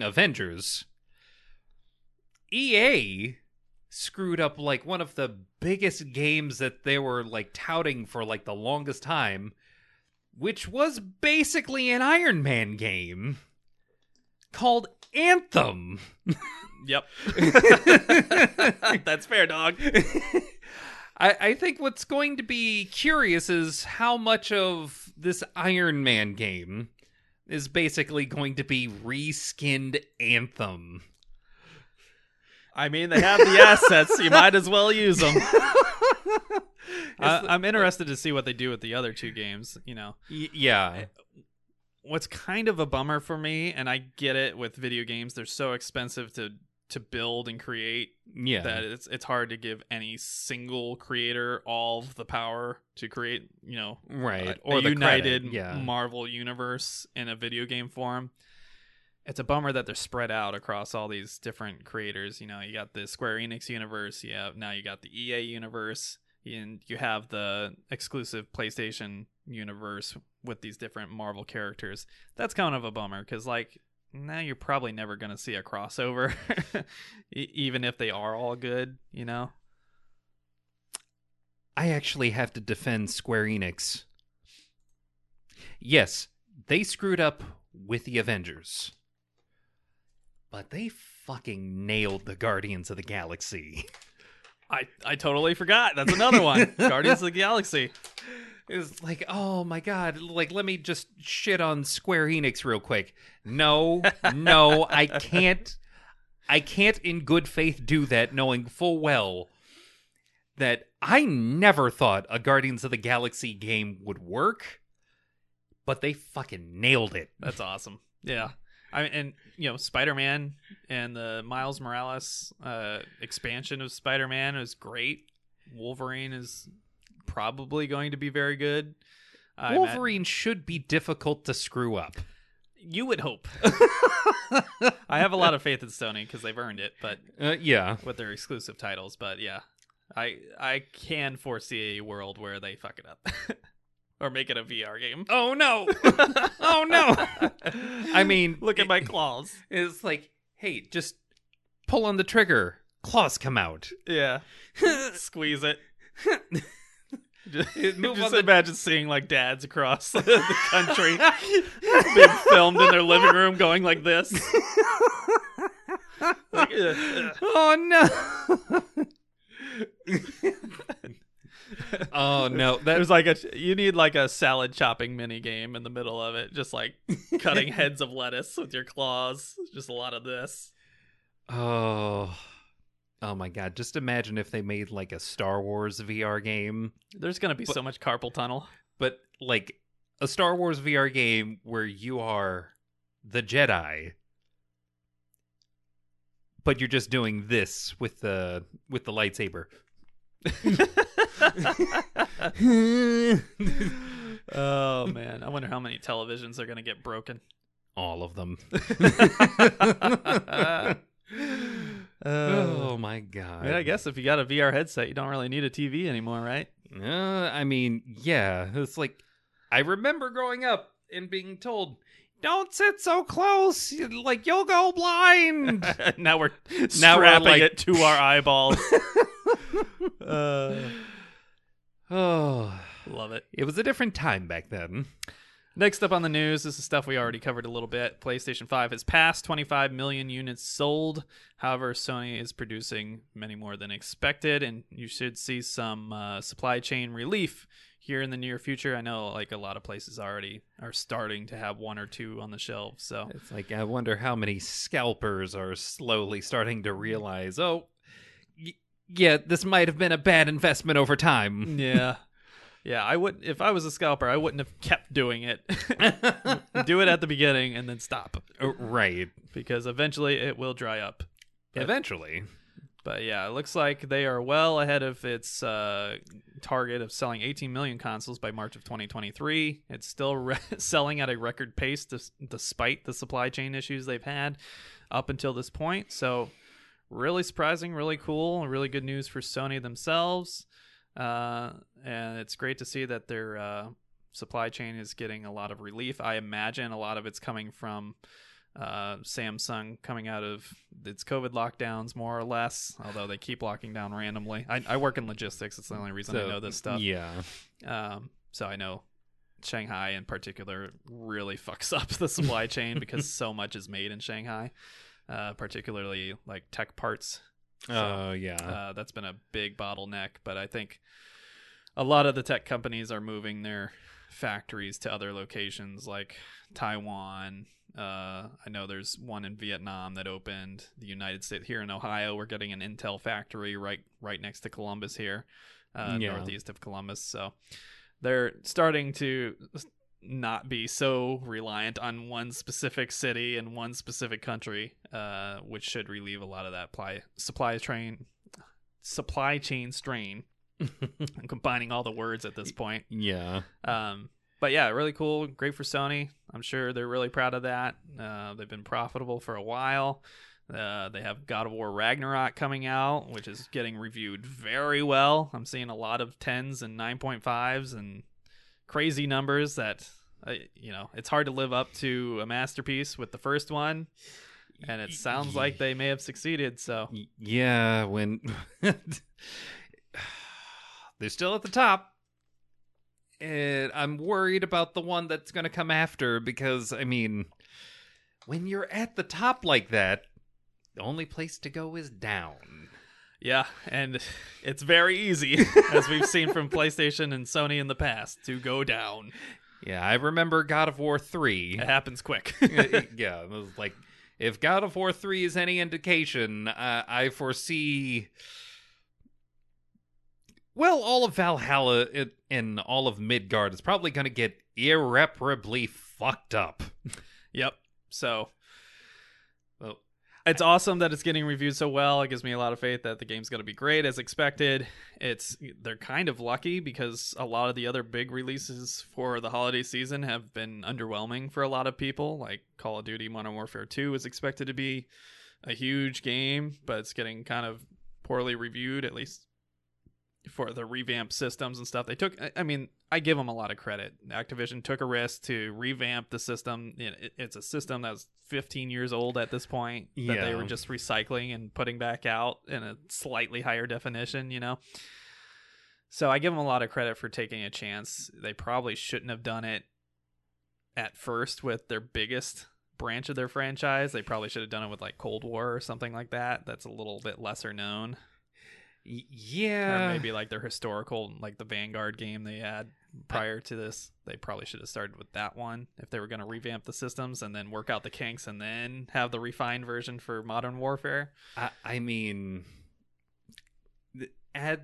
Avengers, EA screwed up like one of the biggest games that they were like touting for like the longest time, which was basically an Iron Man game called Anthem. Yep. That's fair, dog. I, I think what's going to be curious is how much of this Iron Man game is basically going to be reskinned Anthem. I mean, they have the assets. You might as well use them. I, I'm interested to see what they do with the other two games. You know, Y- yeah. What's kind of a bummer for me, and I get it with video games, they're so expensive to to build and create yeah. that it's it's hard to give any single creator all of the power to create you know right. a, or a the united yeah. Marvel universe in a video game form. It's a bummer that they're spread out across all these different creators. You know, you got the Square Enix universe. Yeah, now you got the EA universe, and you have the exclusive PlayStation universe with these different Marvel characters. That's kind of a bummer because, like, now you're probably never to see a crossover, even if they are all good. You know. I actually have to defend Square Enix. Yes, they screwed up with the Avengers. But they fucking nailed the Guardians of the Galaxy. I, I totally forgot. That's another one. Guardians of the Galaxy. It's like, oh my god, like let me just shit on Square Enix real quick. No, no, I can't I can't in good faith do that knowing full well that I never thought a Guardians of the Galaxy game would work, but they fucking nailed it. That's awesome. Yeah. I and you know Spider-Man and the Miles Morales uh, expansion of Spider-Man is great. Wolverine is probably going to be very good. I Wolverine should be difficult to screw up. you would hope. I have a lot of faith in Sony because they've earned it, but Uh, yeah. with their exclusive titles. But yeah, I I can foresee a world where they fuck it up or make it a VR game. Oh no. oh no. I mean, Look at my claws. It's like, hey, just pull on the trigger. Claws come out. Yeah. Squeeze it. Just, just on the- imagine seeing like dads across the country being filmed in their living room going like this. Like, ugh, ugh. oh no. oh no. That was like a you need like a salad chopping mini game in the middle of it, just like cutting heads of lettuce with your claws. Just a lot of this. Oh. Oh my god, just imagine if they made like a Star Wars VR game, There's gonna be But- so much carpal tunnel. but like a Star Wars VR game where you are the Jedi. But you're just doing this with the with the lightsaber. Oh man, I wonder how many televisions are gonna get broken. All of them. oh, oh my god. I, mean, I guess if you got a VR headset, you don't really need a TV anymore, right? Uh, I mean, yeah, it's like I remember growing up and being told, "Don't sit so close, like you'll go blind." now we're Now we're like- it to our eyeballs. uh, oh, love it. it was a different time back then. Next up on the news, this is stuff we already covered a little bit. PlayStation 5 has passed 25 million units sold. However, Sony is producing many more than expected, and you should see some uh, supply chain relief here in the near future. I know, like a lot of places already are starting to have one or two on the shelves. So It's like I wonder how many scalpers are slowly starting to realize, oh, y- yeah, this might have been a bad investment over time. yeah, yeah. I would if I was a scalper, I wouldn't have kept doing it. Do it at the beginning and then stop Uh, right. because eventually it will dry up. But- Eventually. But yeah, it looks like they are well ahead of its uh, target of selling 18 million consoles by March of 2023. It's still re- selling at a record pace dis- despite the supply chain issues they've had up until this point. So, really surprising, really cool, really good news for Sony themselves. Uh, and it's great to see that their uh, supply chain is getting a lot of relief. I imagine a lot of it's coming from uh, Samsung coming out of its COVID lockdowns, more or less. Although they keep locking down randomly. I, I work in logistics. It's the only reason I know this stuff. Yeah. Um, so I know Shanghai in particular really fucks up the supply chain because so much is made in Shanghai, uh, particularly like tech parts. So, Oh, yeah. uh, that's been a big bottleneck. But I think a lot of the tech companies are moving their factories to other locations like Taiwan. Uh, I know there's one in Vietnam that opened. The United States here in Ohio, we're getting an Intel factory right right next to Columbus here, uh, Yeah. northeast of Columbus. So they're starting to not be so reliant on one specific city and one specific country, uh, which should relieve a lot of that ply- supply train supply chain strain. I'm combining all the words at this point. yeah. Um, but yeah, really cool. Great for Sony. I'm sure they're really proud of that. Uh, they've been profitable for a while. Uh, they have God of War Ragnarok coming out, which is getting reviewed very well. I'm seeing a lot of 10s and 9.5s and crazy numbers that, uh, you know, it's hard to live up to a masterpiece with the first one. And it sounds like they may have succeeded. So, Yeah, when they're still at the top. And I'm worried about the one that's going to come after because, I mean, when you're at the top like that, the only place to go is down. Yeah. And it's very easy, as we've seen from PlayStation and Sony in the past, to go down. Yeah, I remember God of War 3. It happens quick. yeah, it was like if God of War 3 is any indication, uh, I foresee well, all of Valhalla and- all of Midgard is probably going to get irreparably fucked up. Yep. So it's awesome that it's getting reviewed so well. It gives me a lot of faith that the game's going to be great as expected. It's they're kind of lucky because a lot of the other big releases for the holiday season have been underwhelming for a lot of people. Like Call of Duty Modern Warfare 2 is expected to be a huge game, but it's getting kind of poorly reviewed at least for the revamp systems and stuff. They took I- mean, I give them a lot of credit. Activision took a risk to revamp the system. You know, it- It's a system that's 15 years old at this point that they were just recycling and putting back out in a slightly higher definition, you know. So I give them a lot of credit for taking a chance. They probably shouldn't have done it at first with their biggest branch of their franchise. They probably should have done it with like Cold War or something like that. That's a little bit lesser known yeah. or maybe like their historical like the vanguard game they had prior to this they probably should have started with that one if they were going to revamp the systems and then work out the kinks and then have the refined version for modern warfare I, I mean, add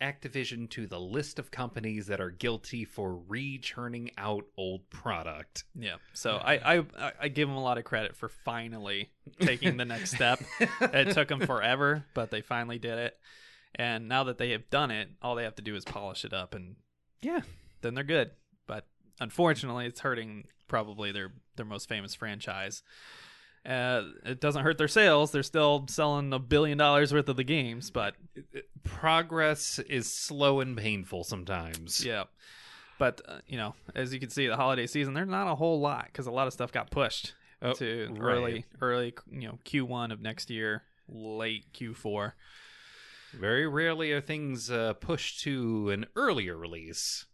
Activision to the list of companies that are guilty for re-churning out old product. yeah so I, I I- i give them a lot of credit for finally taking the next step. It took them forever but they finally did it. And now that they have done it all they have to do is polish it up and Yeah. then they're good. But unfortunately it's hurting probably their their most famous franchise uh, it doesn't hurt their sales they're still selling a billion dollars worth of the games but Progress is slow and painful sometimes. yeah but uh, you know as you can see the holiday season there's not a whole lot because a lot of stuff got pushed Oh, to right. early early you know q1 of next year late q4 Very rarely are things uh, pushed to an earlier release.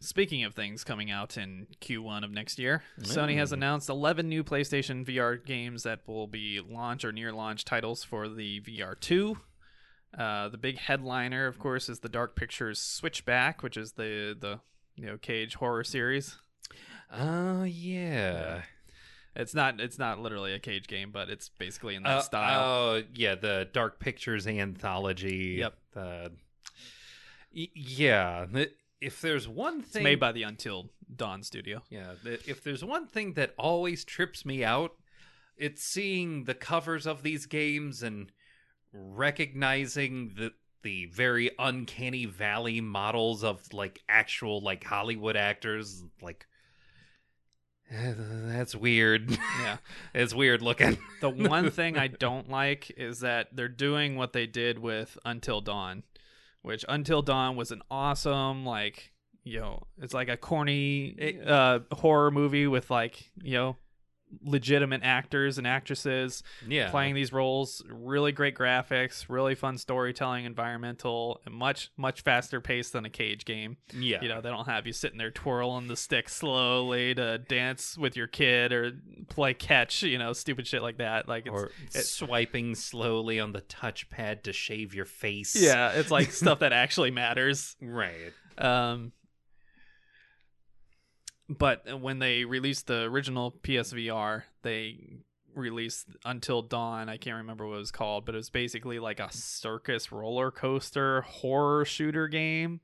Speaking of things coming out in Q1 of next year, Sony has announced 11 new PlayStation VR games that will be launch or near launch titles for the VR2. Uh, the big headliner, of course, is the Dark Pictures Switchback, which is the the you know Cage horror series. Oh yeah. It's not it's not literally a Cage game, but it's basically in that Uh, style. Oh yeah, the Dark Pictures anthology. Yep. Uh, y- yeah. If there's one it's thing made by the Until Dawn studio. Yeah, if there's one thing that always trips me out, it's seeing the covers of these games and recognizing the the very uncanny valley models of like actual like Hollywood actors like eh, that's weird. Yeah. it's weird looking. The one thing I don't like is that they're doing what they did with Until Dawn, which Until Dawn was an awesome like you know it's like a corny uh horror movie with like you know legitimate actors and actresses yeah. playing these roles really great graphics really fun storytelling environmental and much much faster pace than a cage game Yeah. you know they don't have you sitting there twirling the stick slowly to dance with your kid or play catch you know stupid shit like that like it's or swiping slowly on the touchpad to shave your face. yeah it's like stuff that actually matters Right. um but when they released the original PSVR they released Until Dawn I can't remember what it was called but it was basically like a circus roller coaster horror shooter game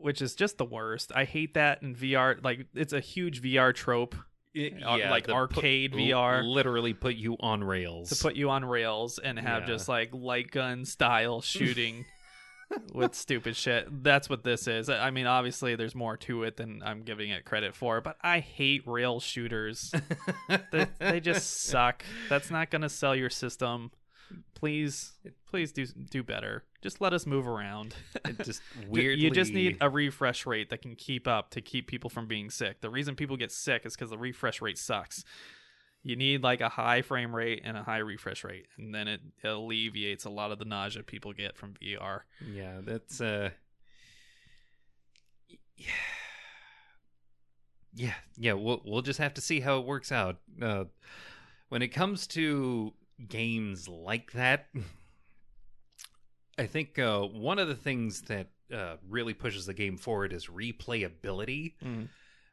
which is just the worst. I hate that in VR. Like it's a huge VR trope, uh, like arcade put- VR. literally put you on rails. to put you on rails and have Yeah. just like light gun style shooting with stupid shit. That's what this is. I mean, obviously, there's more to it than I'm giving it credit for, but I hate rail shooters. they, they just suck. That's not going to sell your system. Please, please do do better. Just let us move around. It just Ju- weirdly. You just need a refresh rate that can keep up to keep people from being sick. The reason people get sick is because the refresh rate sucks. You need like a high frame rate and a high refresh rate, and then it, alleviates a lot of the nausea people get from VR. Yeah, that's uh. Yeah. Yeah, yeah. We'll we'll just have to see how it works out. Uh, when it comes to games like that, I think uh, one of the things that uh, really pushes the game forward is replayability, Mm.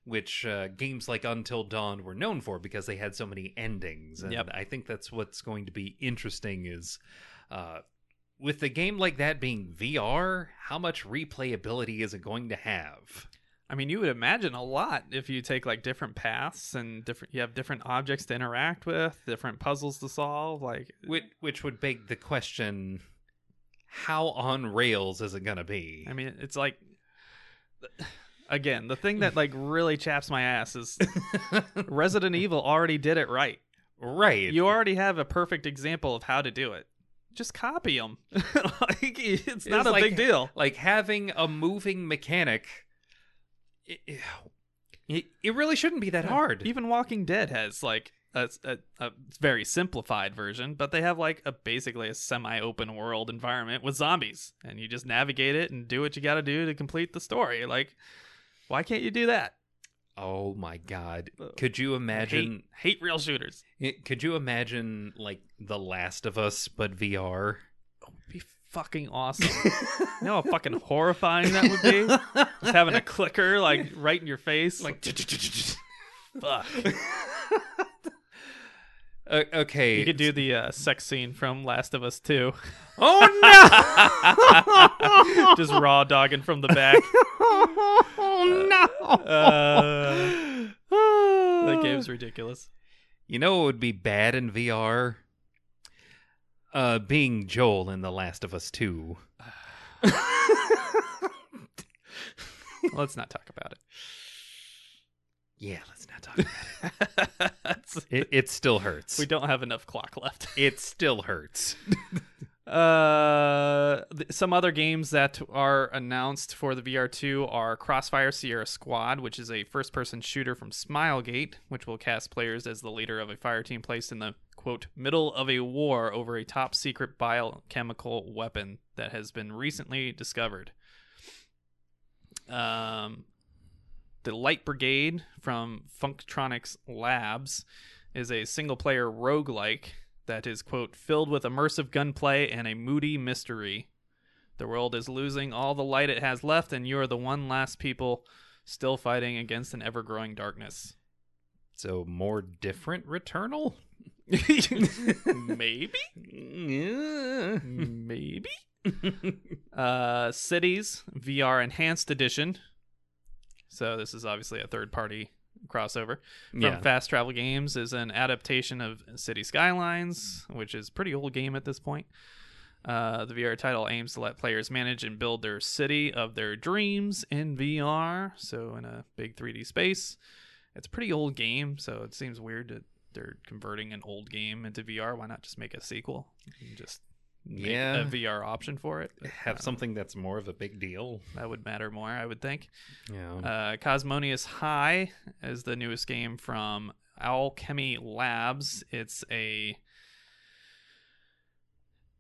Which uh, games like Until Dawn were known for because they had so many endings. And Yep. I think that's what's going to be interesting is uh, with a game like that being VR, how much replayability is it going to have? I mean, you would imagine a lot if you take like different paths and different. You have different objects to interact with, different puzzles to solve. Like, Which, which would beg the question how on rails is it going to be? I mean, it's like. Again, the thing that like really chaps my ass is Resident Evil already did it right. right. You already have a perfect example of how to do it. Just copy them. like, it's not a like- big deal. like having a moving mechanic it, it, it really shouldn't be that hard Even Walking Dead has like a, a, a very simplified version, but they have like a basically a semi-open world environment with zombies, and you just navigate it and do what you got to do to complete the story. Like, why can't you do that? oh my god uh, could you imagine hate, hate real shooters. could you imagine like the last of us but vr Be fucking awesome. you know how fucking horrifying that would be? Just having a clicker like right in your face. like fuck. Uh, okay You could do the uh, sex scene from Last of Us 2. oh no Just raw dogging from the back. oh no Uh, that game's ridiculous. You know what would be bad in VR? Uh, being Joel in The Last of Us 2. Let's not talk about Yeah, let's not talk about it. It. It, still hurts. we don't have enough clock left. It still hurts. Uh, th- some other games that are announced for the VR2 are Crossfire Sierra Squad, which is a first-person shooter from Smilegate, which will cast players as the leader of a fire team placed in the quote middle of a war over a top secret biochemical weapon that has been recently discovered. Um, the Light Brigade from Funktronics Labs is a single-player roguelike that is quote filled with immersive gunplay and a moody mystery. The world is losing all the light it has left, and you are the one last people still fighting against an ever-growing darkness. So, more different Returnal? Maybe, maybe. Uh, Cities VR Enhanced Edition. So this is obviously a third-party crossover from yeah. Fast Travel Games is an adaptation of City Skylines, which is a pretty old game at this point. Uh, the VR title aims to let players manage and build their city of their dreams in VR, so in a big 3D space. It's a pretty old game, so it seems weird that they're converting an old game into VR. Why not just make a sequel? Just Yeah. a VR option for it. Have Uh, something that's more of a big deal. that would matter more, I would think. Yeah. Uh, Cosmonius High is the newest game from Owlchemy Labs. It's a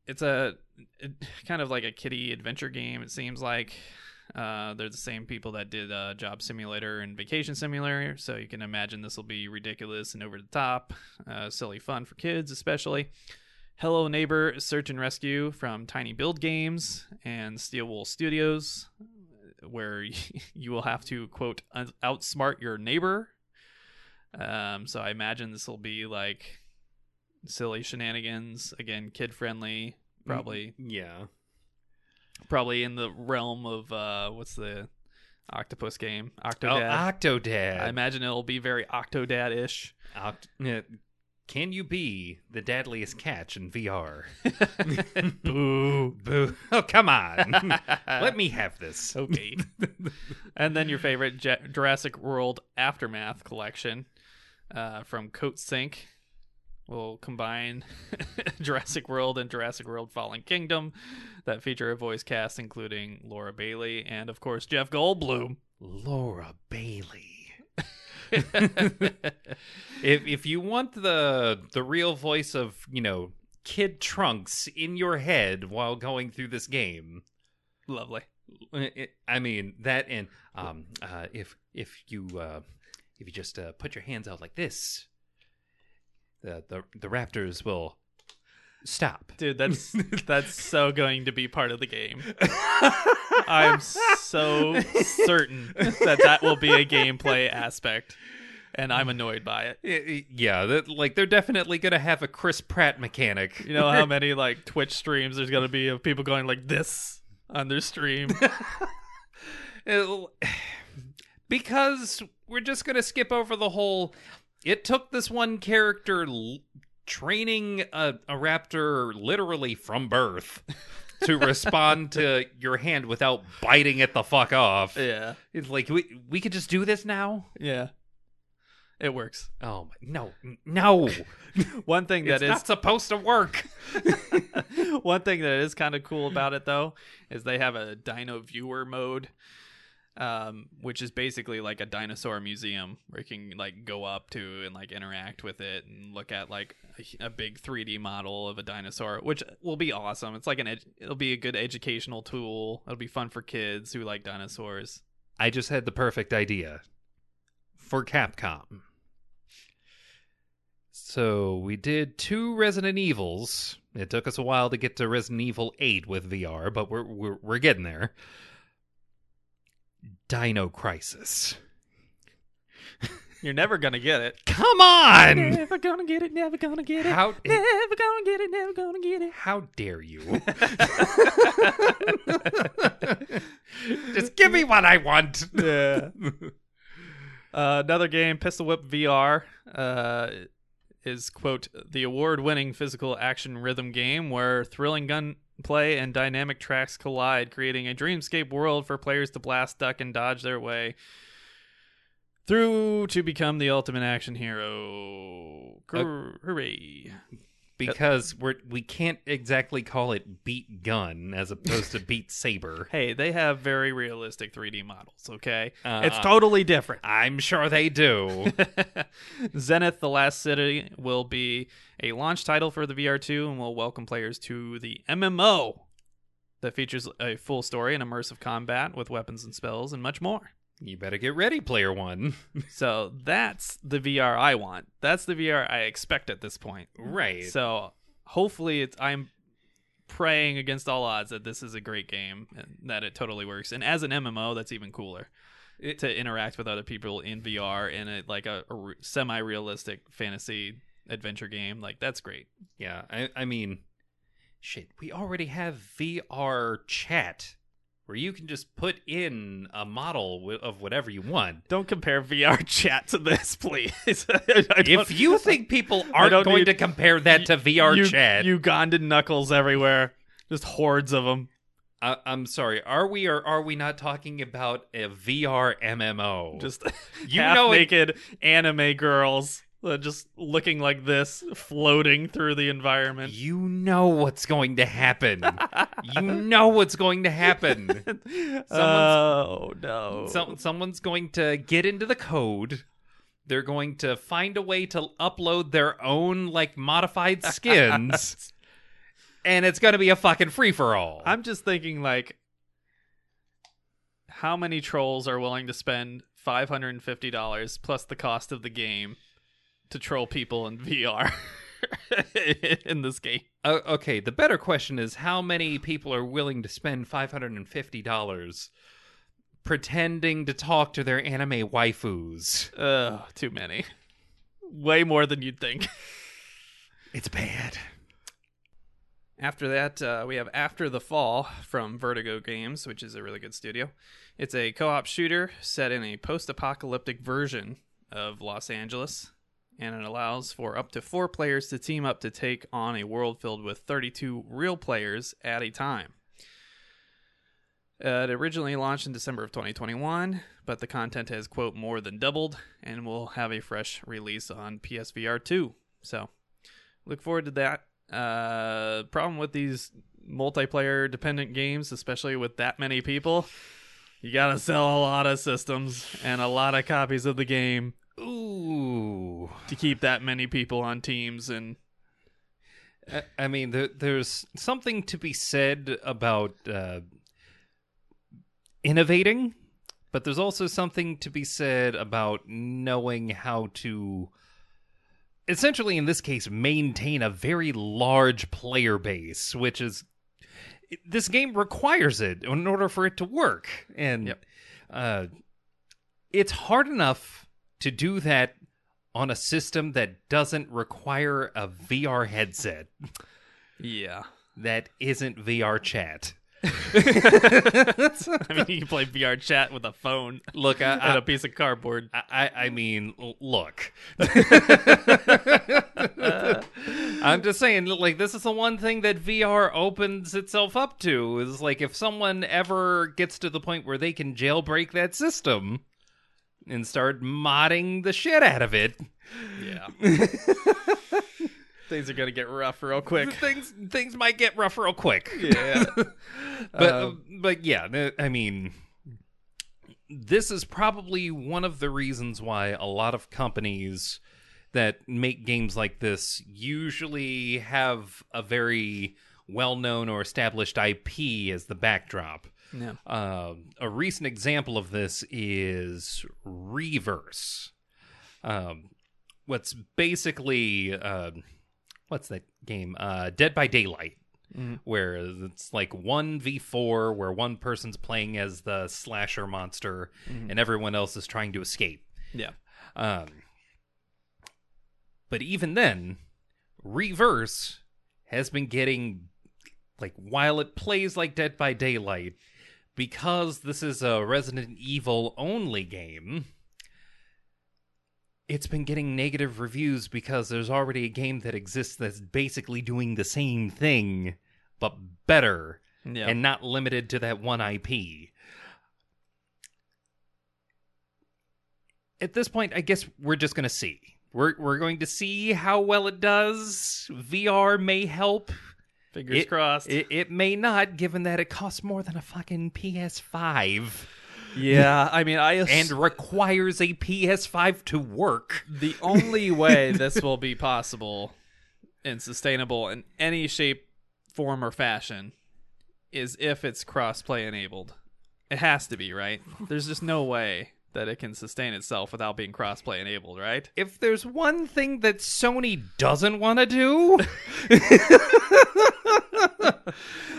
it's a it, kind of like a kiddie adventure game. It seems like uh, they're the same people that did uh, Job Simulator and Vacation Simulator, so you can imagine this will be ridiculous and over the top, uh, silly fun for kids, especially. Hello Neighbor Search and Rescue from tinyBuild Games and Steel Wool Studios, where you will have to quote outsmart your neighbor. Um, so I imagine this will be like silly shenanigans again, kid friendly, probably Yeah. probably in the realm of uh, what's the octopus game, Oh, Octodad. Octodad. I imagine it'll be very Octodad-ish. Oct- uh, can you be the deadliest catch in VR? Boo. Boo. Oh, come on. Let me have this. Okay. and then your favorite J- Jurassic World Aftermath collection uh, from Coatsink will combine Jurassic World and Jurassic World Fallen Kingdom that feature a voice cast including Laura Bailey and, of course, Jeff Goldblum. Laura Bailey. if if you want the the real voice of, you know, Kid Trunks in your head while going through this game, Lovely. I mean that and um uh if if you uh if you just uh, put your hands out like this, the the the raptors will stop. Dude, that's that's so going to be part of the game. I'm so certain that that will be a gameplay aspect, and I'm annoyed by it. Yeah, that, like they're definitely gonna have a Chris Pratt mechanic. You know how many like Twitch streams there's gonna be of people going like this on their stream? It'll- because we're just gonna skip over the whole. It took this one character l- training a, a raptor literally from birth to respond to your hand without biting it the fuck off. yeah, It's like we we could just do this now. yeah, it works. Oh my, no, no! One thing it's that is not supposed to work. One thing that is kind of cool about it though is they have a dino viewer mode, um, which is basically like a dinosaur museum where you can like go up to and like interact with it and look at like a, a big 3D model of a dinosaur, which will be awesome. It's like an ed- it'll be a good educational tool. It'll be fun for kids who like dinosaurs. I just had the perfect idea for Capcom. So we did two Resident Evils. It took us a while to get to Resident Evil 8 with VR, but we're we're, we're getting there. Dino Crisis. You're never gonna get it. Come on! Never gonna get it. Never gonna get it. How Never gonna get it. Never gonna get it. how dare you? Just give me what I want. Yeah. Uh, another game, Pistol Whip VR, uh, is quote the award-winning physical action rhythm game where thrilling gunplay and dynamic tracks collide, creating a dreamscape world for players to blast, duck, and dodge their way through to become the ultimate action hero. Uh, Grr, hooray! Because we're we can't exactly call it beat gun as opposed to beat saber. Hey, they have very realistic 3D models. Okay, Uh, it's totally different. I'm sure they do. Zenith The Last City will be a launch title for the VR2 and will welcome players to the MMO that features a full story and immersive combat with weapons and spells and much more. You better get ready, player one. So that's the VR I want. That's the VR I expect at this point. right. So hopefully it's I'm praying against all odds that this is a great game and that it totally works. And as an MMO, that's even cooler. to interact with other people in VR in a like a, a semi-realistic fantasy adventure game. Like that's great. yeah, I, I mean, shit, we already have VR chat where you can just put in a model wi- of whatever you want. Don't compare VR chat to this, please. If you think people aren't going need- to compare that to VR you, chat, Ugandan knuckles everywhere, just hordes of them. I, I'm sorry. Are we or are we not talking about a VR MMO? Just You half know it- naked anime girls, Uh, just looking like this, floating through the environment. you know what's going to happen. you know what's going to happen. oh no! Some, someone's going to get into the code. They're going to find a way to upload their own like modified skins. and it's going to be a fucking free for all. I'm just thinking like how many trolls are willing to spend $550 plus the cost of the game to troll people in VR in this game? Uh, okay, the better question is how many people are willing to spend $550 pretending to talk to their anime waifus? Ugh, too many. Way more than you'd think. It's bad. After that, uh, we have After the Fall from Vertigo Games, which is a really good studio. It's a co op shooter set in a post apocalyptic version of Los Angeles, and it allows for up to four players to team up to take on a world filled with 32 real players at a time. Uh, it originally launched in December of 2021, but the content has, quote, more than doubled and we'll have a fresh release on PSVR 2. So, look forward to that. Uh, problem with these multiplayer dependent games, especially with that many people, you gotta sell a lot of systems and a lot of copies of the game Ooh. to keep that many people on teams and I- I mean, there, there's something to be said about uh, innovating, but there's also something to be said about knowing how to, essentially, in this case, maintain a very large player base, which is. This game requires it in order for it to work. And Yep. uh, it's hard enough to do that on a system that doesn't require a VR headset yeah. that isn't VR chat. I mean, you can play VR chat with a phone Look, I, and I, a piece of cardboard. I, I mean, look. I'm just saying, like, this is the one thing that VR opens itself up to is like if someone ever gets to the point where they can jailbreak that system and start modding the shit out of it, Yeah. Things are gonna get rough real quick. things things might get rough real quick. Yeah. but Um, but yeah, I mean, this is probably one of the reasons why a lot of companies that make games like this usually have a very well-known or established IP as the backdrop. Yeah. Uh, a recent example of this is Re:Verse. Um, what's basically uh, what's that game? Uh, Dead by Daylight Mhm. where it's like 1v4 where one person's playing as the slasher monster Mhm. and everyone else is trying to escape. Yeah. Um but even then, Re:Verse has been getting like while it plays like Dead by Daylight because this is a Resident Evil only game. It's been getting negative reviews because there's already a game that exists that's basically doing the same thing but better Yeah. and not limited to that one IP. At this point, I guess we're just going to see. We're we're going to see how well it does. VR may help. Fingers it- crossed. It, it may not, given that it costs more than a fucking PS5 yeah. I mean, I ass- and requires a PS5 to work. the only way this will be possible and sustainable in any shape, form, or fashion is if it's cross-play enabled. It has to be, right? There's just no way that it can sustain itself without being cross-play enabled, right? If there's one thing that Sony doesn't want to do,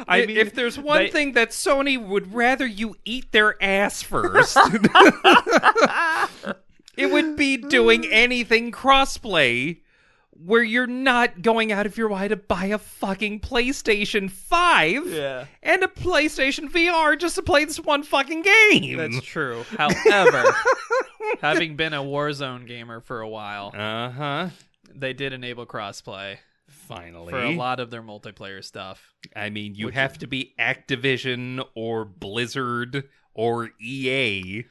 I mean, if there's one they- thing that Sony would rather you eat their ass first, it would be doing anything crossplay where you're not going out of your way to buy a fucking PlayStation 5 Yeah. and a PlayStation VR just to play this one fucking game. That's true. However, having been a Warzone gamer for a while, uh huh. they did enable crossplay Finally. for a lot of their multiplayer stuff. I mean, you have to be Activision or Blizzard or EA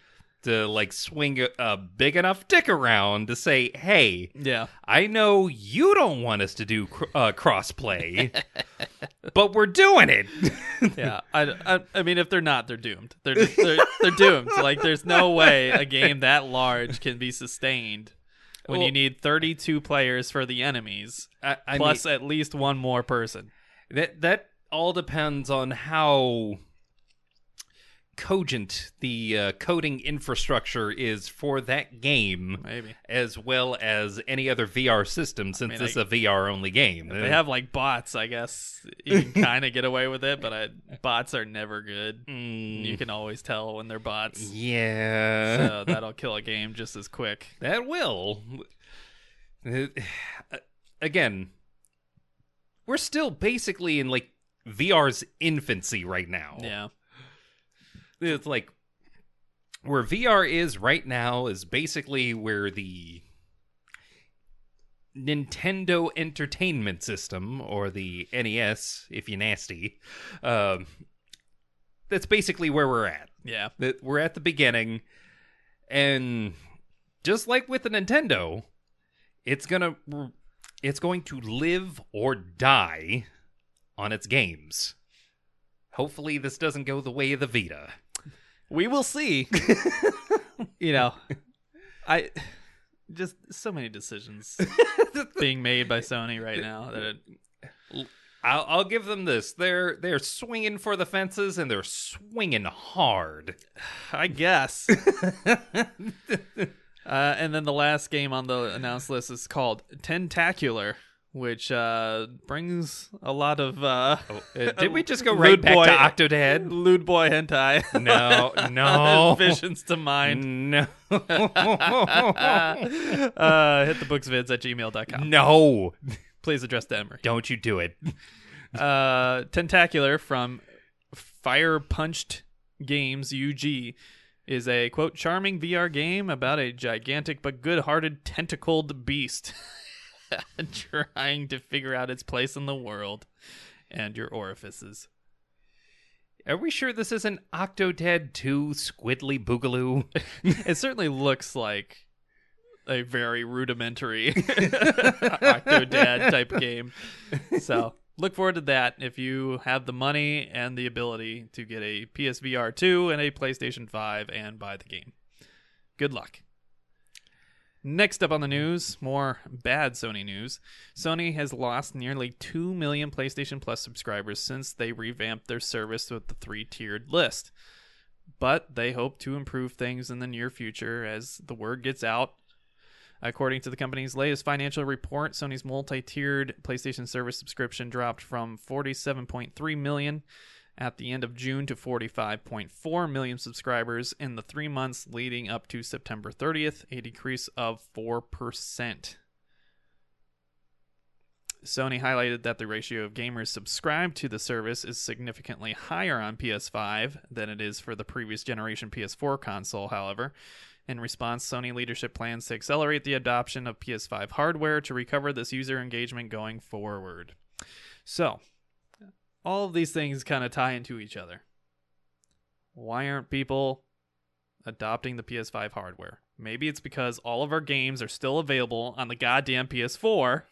to like swing a, a big enough dick around to say, "Hey, Yeah. I know you don't want us to do cr- uh, crossplay, but we're doing it." Yeah. I, I, I mean, if they're not, they're doomed. They're, they're they're doomed. Like, there's no way a game that large can be sustained when Well- you need 32 players for the enemies, I plus mean, at least one more person. that that all depends on how cogent the uh, coding infrastructure is for that game. Maybe. As well as any other VR system, since mean, it's a VR only game. They have like bots, I guess. You can kind of get away with it, but I, bots are never good. Mm, You can always tell when they're bots. Yeah. So that'll kill a game just as quick. That will. Uh, Again, we're still basically in like VR's infancy right now. Yeah. It's like where VR is right now is basically where the Nintendo Entertainment System or the NES, if you nasty, um, that's basically where we're at. Yeah. That we're at the beginning, and just like with the Nintendo, it's gonna it's going to live or die on its games. Hopefully, this doesn't go the way of the Vita. We will see. you know, I just so many decisions being made by Sony right now that it, I'll, I'll give them this: they're they're swinging for the fences and they're swinging hard. I guess. uh, and then the last game on the announced list is called Tentacular, which uh, brings a lot of uh, Uh, did we just go right back boy- to Octodad? lewd boy hentai. No, no, visions to mind. no, uh, hit the booksvids at gmail.com. no! Please address to Emery. Don't you do it? uh, Tentacular from Firepunchd Games UG is a quote charming VR game about a gigantic but good-hearted tentacled beast trying to figure out its place in the world and your orifices. Are we sure this isn't Octodad 2 Squidly Boogaloo? It certainly looks like a very rudimentary Octodad type game. So look forward to that if you have the money and the ability to get a PSVR 2 and a PlayStation 5 and buy the game. Good luck. Next up on the news, more bad Sony news. Sony has lost nearly 2 million PlayStation Plus subscribers since they revamped their service with the three tiered list. But they hope to improve things in the near future as the word gets out. According to the company's latest financial report, Sony's multi-tiered PlayStation service subscription dropped from 47.3 million at the end of June to 45.4 million subscribers in the 3 months leading up to September 30th, a decrease of 4%. Sony highlighted that the ratio of gamers subscribed to the service is significantly higher on PS5 than it is for the previous generation PS4 console, however. In response, Sony leadership plans to accelerate the adoption of PS5 hardware to recover this user engagement going forward. So, all of these things kind of tie into each other. Why aren't people adopting the PS5 hardware? Maybe it's because all of our games are still available on the goddamn PS4.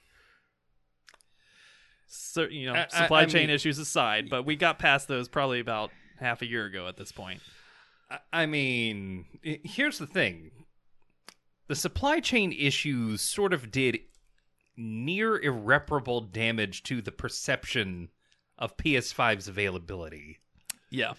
So, you know, I- I- supply I chain mean- issues aside, but we got past those probably about half a year ago at this point. I- I mean, here's the thing. The supply chain issues sort of did near irreparable damage to the perception of PS5's availability. Yeah.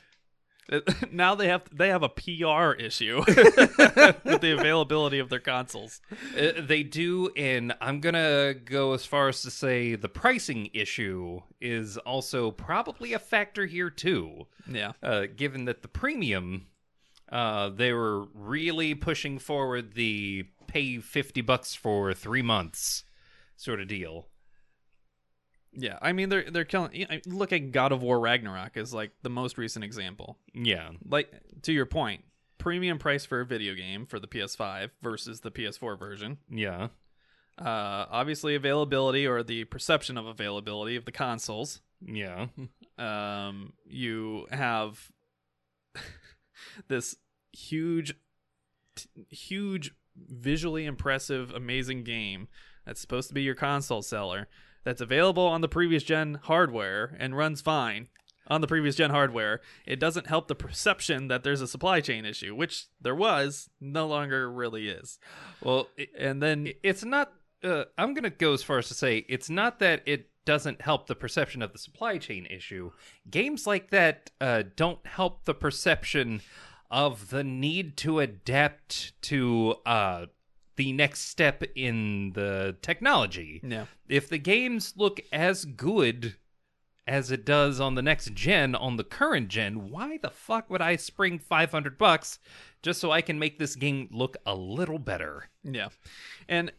now they have they have a PR issue with the availability of their consoles. Uh, they do, and I'm gonna go as far as to say the pricing issue is also probably a factor here too. Yeah. uh, given that the premium, uh, they were really pushing forward the pay 50 bucks for three months sort of deal. Yeah. I mean they're they're killing look at God of War Ragnarok is like the most recent example. Yeah. Like to your point, premium price for a video game for the PS5 versus the PS4 version. Yeah. Uh obviously availability or the perception of availability of the consoles. Yeah. um, you have this huge, t- huge, visually impressive, amazing game that's supposed to be your console seller that's available on the previous gen hardware and runs fine on the previous gen hardware. It doesn't help the perception that there's a supply chain issue, which there was, no longer really is. Well, it, And then it's not. Uh, I'm going to go as far as to say it's not that it doesn't help the perception of the supply chain issue. Games like that uh, don't help the perception of the need to adapt to uh, the next step in the technology. yeah, if the games look as good as it does on the next gen on the current gen, why the fuck would I spring 500 bucks just so I can make this game look a little better? Yeah. And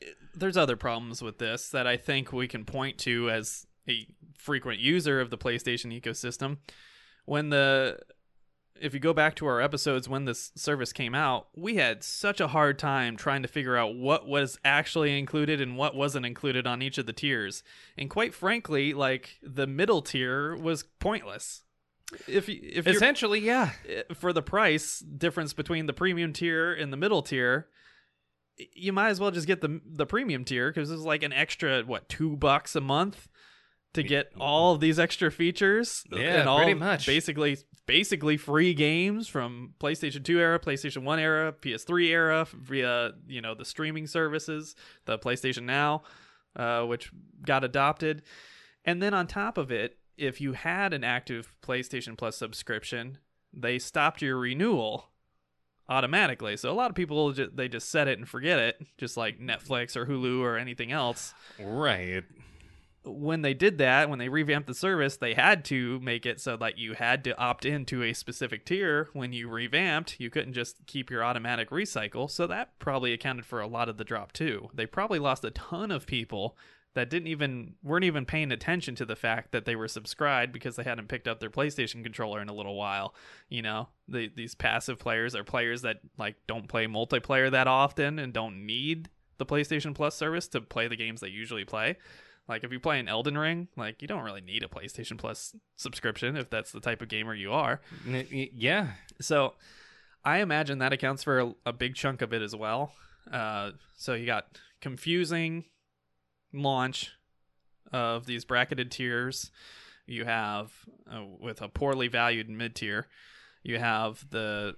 eh, there's other problems with this that I think we can point to as a frequent user of the PlayStation ecosystem. When the if you go back to our episodes when this service came out, we had such a hard time trying to figure out what was actually included and what wasn't included on each of the tiers. And quite frankly, like the middle tier was pointless. If you- if Essentially, yeah. Eh, for the price difference between the premium tier and the middle tier, you might as well just get the the premium tier because it's like an extra what two bucks a month to get all of these extra features Yeah, and all pretty much. basically basically free games from PlayStation 2 era, PlayStation 1 era, PS3 era via you know the streaming services, the PlayStation Now, uh, which got adopted, and then on top of it, if you had an active PlayStation Plus subscription, they stopped your renewal automatically. So a lot of people they just set it and forget it, just like Netflix or Hulu or anything else. Right. When they did that, when they revamped the service, they had to make it so that you had to opt into a specific tier when you revamped. You couldn't just keep your automatic recycle. So that probably accounted for a lot of the drop too. They probably lost a ton of people that didn't even weren't even paying attention to the fact that they were subscribed because they hadn't picked up their PlayStation controller in a little while. You know, the, these passive players are players that like don't play multiplayer that often and don't need the PlayStation Plus service to play the games they usually play. Like if you play an Elden Ring, like you don't really need a PlayStation Plus subscription if that's the type of gamer you are. Yeah. So I imagine that accounts for a, a big chunk of it as well. Uh, so you got confusing launch of these bracketed tiers. You have uh, with a poorly valued mid tier. You have the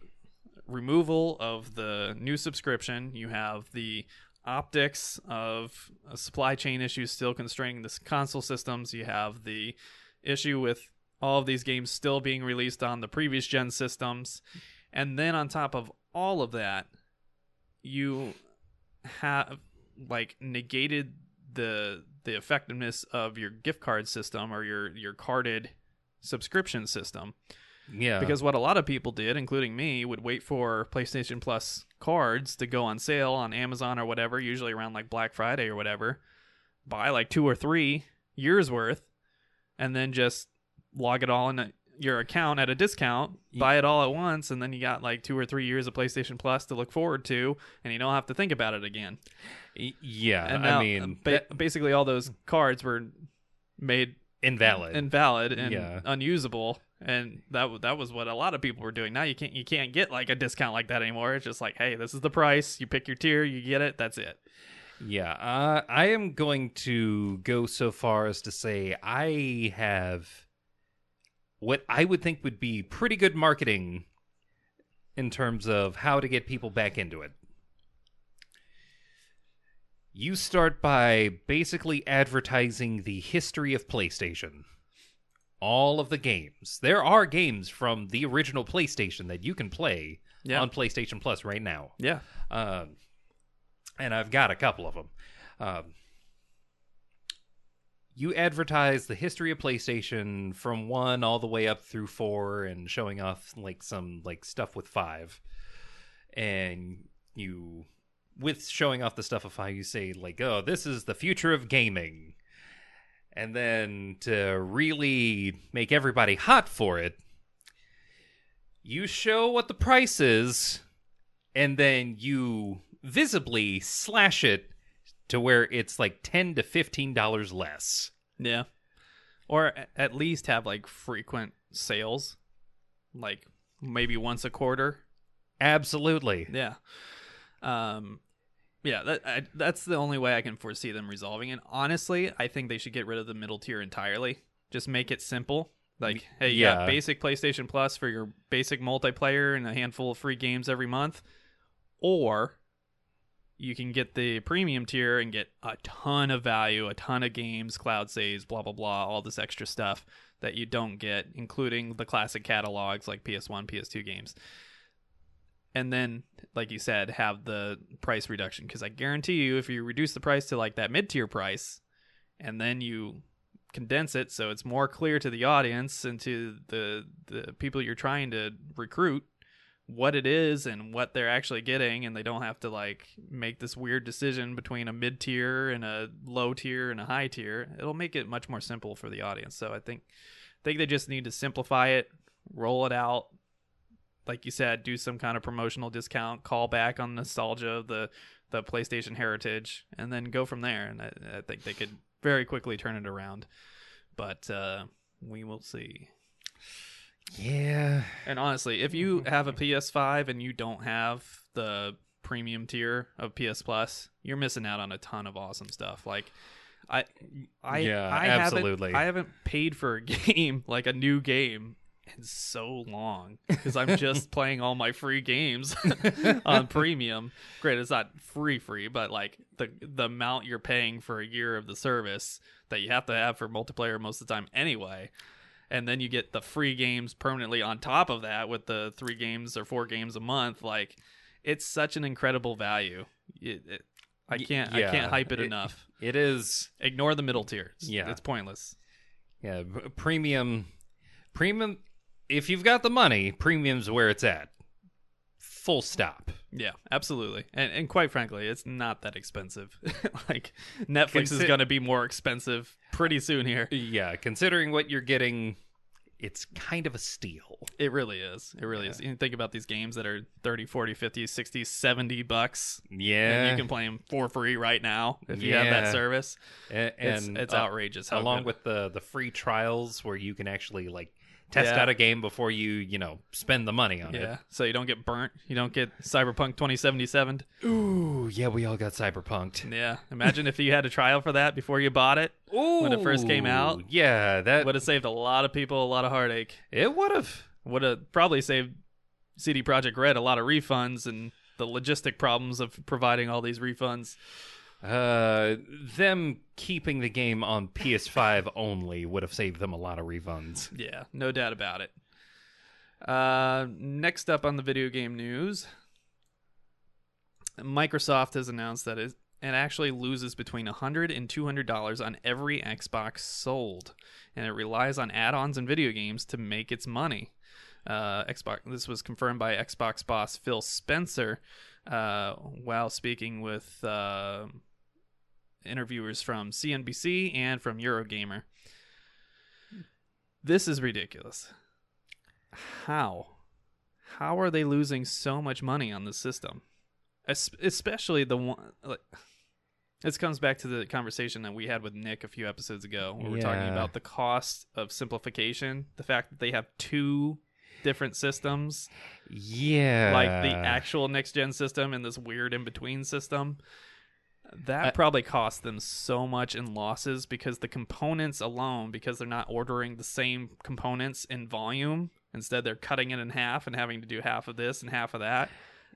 removal of the new subscription. You have the optics of supply chain issues still constraining the console systems. You have the issue with all of these games still being released on the previous gen systems. And then on top of all of that, you have like negated the the effectiveness of your gift card system or your your carded subscription system Yeah. because what a lot of people did including me would wait for PlayStation Plus cards to go on sale on Amazon or whatever usually around like Black Friday or whatever buy like two or three years worth and then just log it all in your account at a discount buy it all at once and then you got like two or three years of PlayStation Plus to look forward to and you don't have to think about it again yeah. and now, I mean, uh, ba- that- basically all those cards were made invalid. invalid and Yeah. unusable and that that was what a lot of people were doing now you can't you can't get like a discount like that anymore it's just like hey this is the price you pick your tier you get it that's it Yeah, uh, I am going to go so far as to say I have what I would think would be pretty good marketing in terms of how to get people back into it. You start by basically advertising the history of PlayStation. All of the games. There are games from the original PlayStation that you can play Yeah. on PlayStation Plus right now yeah um, and I've got a couple of them. Um, you advertise the history of PlayStation from one all the way up through four, and showing off like some like stuff with five, and you with showing off the stuff of five, you say like, "Oh, this is the future of gaming," and then to really make everybody hot for it. You show what the price is and then you visibly slash it to where it's like 10 to 15 dollars less. Yeah. Or at least have like frequent sales like maybe once a quarter. Absolutely. Yeah. Um yeah that I, that's the only way i can foresee them resolving it honestly i think they should get rid of the middle tier entirely just make it simple like hey you yeah. got basic playstation plus for your basic multiplayer and a handful of free games every month or you can get the premium tier and get a ton of value, a ton of games, cloud saves, blah blah blah, all this extra stuff that you don't get, including the classic catalogs like PS1, PS2 games. And then, like you said, have the price reduction. Because I guarantee you, if you reduce the price to like that mid tier price, and then you condense it so it's more clear to the audience and to the the people you're trying to recruit what it is and what they're actually getting and they don't have to like make this weird decision between a mid tier and a low tier and a high tier it'll make it much more simple for the audience. So i think I think they just need to simplify it roll it out like you said do some kind of promotional discount call back on nostalgia of the the playstation heritage and then go from there and i, I think they could very quickly turn it around but uh we will see Yeah. and honestly, if you have a PS5 and you don't have the premium tier of PS Plus, you're missing out on a ton of awesome stuff. Like I I Yeah, I absolutely. Haven't, I haven't paid for a game like a new game in so long because I'm just playing all my free games on premium. Great, it's not free free, but like the the amount you're paying for a year of the service that you have to have for multiplayer most of the time anyway. And then you get the free games permanently on top of that with the three games or four games a month. Like, it's such an incredible value. It, it, I can't yeah, I can't hype it, it- enough. It is. Ignore the middle tiers. Yeah. it's pointless. Yeah. Premium. Premium. If you've got the money, premium's where it's at. Full stop. Yeah, absolutely. And and quite frankly, it's not that expensive. like Netflix is going to be more expensive pretty soon here. Yeah. Considering what you're getting, it's kind of a steal. It really is. It really is. You think about these games that are 30, 40, 50, 60, 70 bucks. Yeah. And you can play them for free right now if you have that service. A- It's, and it's uh, outrageous. How along good- with the the free trials where you can actually like test Yeah. out a game before you you know spend the money on yeah, so you don't get burnt. You don't get Cyberpunk 2077. it. Ooh, yeah, we all got cyberpunked. Yeah, imagine if you had a trial for that before you bought it. Ooh, When it first came out, yeah, that Would have saved a lot of people a lot of heartache. it would have. Would have probably saved CD Projekt Red a lot of refunds and the logistic problems of providing all these refunds. Uh, them keeping the game on PS5 only would have saved them a lot of refunds. Yeah, no doubt about it. Uh, next up on the video game news, Microsoft has announced that it, it actually loses between $100 and $200 on every Xbox sold, and it relies on add-ons and video games to make its money. Uh, Xbox. This was confirmed by Xbox boss Phil Spencer uh, while speaking with uh, interviewers from CNBC and from Eurogamer. This is ridiculous. How? How are they losing so much money on this system? Es- especially the one. Like, this comes back to the conversation that we had with Nick a few episodes ago, where we're talking about the cost of simplification, the fact that they have two different systems, Yeah, like the actual next gen system and this weird in between system. That I- probably cost them so much in losses because the components alone, because they're not ordering the same components in volume, instead they're cutting it in half and having to do half of this and half of that.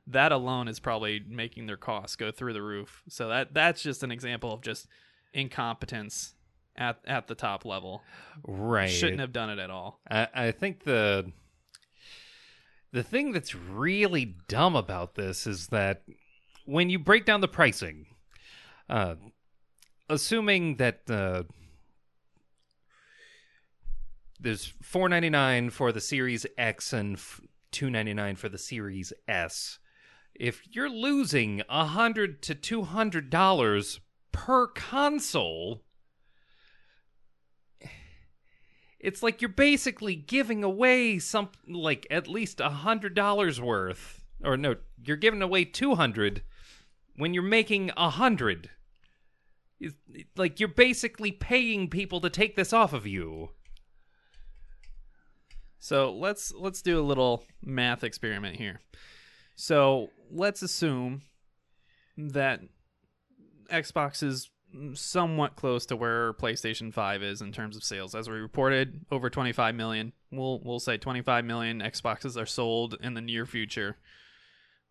That alone is probably making their costs go through the roof. So that that's just an example of just incompetence at at the top level. right. Shouldn't have done it at all. I, I think the the thing that's really dumb about this is that when you break down the pricing, uh, assuming that uh, there's four ninety nine for the Series X and two ninety nine for the Series S, if you're losing a hundred to two hundred dollars per console it's like you're basically giving away some like at least a hundred dollars worth or no you're giving away 200 when you're making a hundred like you're basically paying people to take this off of you So let's let's do a little math experiment here. So let's assume that Xbox is somewhat close to where PlayStation 5 is in terms of sales. As we reported, over 25 million. We'll we'll say 25 million Xboxes are sold in the near future.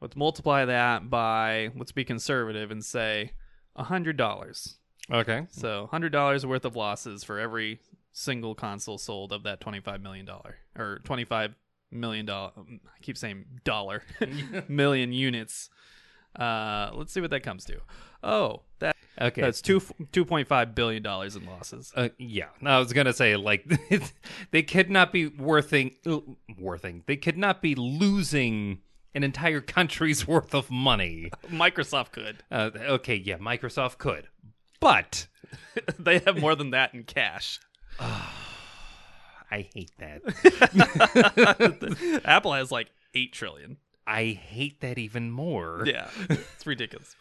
Let's multiply that by let's be conservative and say $100. okay So $100 worth of losses for every single console sold of that $25 million or $25 million I keep saying dollar million units. Uh, let's see what that comes to. Oh, that okay that's two two point five billion dollars in losses. Uh, yeah, I was gonna say like they could not be worthing, worthing. They could not be losing an entire country's worth of money. Microsoft could. Uh, okay, yeah, Microsoft could, but they have more than that in cash. I hate that. Apple has like 8 trillion. I hate that even more. Yeah. It's ridiculous.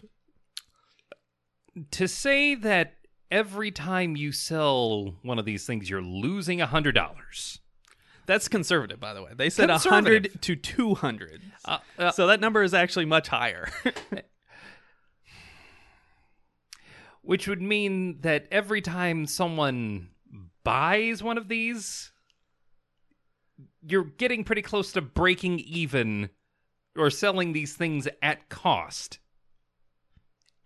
To say that every time you sell one of these things, you're losing a hundred dollars. That's conservative, by the way. They said Conservative. 100 to 200. Uh, uh, so that number is actually much higher. which would mean that every time someone buys one of these, you're getting pretty close to breaking even or selling these things at cost.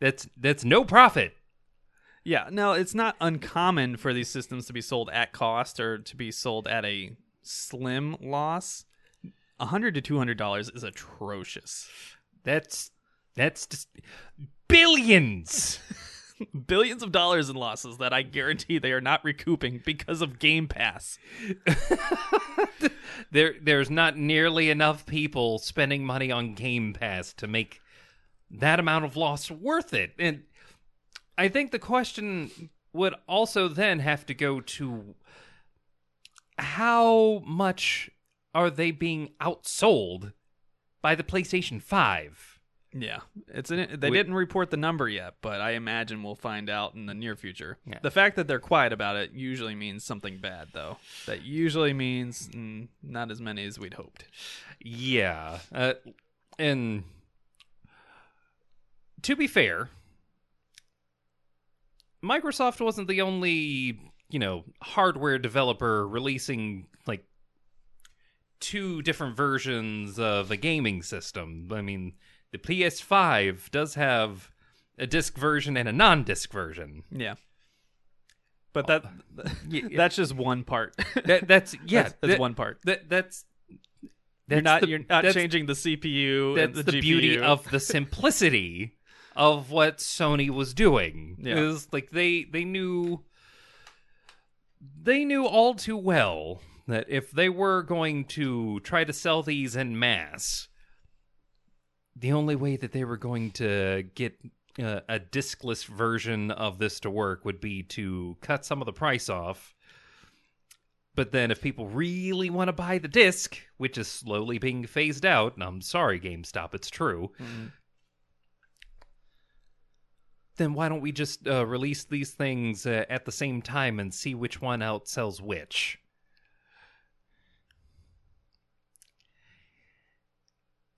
That's that's no profit. yeah, no, it's not uncommon for these systems to be sold at cost or to be sold at a slim loss. 100 to 200 dollars is atrocious. That's that's just billions. Billions of dollars in losses that I guarantee they are not recouping because of Game Pass. there there's not nearly enough people spending money on Game Pass to make that amount of loss worth it. And I think the question would also then have to go to how much are they being outsold by the PlayStation 5? Yeah, it's an, they We- didn't report the number yet, but I imagine we'll find out in the near future. Yeah. The fact that they're quiet about it usually means something bad, though. That usually means mm, not as many as we'd hoped. Yeah. Uh, and to be fair, Microsoft wasn't the only, you know, hardware developer releasing like two different versions of a gaming system. I mean, the PS5 does have a disc version and a non-disc version. Yeah, but that oh, uh, Yeah, that's just one part. That, that's yeah, that's, that's that- one part. That, that's You're that's not the- you're not changing the CPU and that's the, the, beauty of the simplicity of what Sony was doing. Yeah. Is like they they knew they knew all too well that if they were going to try to sell these en masse, the only way that they were going to get uh, a discless version of this to work would be to cut some of the price off. But then, if people really want to buy the disc, which is slowly being phased out, and I'm sorry, GameStop, it's true, Mhm. Then why don't we just uh, release these things uh, at the same time and see which one outsells which?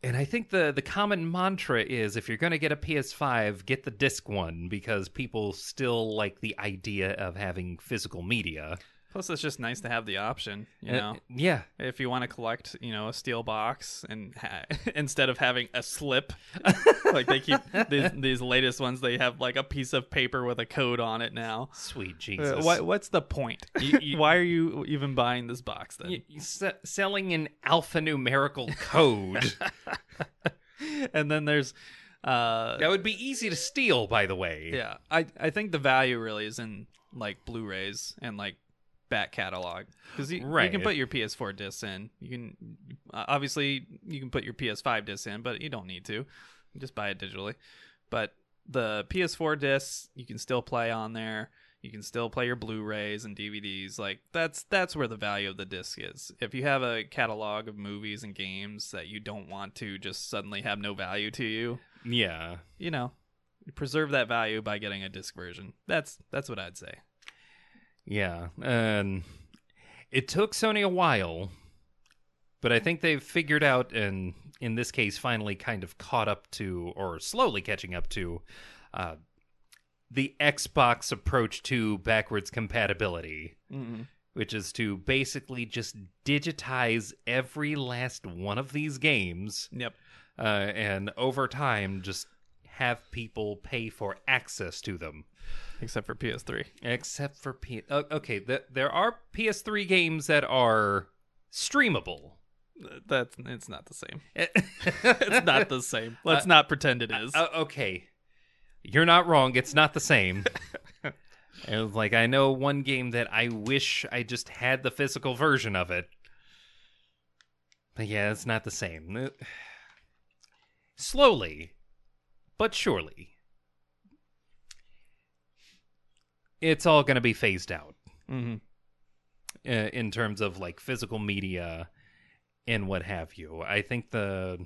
And I think the the common mantra is if you're going to get a PS5, get the disc one because people still like the idea of having physical media. Plus, it's just nice to have the option. You Uh, know, yeah. if you want to collect, you know, a steel box and ha- instead of having a slip, like they keep these, these latest ones, they have like a piece of paper with a code on it now. Sweet Uh, Jesus. why, what's the point? You- you- Why are you even buying this box then? Y- y- se- selling an alphanumerical code. and then there's, uh, that would be easy to steal, by the way. yeah, I I think the value really is in like Blu-rays and like back catalog because you, you can put your PS4 discs in. You can uh, obviously you can put your PS5 discs in, but you don't need to. You just buy it digitally. But the PS4 discs you can still play on there. You can still play your Blu-rays and DVDs. Like that's that's where the value of the disc is. If you have a catalog of movies and games that you don't want to just suddenly have no value to you, Yeah. you know, preserve that value by getting a disc version. That's that's what I'd say. Yeah. And it took Sony a while, but I think they've figured out, and in this case, finally kind of caught up to, or slowly catching up to, uh, the Xbox approach to backwards compatibility. which is to basically just digitize every last one of these games Yep. uh, and over time just have people pay for access to them Except for PS3. except for P- uh, okay th- there are ps3 games that are streamable That's it's not the same. it's It's not the same. Let's not pretend it is. Uh, okay, you're not wrong. It's not the same. was like I know one game that I wish I just had the physical version of it, but yeah, it's not the same. Uh, slowly, but surely, it's all going to be phased out Mm-hmm. uh, in terms of like physical media and what have you. I think the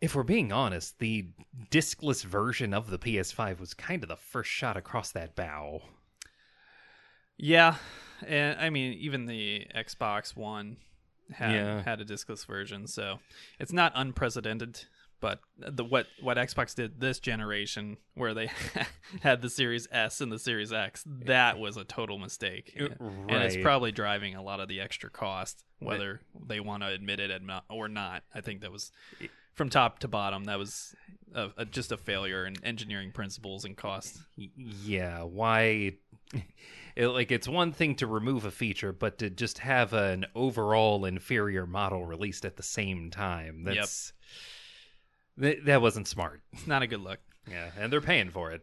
if we're being honest, the discless version of the PS5 was kind of the first shot across that bow. Yeah, and I mean even the Xbox One had Yeah. had a discless version, so it's not unprecedented. But the what what Xbox did this generation, where they had the Series S and the Series X, that was a total mistake, Uh, and it's probably driving a lot of the extra cost, whether they want to admit it or not. I think that was from top to bottom, that was a, a, just a failure in engineering principles and cost. Yeah why it, like it's one thing to remove a feature but to just have an overall inferior model released at the same time Yep. Th- that wasn't smart It's not a good look. yeah and they're paying for it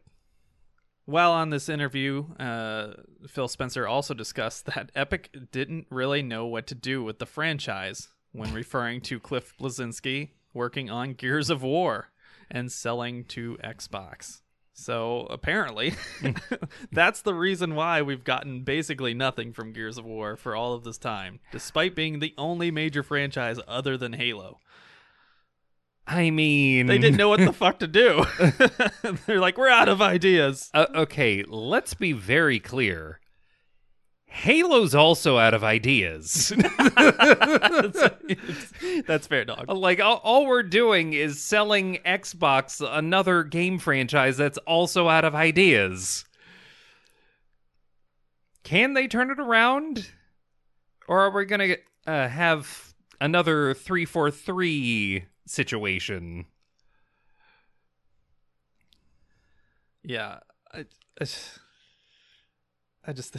While on this interview, uh, Phil Spencer also discussed that Epic didn't really know what to do with the franchise when referring to Cliff Bleszinski working on Gears of War and selling to Xbox. So apparently, that's the reason why we've gotten basically nothing from Gears of War for all of this time, despite being the only major franchise other than Halo. I mean They didn't know what the fuck to do. They're like, we're out of ideas. uh, okay let's be very clear halo's also out of ideas That's fair, dog. like all, all we're doing is selling xbox another game franchise that's also out of ideas can they turn it around or are we gonna uh, have another 343 situation Yeah, I, I, I just,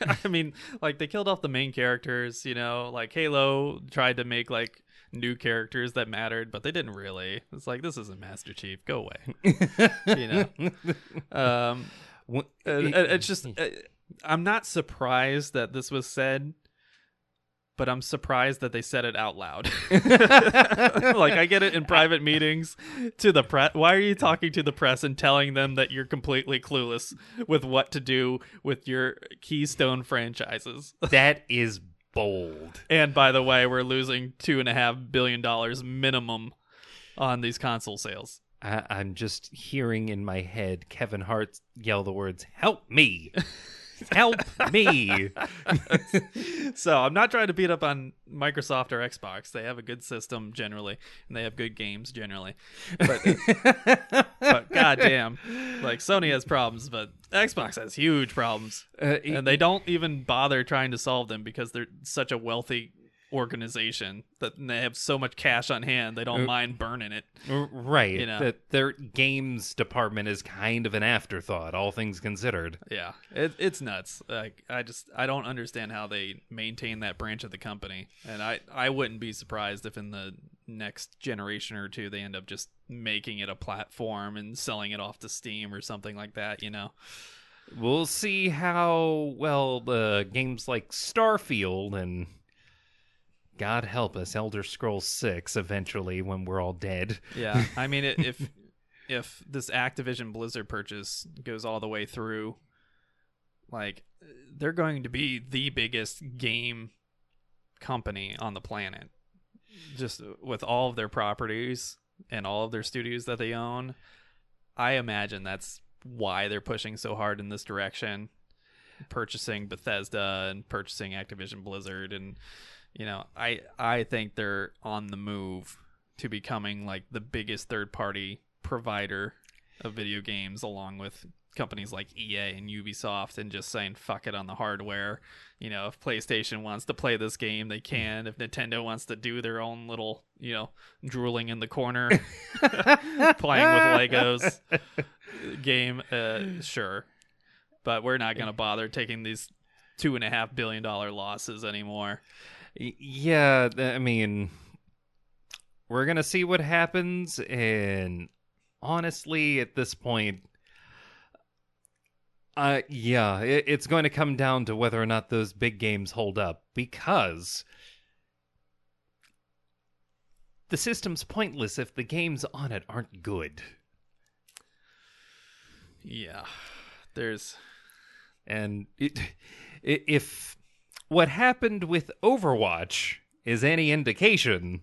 I mean, like they killed off the main characters. You know, like Halo tried to make like new characters that mattered, but they didn't really. It's like this isn't Master Chief. Go away. you know, um, uh, it's just uh, I'm not surprised that this was said. But I'm surprised that they said it out loud. like I get it in private meetings to the press. Why are you talking to the press and telling them that you're completely clueless with what to do with your keystone franchises? that is bold And by the way, we're losing two and a half billion dollars minimum on these console sales. I- i'm just hearing in my head kevin hart yell the words help me help me so I'm not trying to beat up on Microsoft or Xbox. They have a good system generally, and they have good games generally. But, but goddamn, like Sony has problems, but Xbox has huge problems, Uh, and they don't even bother trying to solve them because they're such a wealthy organization that they have so much cash on hand they don't Uh, mind burning it. Right. You know. That their games department is kind of an afterthought, all things considered. Yeah, it, it's nuts. Like I just I don't understand how they maintain that branch of the company, and I I wouldn't be surprised if in the next generation or two they end up just making it a platform and selling it off to Steam or something like that. You know? We'll see how well the games like Starfield and God help us, Elder Scrolls 6 eventually when we're all dead. Yeah. I mean, it, if if this Activision Blizzard purchase goes all the way through, like they're going to be the biggest game company on the planet. Just with all of their properties and all of their studios that they own, I imagine that's why they're pushing so hard in this direction, purchasing Bethesda and purchasing Activision Blizzard and you know, I I think they're on the move to becoming like the biggest third party provider of video games along with companies like EA and Ubisoft and just saying fuck it on the hardware. You know, if PlayStation wants to play this game, they can. If Nintendo wants to do their own little, you know, drooling in the corner, playing with Legos game, uh, sure. But we're not going to bother taking these two and a half billion dollar losses anymore. Yeah, I mean, we're going to see what happens. And honestly, at this point, uh, yeah, it, it's going to come down to whether or not those big games hold up because the system's pointless if the games on it aren't good. Yeah. There's And it, if what happened with Overwatch is any indication,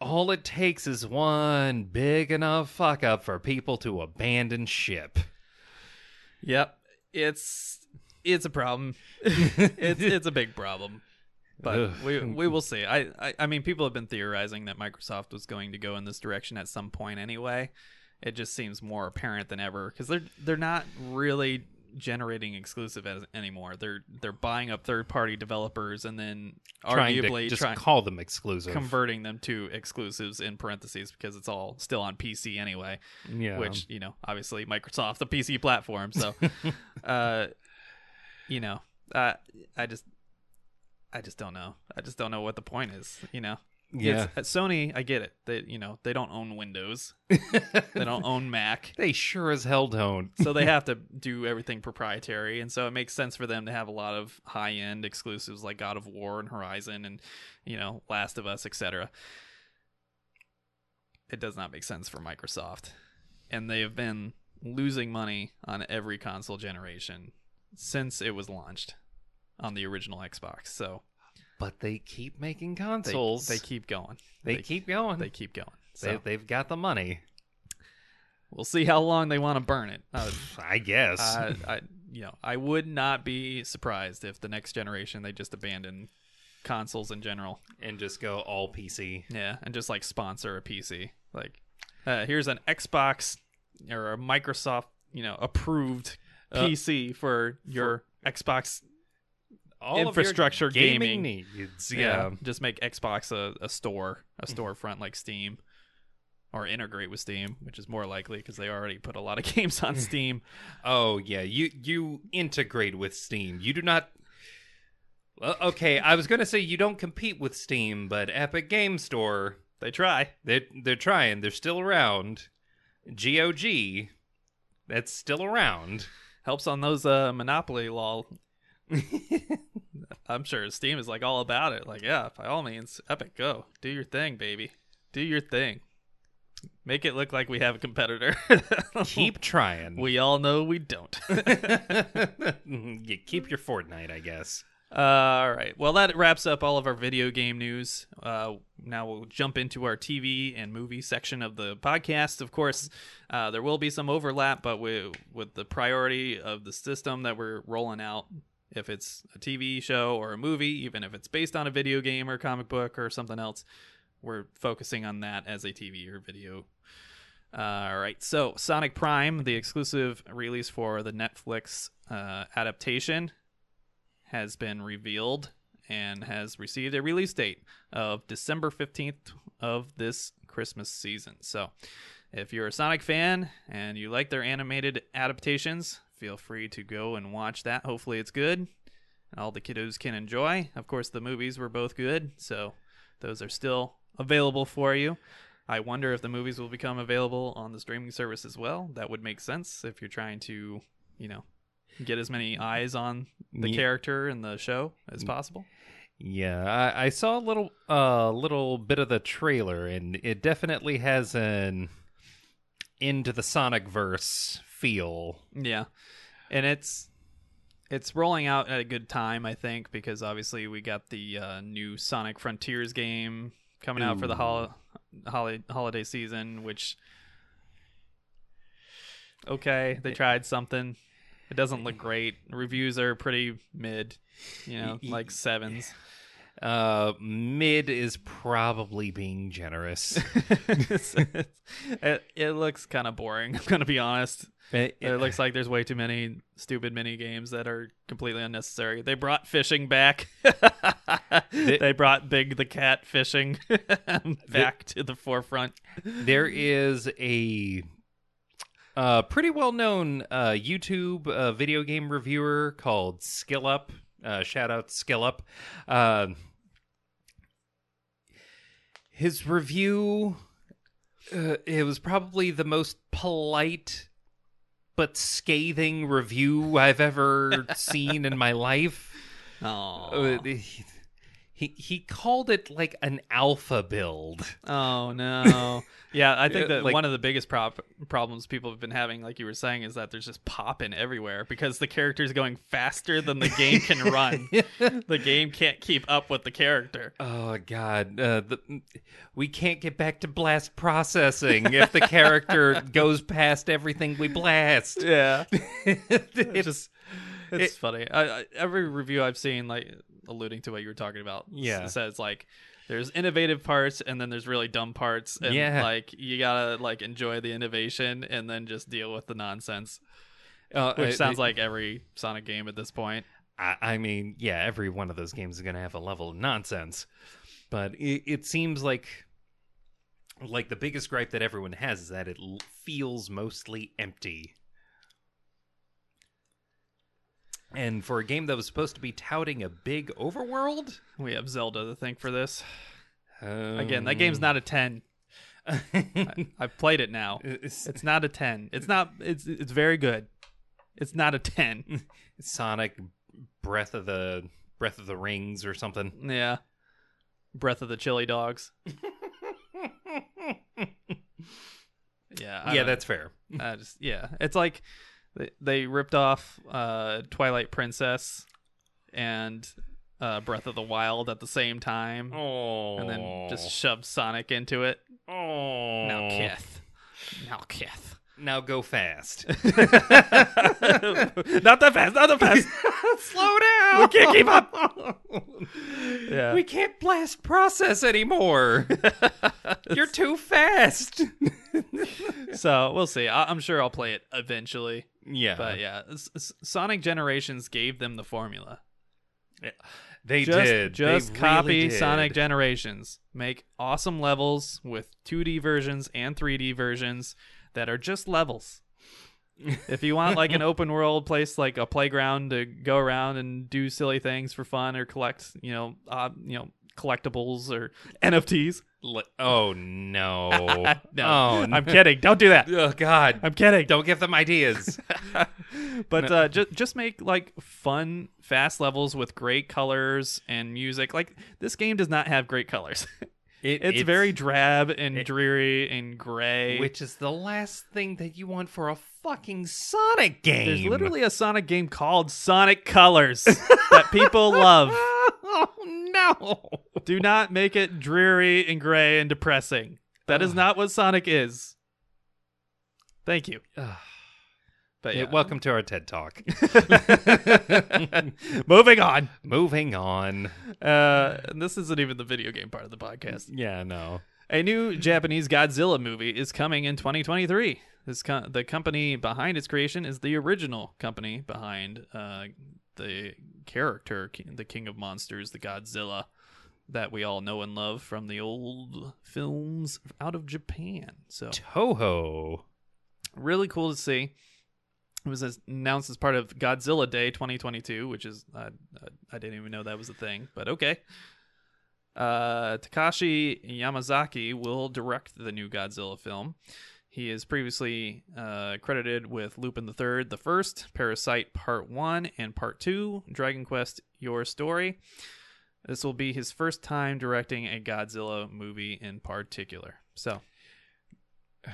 all it takes is one big enough fuck up for people to abandon ship. Yep. It's it's a problem. it's it's a big problem. But Ugh. we we will see. I, I I mean people have been theorizing that Microsoft was going to go in this direction at some point anyway. It just seems more apparent than ever cuz they're they're not really generating exclusive as, anymore. They're they're buying up third-party developers and then Trying arguably to just trying call them exclusive. converting them to exclusives in parentheses because it's all still on PC anyway yeah. which you know obviously microsoft the pc platform so uh you know uh, i just i just don't know i just don't know what the point is you know yeah. It's- at sony i get it. They you know they don't own windows. They don't own mac. They sure as hell don't. so they have to do everything proprietary and so it makes sense for them to have a lot of high end exclusives like god of war and horizon and you know last of us etc it does not make sense for microsoft. And they have been losing money on every console generation since it was launched on the original xbox. So But they keep making consoles. they keep going They keep going. they keep going They, so they've got the money. we'll see how long they want to burn it uh, I guess. I, I, you know, I would not be surprised if the next generation they just abandon consoles in general. and just go all PC. Yeah, and just like sponsor a PC. Like, uh, here's an Xbox or a Microsoft, you know, approved Uh, PC for your Xbox All infrastructure gaming, gaming. needs. Yeah, Yeah. just make Xbox a, a store, a Mm-hmm. storefront like Steam, or integrate with Steam, which is more likely because they already put a lot of games on Steam. Oh yeah, you you integrate with Steam. You do not. Well, okay, I was gonna say you don't compete with Steam, but Epic Game Store They try. they they're trying. They're still around. GOG, that's still around. Helps on those uh, monopoly law I'm sure Steam is like all about it. Like, yeah, by all means, Epic, go do your thing, baby, do your thing. Make it look like we have a competitor. Keep trying. we all know we don't. you keep your Fortnite, I guess. Uh, all right. Well, that wraps up all of our video game news. Uh, now we'll jump into our TV and movie section of the podcast. Of course, uh, there will be some overlap, but we, with the priority of the system that we're rolling out, if it's a TV show or a movie, even if it's based on a video game or comic book or something else, we're focusing on that as a TV or video. Uh, all right. So, Sonic Prime, the exclusive release for the Netflix uh, adaptation, has been revealed and has received a release date of December 15th of this Christmas season. So, if you're a Sonic fan and you like their animated adaptations, feel free to go and watch that. Hopefully, it's good all the kiddos can enjoy. Of course, the movies were both good, so those are still available for you. I wonder if the movies will become available on the streaming service as well. That would make sense if you're trying to, you know, get as many eyes on the Ye- character and the show as possible. Yeah, I, I saw a little uh little bit of the trailer, and it definitely has an into the Sonic verse feel. Yeah, and it's it's rolling out at a good time, I think, because obviously we got the uh, new Sonic Frontiers game coming out for the hol- holi- holiday season, which okay, they tried something. It doesn't look great. Reviews are pretty mid, you know, like sevens. Uh, mid is probably being generous. It, it looks kind of boring. I'm gonna be honest. It- It looks like there's way too many stupid mini games that are completely unnecessary. They brought fishing back. they brought Big the Cat fishing back to the forefront. there is a uh, pretty well known uh, YouTube uh, video game reviewer called Skill Up. Uh, shout out Skill Up. His review, uh, it was probably the most polite but scathing review I've ever seen in my life. Oh, Uh, he, he called it like an alpha build. Oh no. yeah, I think that like- one of the biggest prop- problems people have been having, like you were saying, is that there's just popping everywhere because the character's going faster than the game can run. the game can't keep up with the character. Oh God, uh, the, we can't get back to blast processing if the character goes past everything we blast. Yeah, it's it's just it's funny. I, I, every review I've seen, like alluding to what you were talking about, Yeah. says like there's innovative parts and then there's really dumb parts, and Yeah. like you gotta like enjoy the innovation and then just deal with the nonsense, uh, which I- sounds I- like every Sonic game at this point. I, I mean, yeah, every one of those games is to have a level of nonsense, but it, it seems like like the biggest gripe that everyone has is that it l- feels mostly empty. And for a game that was supposed to be touting a big overworld, We have Zelda to thank for this. um, Again, that game's not a 10. I've played it now. It's- not a 10. It's not it's it's very good. It's not a 10. Sonic Breath of the Breath of the Rings or something. yeah. Breath of the Chili Dogs. Yeah. I yeah, that's fair. I just yeah. It's like they, they ripped off uh Twilight Princess and uh Breath of the Wild at the same time Oh, and then just shoved Sonic into it. oh, Now Kith. Now Kith. Now go fast. not that fast, not that fast. Slow down. We can't keep up. Yeah. We can't blast process anymore. You're too fast. so we'll see. I- I'm sure I'll play it eventually. Yeah, But yeah, Sonic Generations gave them the formula. they just did. just They copy really did. Sonic Generations. Make awesome levels with 2D versions and 3D versions that are just levels. if you want like an open world place like a playground to go around and do silly things for fun or collect, you know, uh, you know, collectibles or NFTs. Oh no! no, Oh, I'm kidding. Don't do that. Oh God! I'm kidding. Don't give them ideas. but uh, just just make like fun, fast levels with great colors and music. Like this game does not have great colors. It- it's, very drab and it- dreary and gray. which is the last thing that you want for a fucking Sonic game. There's literally a Sonic game called Sonic Colors that people love. Oh no! Do not make it dreary and gray and depressing. That is not what Sonic is. Thank you. But Yeah, yeah. welcome to our TED Talk. Moving on. Moving on. Uh, and this isn't even the video game part of the podcast. Yeah, no. A new Japanese Godzilla movie is coming in 2023. This co- the company behind its creation is the original company behind uh, the character, the King of Monsters, the Godzilla that we all know and love from the old films out of Japan. So Toho. really cool to see. It was announced as part of Godzilla Day 2022, which is uh, I didn't even know that was a thing, but okay. Uh, Takashi Yamazaki will direct the new Godzilla film. He is previously uh, credited with Lupin the Third, the First, Parasyte Part One and Part Two, Dragon Quest: Your Story. This will be his first time directing a Godzilla movie in particular. So,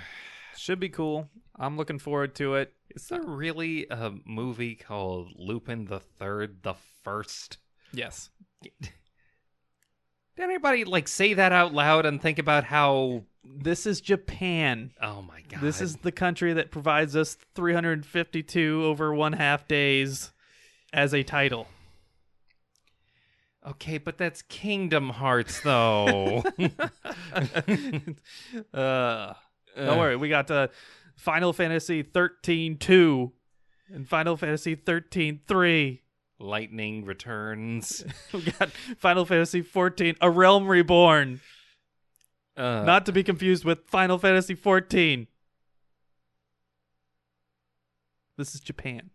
should be cool. I'm looking forward to it. Is there really a movie called Lupin the Third, the First? Yes. Did anybody like say that out loud and think about how? This is Japan. Oh my god! This is the country that provides us 352 over one half days as a title. okay, but that's Kingdom Hearts, though. uh, don't worry, we got uh, Final Fantasy 13 2 and Final Fantasy 13 3. Lightning returns. We got Final Fantasy 14 A Realm Reborn, Uh, not to be confused with Final Fantasy 14. This is Japan.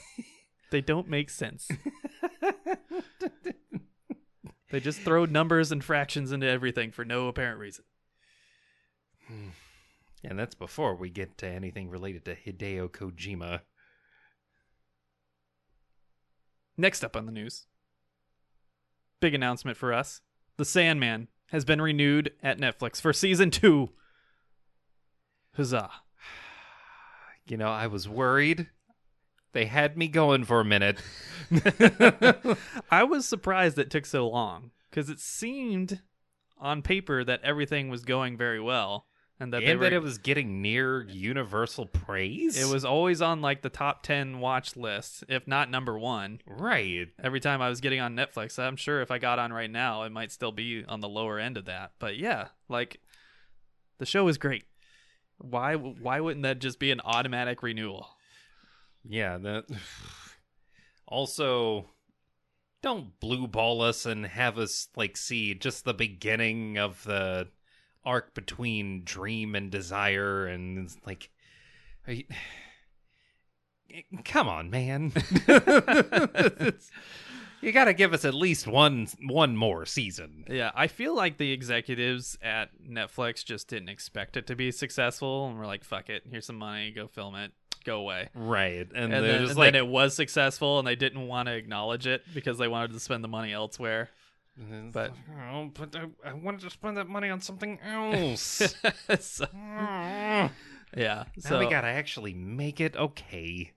they don't make sense. They just throw numbers and fractions into everything for no apparent reason. and that's before we get to anything related to Hideo Kojima. Next up on the news big announcement for us. The Sandman has been renewed at Netflix for season two. Huzzah. You know, I was worried. They had me going for a minute. I was surprised it took so long because it seemed on paper that everything was going very well and that and were, that it was getting near universal praise. it was always on like the top 10 watch list, if not number one. right. Every time I was getting on Netflix, I'm sure if I got on right now, it might still be on the lower end of that. But yeah, like the show is great. Why why wouldn't that just be an automatic renewal? Yeah, that also don't blue ball us and have us like see just the beginning of the arc between dream and desire and it's like are you... come on man you got to give us at least one one more season Yeah, I feel like the executives at Netflix just didn't expect it to be successful and we're like, fuck it, here's some money, go film it, go away. right and, And, then, just and like then it was successful and they didn't want to acknowledge it because they wanted to spend the money elsewhere. But- oh, but I, I wanted to spend that money on something else so, now yeah, so we gotta actually make it okay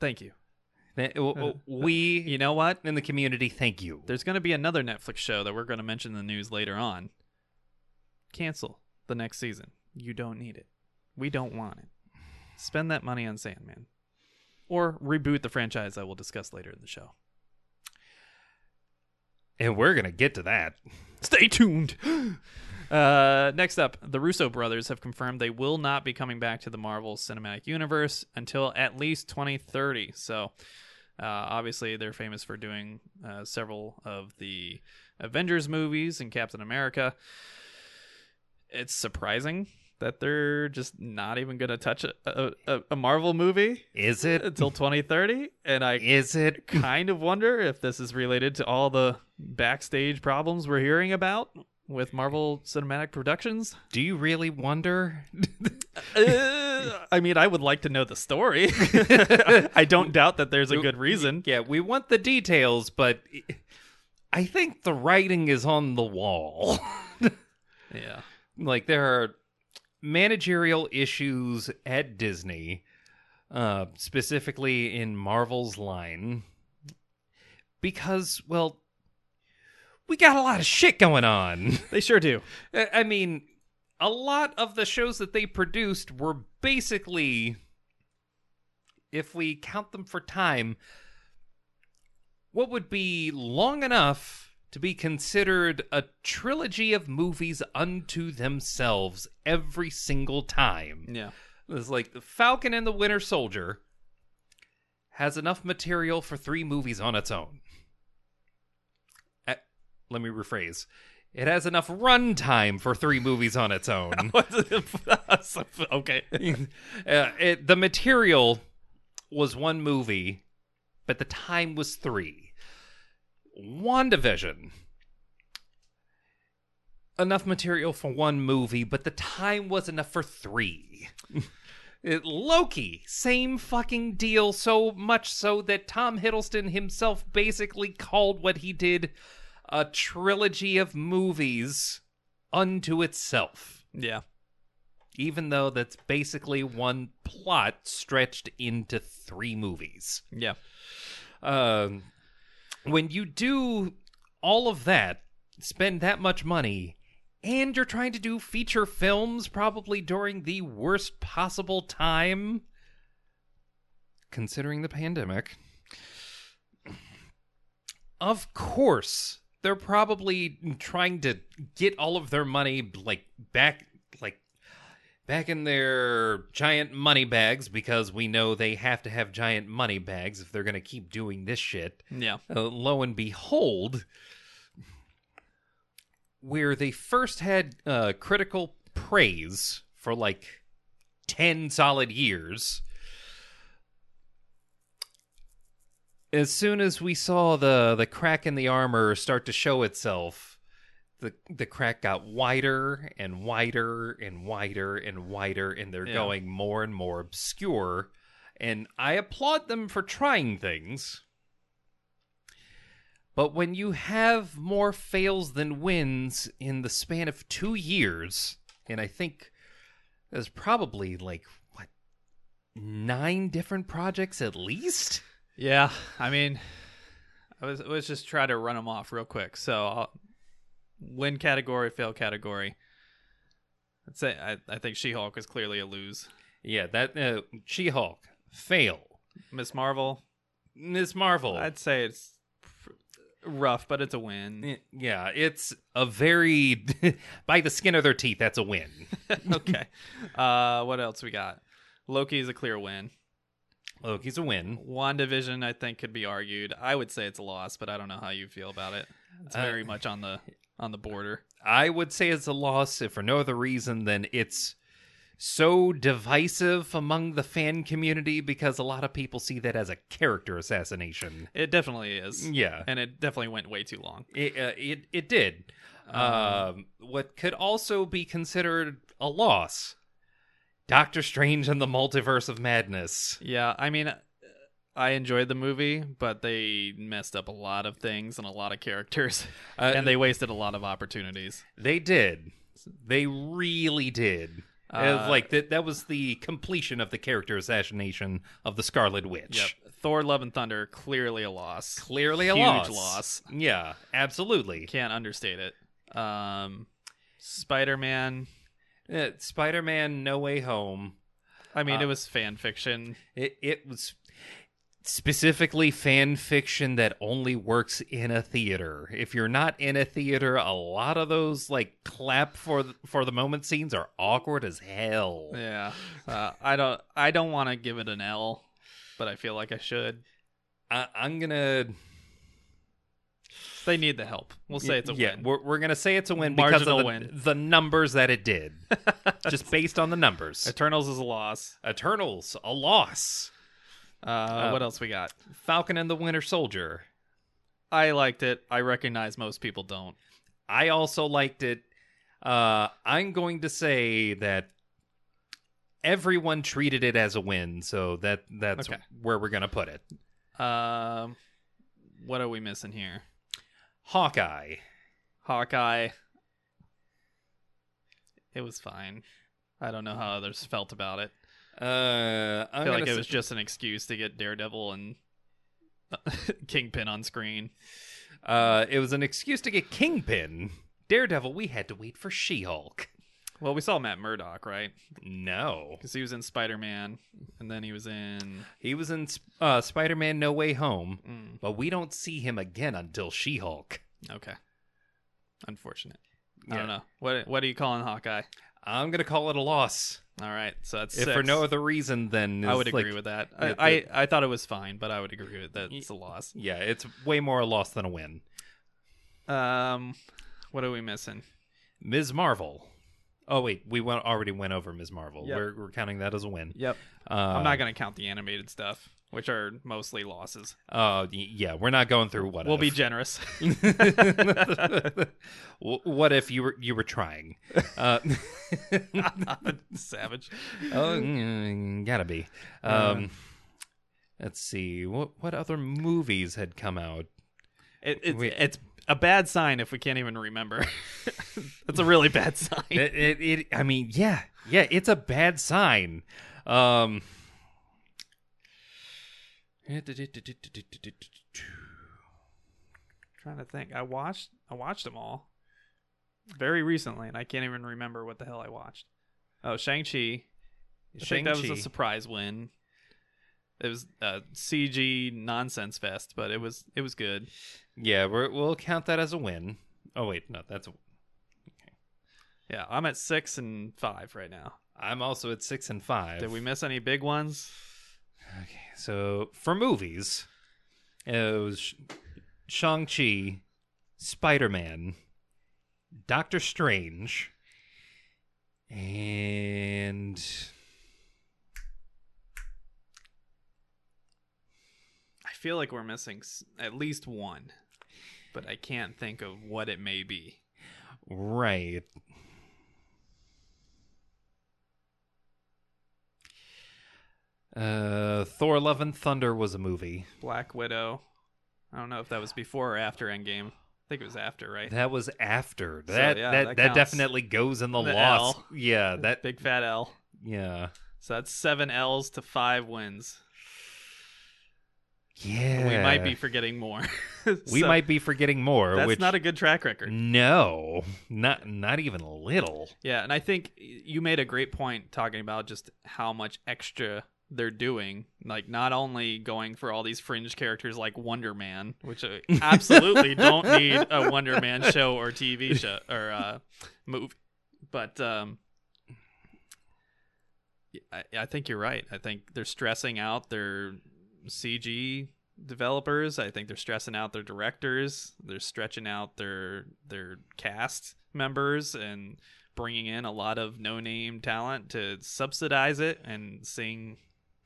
thank you. We You know what? in the community thank you There's going to be another Netflix show that we're going to mention in the news later on. Cancel the next season. You don't need it. We don't want it. Spend that money on Sandman. Or reboot the franchise I will discuss later in the show. And we're gonna get to that Stay tuned. Uh, next up, the Russo brothers have confirmed they will not be coming back to the Marvel Cinematic Universe until at least 2030. So, uh, obviously, they're famous for doing uh, several of the Avengers movies and Captain America. It's surprising that they're just not even going to touch a, a, a Marvel movie is it until 2030. And I is it kind of wonder if this is related to all the backstage problems we're hearing about with Marvel Cinematic Productions. do you really wonder Uh, I mean, I would like to know the story. I don't doubt that there's a good reason. yeah we want the details but i think the writing is on the wall Yeah. like there are managerial issues at Disney, uh, specifically in Marvel's line, because well, we got a lot of shit going on. They sure do. I I mean, a lot of the shows that they produced were basically, if we count them for time, what would be long enough to be considered a trilogy of movies unto themselves every single time. Yeah. It's like the Falcon and the Winter Soldier has enough material for three movies on its own. Uh, let me rephrase. It has enough runtime for three movies on its own. okay. uh, it, the material was one movie, but the time was three. WandaVision. Enough material for one movie, but the time was enough for three. It- Loki, same fucking deal, so much so that Tom Hiddleston himself basically called what he did a trilogy of movies unto itself Yeah. even though that's basically one plot stretched into three movies. Yeah. Um, when you do all of that, spend that much money, and you're trying to do feature films probably during the worst possible time, considering the pandemic, of course they're probably trying to get all of their money like back back in their giant money bags because we know they have to have giant money bags if they're going to keep doing this shit. Yeah. Uh, lo and behold, where they first had uh, critical praise for like 10 solid years. As soon as we saw the, the crack in the armor start to show itself, the the crack got wider and wider and wider and wider, and they're Yeah. going more and more obscure. And I applaud them for trying things. But when you have more fails than wins in the span of two years, and I think there's probably like, what, nine different projects at least? Yeah, I mean, I was let's just try to run them off real quick. So, I'll, win category, fail category. I'd say I, I think She-Hulk is clearly a lose. Yeah, that uh, She Hulk, fail. Miss Marvel, Miss Marvel. I'd say it's rough, but it's a win. Yeah, it's a very by the skin of their teeth. That's a win. okay. Uh, what else we got? Loki is a clear win. Loki's a win. WandaVision, I think, could be argued. I would say it's a loss, but I don't know how you feel about it. It's Uh, very much on the on the border. I would say it's a loss if for no other reason than it's so divisive among the fan community because a lot of people see that as a character assassination. It definitely is. Yeah, And it definitely went way too long. it uh, it, it did. Um, what could also be considered a loss. Doctor Strange and the Multiverse of Madness. Yeah, I mean, I enjoyed the movie, but they messed up a lot of things and a lot of characters, Uh, and they wasted a lot of opportunities. They did. They really did. Uh, like that. That was the completion of the character assassination of the Scarlet Yep. Witch. Thor: Love and Thunder clearly a loss. Clearly a Huge loss. loss. Yeah, absolutely. Can't understate it. Um, Spider-Man. Uh, Spider-Man: No Way Home. I mean, Uh, it was fan fiction. It it was specifically fan fiction that only works in a theater. If you're not in a theater, a lot of those like clap for the, for the moment scenes are awkward as hell. Yeah. Uh, I don't. I don't want to give it an L, but I feel like I should. I, I'm gonna They need the help. We'll say it's a yeah, win. we're we're gonna say it's a win because of the, win. the numbers that it did, just based on the numbers. Eternals is a loss. Eternals a loss. Uh, what else we got? Falcon and the Winter Soldier. I liked it. I recognize most people don't. I also liked it. Uh, I'm going to say that everyone treated it as a win, so that that's Okay. where we're gonna put it. Um, what are we missing here? Hawkeye. Hawkeye. It was fine. I don't know how others felt about it. Uh, I feel like it was just an excuse to get Daredevil and Kingpin on screen. uh, it was an excuse to get Kingpin. Daredevil. We had to wait for She-Hulk. Well, we saw Matt Murdock, right? No, Because he was in Spider Man, and then he was in. he was in uh, Spider-Man: No Way Home, Mm, but we don't see him again until She-Hulk. okay. Unfortunate. I don't know. What What are you calling Hawkeye? I'm gonna call it a loss, All right, so that's if for no other reason than I would it's agree with that. I, I I thought it was fine, but I would agree with that. It's a loss. Yeah, it's way more a loss than a win. Um, what are we missing? Ms. Marvel. Oh wait, we went, already went over Ms. Marvel. Yep. We're, we're counting that as a win. Yep. Uh, I'm not going to count the animated stuff, which are mostly losses. Uh, y- yeah, we're not going through what. We'll be generous. What if you were you were trying? Uh, not the Savage. oh, mm, gotta be. Um, let's see. What what other movies had come out? It, it's Wait. it's a bad sign if we can't even remember. That's a really bad sign. It, it, it. I mean, yeah, yeah. It's a bad sign. Um. Trying to think. I watched I watched them all very recently, and I can't even remember what the hell I watched. Oh, Shang Chi. I think that was a surprise win. It was a CG nonsense fest, but it was it was good. Yeah, we're, we'll count that as a win. Oh wait, no, that's. A, Yeah, I'm at six and five right now. I'm also at six and five. Did we miss any big ones? Okay, so for movies, it was Shang Chi, Spider Man, Doctor Strange, and I feel like we're missing at least one, but I can't think of what it may be. right. Uh, Thor: Love and Thunder was a movie. Black Widow. I don't know if that was before or after Endgame. I think it was after, right? That was after. So, That yeah, that that that, definitely goes in the, The loss. L. Yeah, that Big fat L. yeah. So that's seven L's to five wins. Yeah. We might be forgetting more. We might be forgetting more, That's which not a good track record. No. Not not even a little. Yeah, and I think you made a great point talking about just how much extra they're doing. Like not only going for all these fringe characters like Wonder Man, which I absolutely don't need a Wonder Man show or TV show or uh, movie, but um, I, I think you're right. I think they're stressing out their CG developers. I think they're stressing out their directors. They're stretching out their their cast members and bringing in a lot of no-name talent to subsidize it and seeing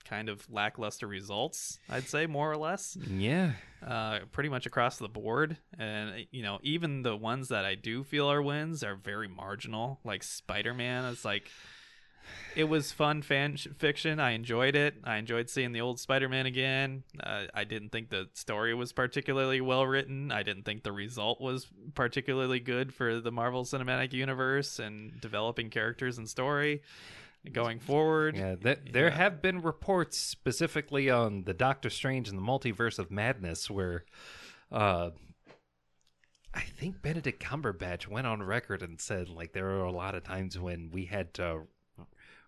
kind of lackluster results. I'd say more or less, Yeah. uh, pretty much across the board. And you know, even the ones that I do feel are wins are very marginal. Like Spider-Man, it's like it was fun fan sh- fiction. I enjoyed it. I enjoyed seeing the old Spider-Man again. Uh, I didn't think the story was particularly well written. I didn't think the result was particularly good for the Marvel Cinematic Universe and developing characters and story going forward. Yeah, that, there Yeah. have been reports specifically on the Doctor Strange and the Multiverse of Madness where uh I think Benedict Cumberbatch went on record and said like there were a lot of times when we had to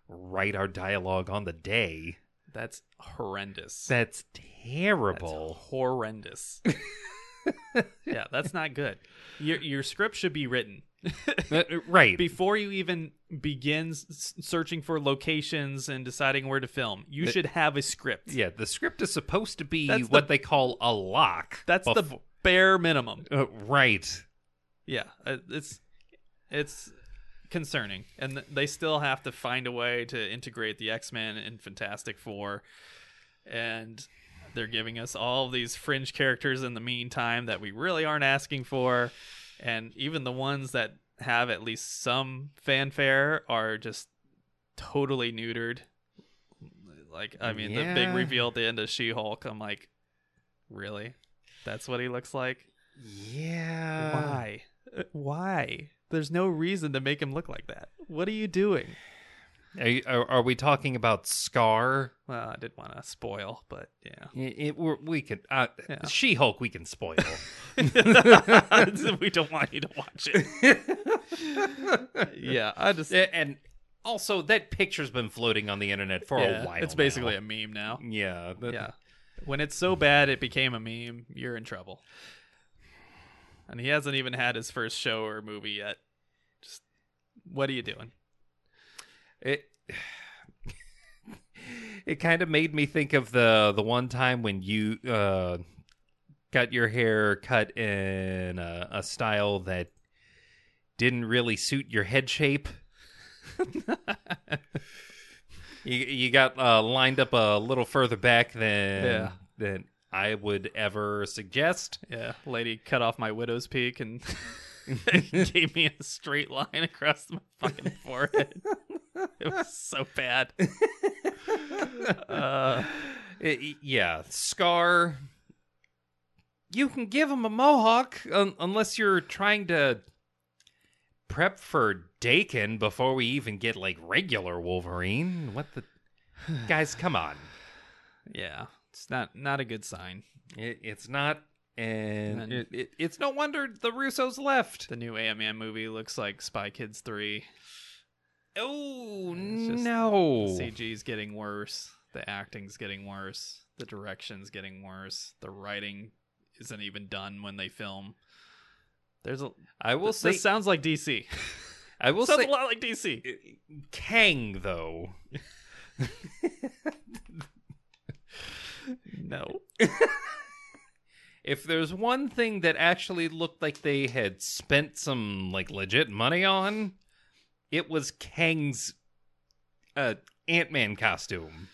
write our dialogue on the day. That's horrendous. That's That's terrible. horrendous. yeah, that's not good. Your your script should be written right. before you even begin s- searching for locations and deciding where to film. You The- should have a script. yeah, the script is supposed to be That's the- what they call a lock. That's the bare minimum. uh, right. Yeah, uh, it's it's concerning, and th- they still have to find a way to integrate the X Men and Fantastic Four, and they're giving us all these fringe characters in the meantime that we really aren't asking for, and even the ones that have at least some fanfare are just totally neutered. Like, I mean, the big reveal at the end of She Hulk, I'm like, really? That's what he looks like? Yeah. Why? Why? There's no reason to make him look like that. What are you doing? Are, you- are, are we talking about Skaar? Well, I didn't want to spoil, but yeah. It, it- we can uh, Yeah. She Hulk. We can spoil. we don't want you to watch it. yeah, I just and also that picture's been floating on the internet for yeah, a while. It's basically now. a meme now. yeah, that- Yeah. When it's so bad it became a meme, you're in trouble. And he hasn't even had his first show or movie yet. Just what are you doing? It it kind of made me think of the the one time when you uh, got your hair cut in a, a style that didn't really suit your head shape. you you got uh, lined up a little further back than Yeah. than I would ever suggest. Yeah, lady cut off my widow's peak and gave me a straight line across my fucking forehead. It was so bad. Uh, I- yeah, Skaar. You can give him a mohawk un- unless you're trying to prep for Daken before we even get like regular Wolverine. What the guys? Come on, yeah, it's not not a good sign. it, it's not, and And- it, it, it's no wonder the Russos left. The new AMM movie looks like Spy Kids 3. Oh just- no! CG's getting worse. The acting's getting worse. The direction's getting worse. The writing isn't even done when they film. There's a. I will this say, this sounds like DC. I will sounds say, a lot like DC. Kang though. No. if there's one thing that actually looked like they had spent some like legit money on, it was Kang's uh, Ant Man costume.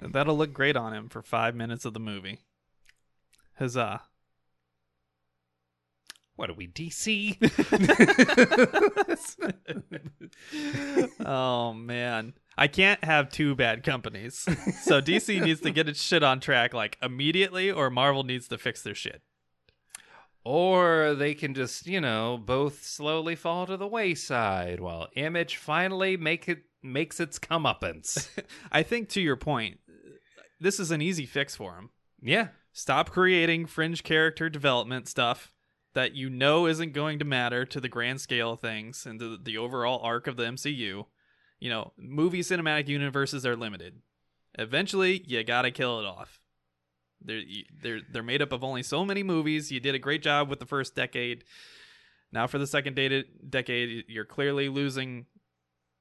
That'll look great on him for five minutes of the movie. Huzzah. What are we, DC? oh man. I can't have two bad companies. so DC needs to get its shit on track like immediately, or Marvel needs to fix their shit. Or they can just, you know, both slowly fall to the wayside while Image finally make it makes its comeuppance. I think to your point, this is an easy fix for them. yeah. Stop creating fringe character development stuff that you know isn't going to matter to the grand scale of things and to the overall arc of the MCU. You know, movie cinematic universes are limited. Eventually, you gotta kill it off. They're they're they're made up of only so many movies. You did a great job with the first decade. Now for the second dated decade, you're clearly losing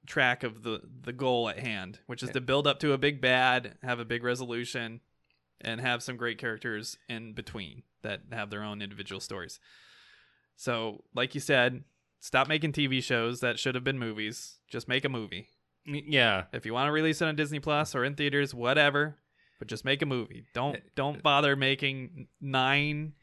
track of the the goal at hand, which is to build up to a big bad, have a big resolution, and have some great characters in between that have their own individual stories. So, like you said, stop making TV shows that should have been movies. Just make a movie. Yeah. If you want to release it on Disney Plus or in theaters, whatever, but just make a movie. Don't don't bother making nine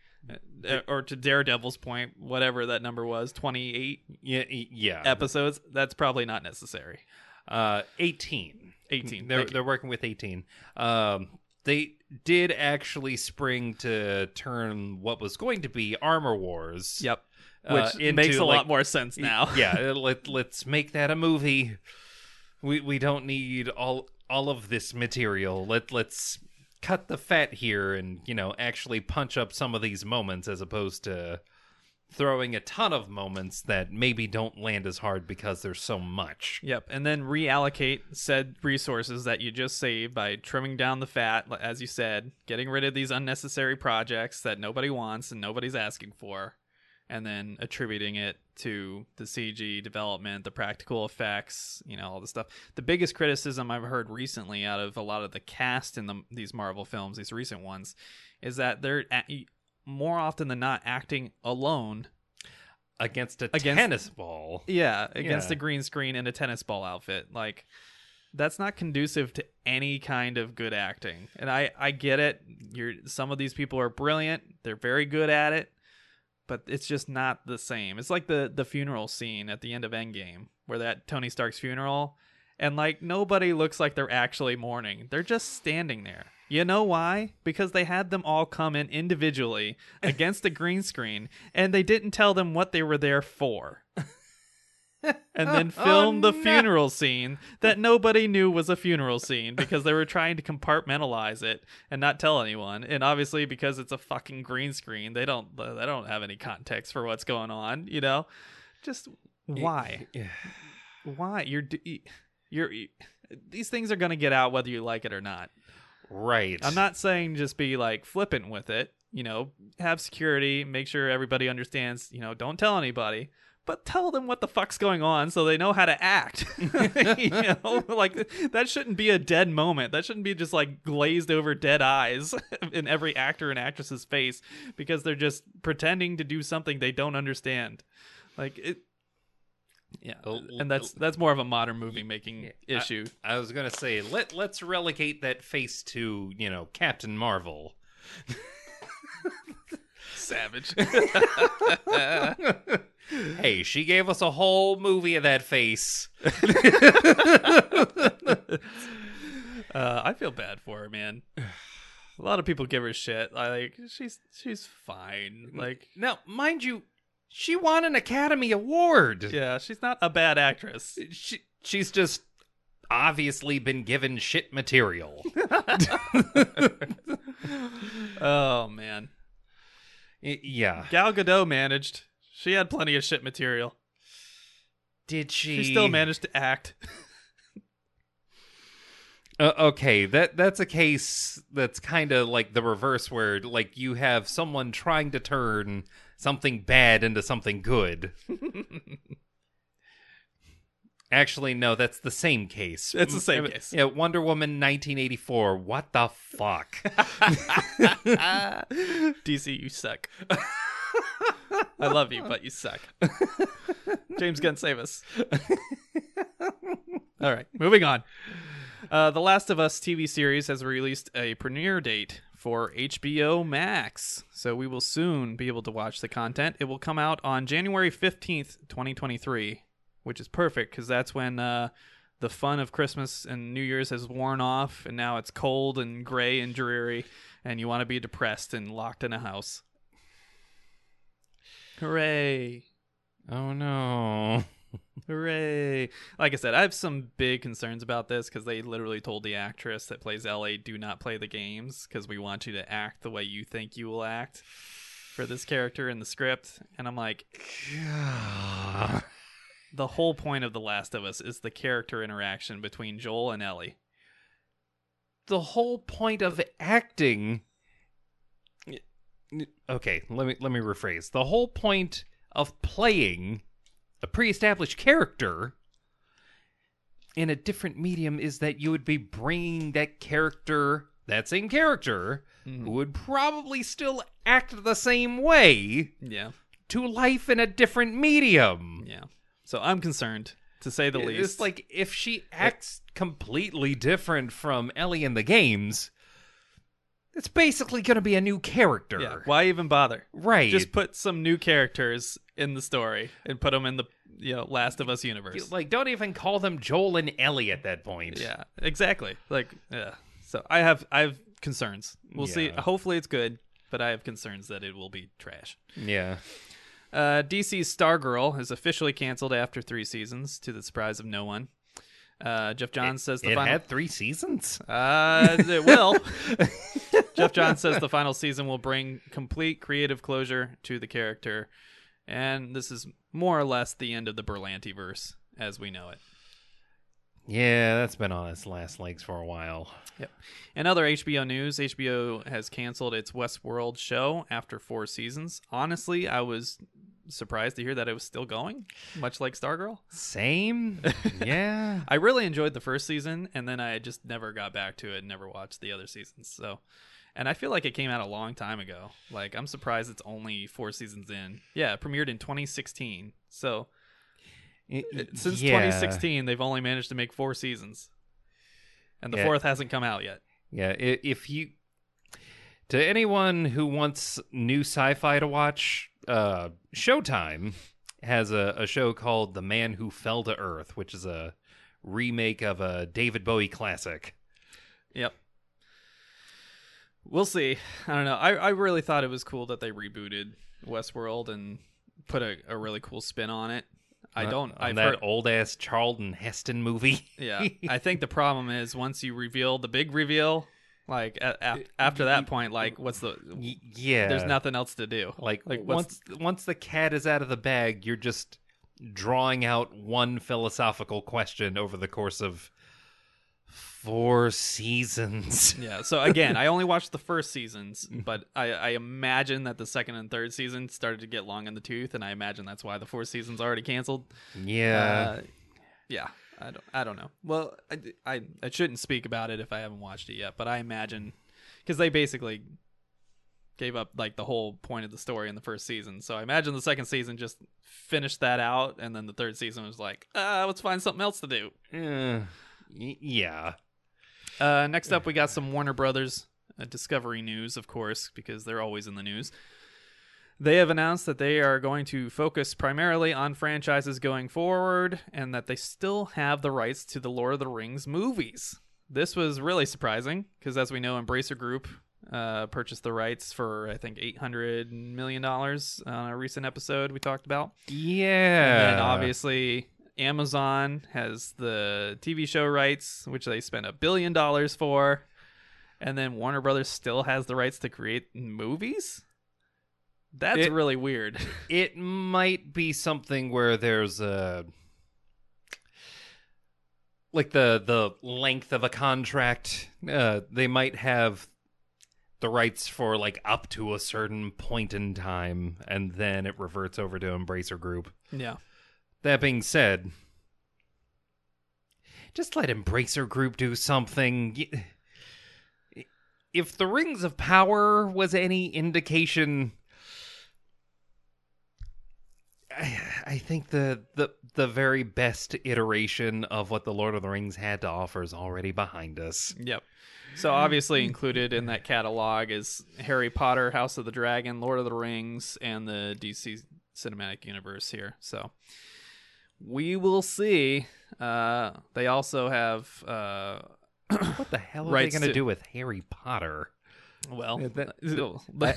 uh, or to Daredevil's point, whatever that number was, 28 Yeah. Yeah. episodes. That's probably not necessary. Uh 18. 18. They're they're working with 18. Um they did actually spring to turn what was going to be Armor Wars. Yep. uh, Which into, makes a like, lot more sense now. yeah, let let's make that a movie. We we don't need all all of this material. Let let's cut the fat here and, you know, actually punch up some of these moments as opposed to throwing a ton of moments that maybe don't land as hard because there's so much. Yep, and then reallocate said resources that you just saved by trimming down the fat, as you said, getting rid of these unnecessary projects that nobody wants and nobody's asking for, and then attributing it to the CG development, the practical effects, you know, all the stuff. The biggest criticism I've heard recently out of a lot of the cast in the, these Marvel films, these recent ones, is that they're a- more often than not acting alone Against a Against- tennis ball. yeah, against Yeah. a green screen and a tennis ball outfit. Like that's not conducive to any kind of good acting. And I I get it. You're some of these people are brilliant. They're very good at it, but it's just not the same. It's like the the funeral scene at the end of Endgame where that Tony Stark's funeral and like nobody looks like they're actually mourning. They're just standing there. You know why? Because they had them all come in individually against a green screen and they didn't tell them what they were there for. And then oh, film the no. funeral scene that nobody knew was a funeral scene because they were trying to compartmentalize it and not tell anyone. And obviously because it's a fucking green screen, they don't they don't have any context for what's going on, you know? Just why? Yeah. Why? You're you're these things are going to get out whether you like it or not. Right. I'm not saying just be like flippant with it, you know, have security, make sure everybody understands, you know, don't tell anybody, but tell them what the fuck's going on so they know how to act. you know, like that shouldn't be a dead moment. That shouldn't be just like glazed over dead eyes in every actor and actress's face because they're just pretending to do something they don't understand. Like it yeah, Oh, and that's oh. that's more of a modern movie making Yeah, I- issue. I was gonna say let let's relegate that face to you know Captain Marvel. Savage. Hey, she gave us a whole movie of that face. Uh, I feel bad for her, man. A lot of people give her shit. Like she's she's fine. Like Now, mind you, she won an Academy Award. yeah, she's not a bad actress. She she's just obviously been given shit material. Oh man, Y- yeah. Gal Gadot managed. She had plenty of shit material. Did she? She still managed to act. Uh, okay, that that's a case that's kind of like the reverse, where like you have someone trying to turn something bad into something good. Actually, no, that's the same case. It's the same Mm, case. Yeah, Wonder Woman 1984. What the fuck? DC, you suck. I love you, but you suck. James Gunn, save us. All right, moving on. Uh, the Last of Us TV series has released a premiere date for HBO Max, so we will soon be able to watch the content. It will come out on January 15th, 2023, which is perfect because that's when uh, the fun of Christmas and New Year's has worn off, and now it's cold and gray and dreary, and you want to be depressed and locked in a house. Hooray! Oh no. Hooray! Like I said, I have some big concerns about this because they literally told the actress that plays Ellie, "Do not play the games because we want you to act the way you think you will act for this character in the script." And I'm like, the whole point of The Last of Us is the character interaction between Joel and Ellie. the whole point of acting okay let me let me rephrase the whole point of playing a pre-established character in a different medium is that you would be bringing that character that same character mm-hmm. who would probably still act the same way Yeah, to life in a different medium yeah. So I'm concerned, to say the least. it's like if she acts completely different from Ellie in the games, it's basically going to be a new character. yeah, why even bother? Right. Just put some new characters in the story and put them in the you know Last of Us universe. like don't even call them Joel and Ellie at that point. Yeah, exactly. Like, yeah. So I have I have concerns. We'll see. Hopefully it's good, but I have concerns that it will be trash. Yeah. Uh, DC's Stargirl is officially canceled after three seasons, to the surprise of no one. Uh, Geoff Johns says the it final. had 3 seasons. Uh, it will. Geoff Johns says the final season will bring complete creative closure to the character, and this is more or less the end of the Berlanti verse as we know it. Yeah, that's been on its last legs for a while. Yep. In other HBO news, HBO has canceled its Westworld show after four seasons. Honestly, I was surprised to hear that it was still going, much like Stargirl. Same? yeah. I really enjoyed the first season, and then I just never got back to it and never watched the other seasons. So, and I feel like it came out a long time ago. Like, I'm surprised it's only four seasons in. Yeah, it premiered in 2016. So, since Yeah. 2016, they've only managed to make four seasons. And the Yeah. fourth hasn't come out yet. Yeah, if you to anyone who wants new sci-fi to watch, uh Showtime has a, a show called The Man Who Fell to Earth, which is a remake of a David Bowie classic. Yep. We'll see. I don't know. I, I really thought it was cool that they rebooted Westworld and put a, a really cool spin on it. I don't. on I've that heard. old ass Charlton Heston movie. Yeah. I think the problem is once you reveal the big reveal, like a, a, after that point, like what's the? Yeah, There's nothing else to do. like, like once once the cat is out of the bag, you're just drawing out one philosophical question over the course of four seasons. Yeah. So again, I only watched the first seasons, but I, I imagine that the second and third season started to get long in the tooth, and I imagine that's why the fourth season's already canceled. yeah. Uh, yeah. I don't. I don't know. Well, I, I I shouldn't speak about it if I haven't watched it yet, but I imagine because they basically gave up like the whole point of the story in the first season. So I imagine the second season just finished that out, and then the third season was like, uh, let's find something else to do. Uh, y- yeah. Uh, next up, we got some Warner Brothers uh, Discovery news, of course, because they're always in the news. They have announced that they are going to focus primarily on franchises going forward and that they still have the rights to the Lord of the Rings movies. This was really surprising because, as we know, Embracer Group uh, purchased the rights for, I think, $800 million on a recent episode we talked about. Yeah. And obviously Amazon has the TV show rights, which they spent a billion dollars for. And then Warner Brothers still has the rights to create movies? That's It- really weird. it might be something where there's a like the the length of a contract uh they might have the rights for like up to a certain point in time and then it reverts over to embracer group yeah. That being said just let embracer group do something if the rings of power was any indication I, I think the, the the very best iteration of what the Lord of the Rings had to offer is already behind us. Yep. So obviously included in that catalog is Harry Potter, House of the Dragon, Lord of the Rings, and the DC cinematic universe here. So we will see. Uh, they also have uh, What the hell are they going to do with Harry Potter? well, Yeah, that- I-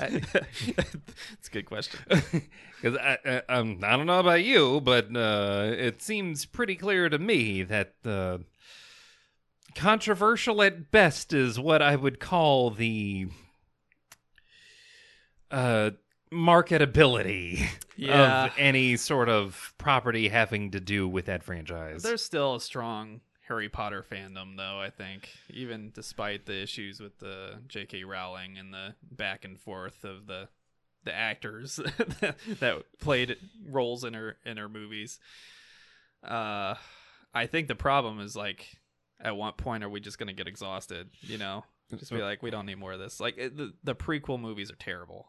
it's a good question. Because I, I, um, I don't know about you, but uh, it seems pretty clear to me that uh, controversial at best is what I would call the uh, marketability Yeah. of any sort of property having to do with that franchise. There's still a strong Harry Potter fandom, though. I think, even despite the issues with the J.K. Rowling and the back and forth of the the actors that played roles in her in her movies. Uh, I think the problem is like, at what point are we just gonna get exhausted? You know, just be like, we don't need more of this. Like it, the the prequel movies are terrible.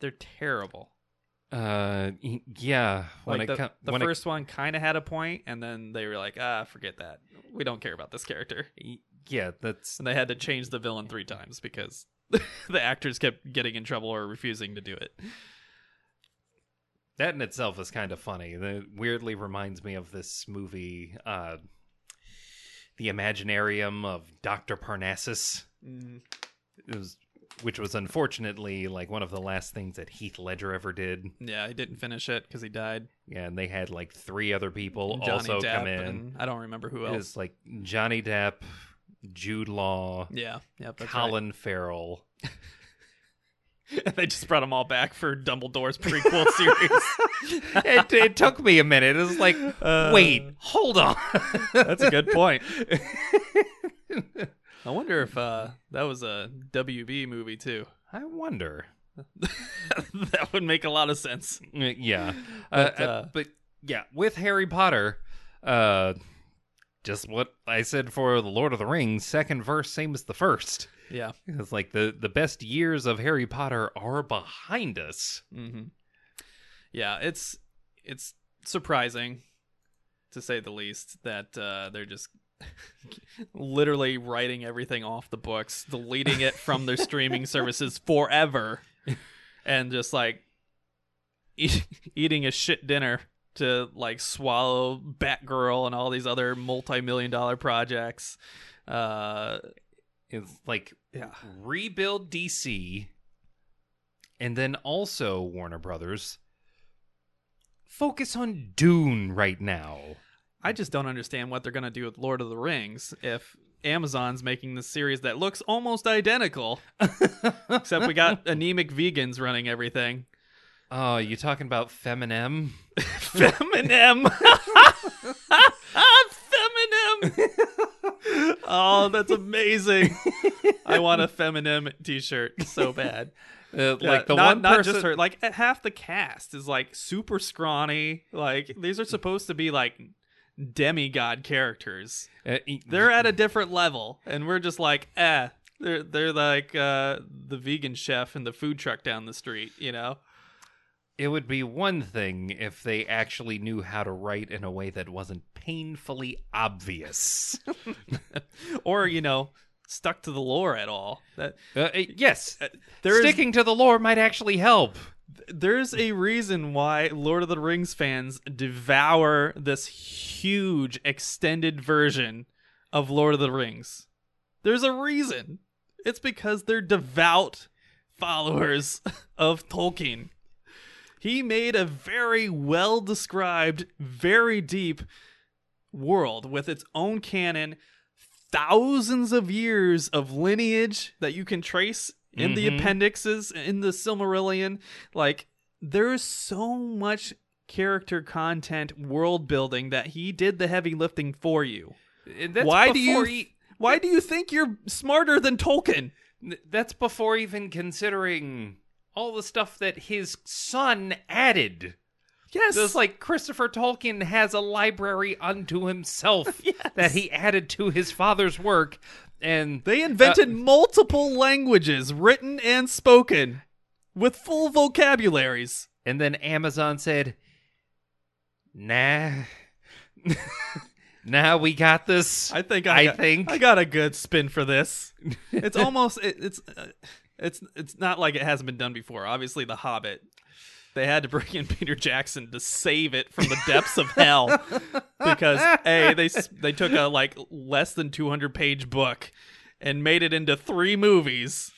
They're terrible. uh, yeah. When Like it the, co- the when first one kind of had a point, and then they were like, ah, forget that. We don't care about this character. yeah, that's And they had to change the villain three times because the actors kept getting in trouble or refusing to do it. That in itself is kind of funny. It weirdly reminds me of this movie, uh, The Imaginarium of Dr. Parnassus. It was, which was unfortunately like one of the last things that Heath Ledger ever did. Yeah, he didn't finish it because he died. Yeah, and they had like three other people Johnny also Depp come in. I don't remember who It else. was like Johnny Depp, Jude Law, Yeah, that's Colin Farrell. right. they just brought them all back for Dumbledore's prequel series. it, it took me a minute. It was like, Uh, wait, hold on. That's a good point. I wonder if uh, that was a WB movie too. I wonder. that would make a lot of sense. Uh, yeah But, but, uh, uh, but yeah with harry potter uh just what i said for the lord of the rings second verse same as the first Yeah. it's like the the best years of harry potter are behind us hmm Yeah, it's it's surprising to say the least that uh, they're just literally writing everything off the books, deleting it from their streaming services forever, and just like eat, eating a shit dinner to like swallow Batgirl and all these other multi-million dollar projects. Uh, it's like yeah, rebuild dc and then also warner brothers focus on dune right now I just don't understand what they're gonna do with Lord of the Rings if Amazon's making this series that looks almost identical, except we got anemic vegans running everything. oh you talking about feminem Feminem. Feminem. oh, that's amazing. I want a Feminem t-shirt so bad. Uh, like the not, one not person, just her. Like half the cast is like super scrawny. Like these are supposed to be like demigod characters. uh, They're at a different level, and we're just like, eh. They're they're like uh, the vegan chef in the food truck down the street, you know. It would be one thing if they actually knew how to write in a way that wasn't painfully obvious. or you know stuck to the lore at all that Uh, uh, yes, there is sticking to the lore might actually help. There's a reason why lord of the rings fans devour this huge extended version of lord of the rings. There's a reason. It's because they're devout followers of tolkien. He made a very well described very deep world with its own canon thousands of years of lineage that you can trace in the Mhm. appendixes in the Silmarillion. Like there's so much character content, world building that he did the heavy lifting for you. That's Why do you before e- Why do you think you're smarter than Tolkien? that's before even considering all the stuff that his son added. Yes. It's like Christopher Tolkien has a library unto himself that he added to his father's work, and they invented multiple languages, written and spoken, with full vocabularies. and then Amazon said, "Nah, nah, we got this." I think I, I got, think- I got a good spin for this. It's almost it, it's uh, it's it's not like it hasn't been done before. Obviously, The Hobbit they had to bring in Peter Jackson to save it from the depths of hell because a they they took a like less than 200 page book and made it into three movies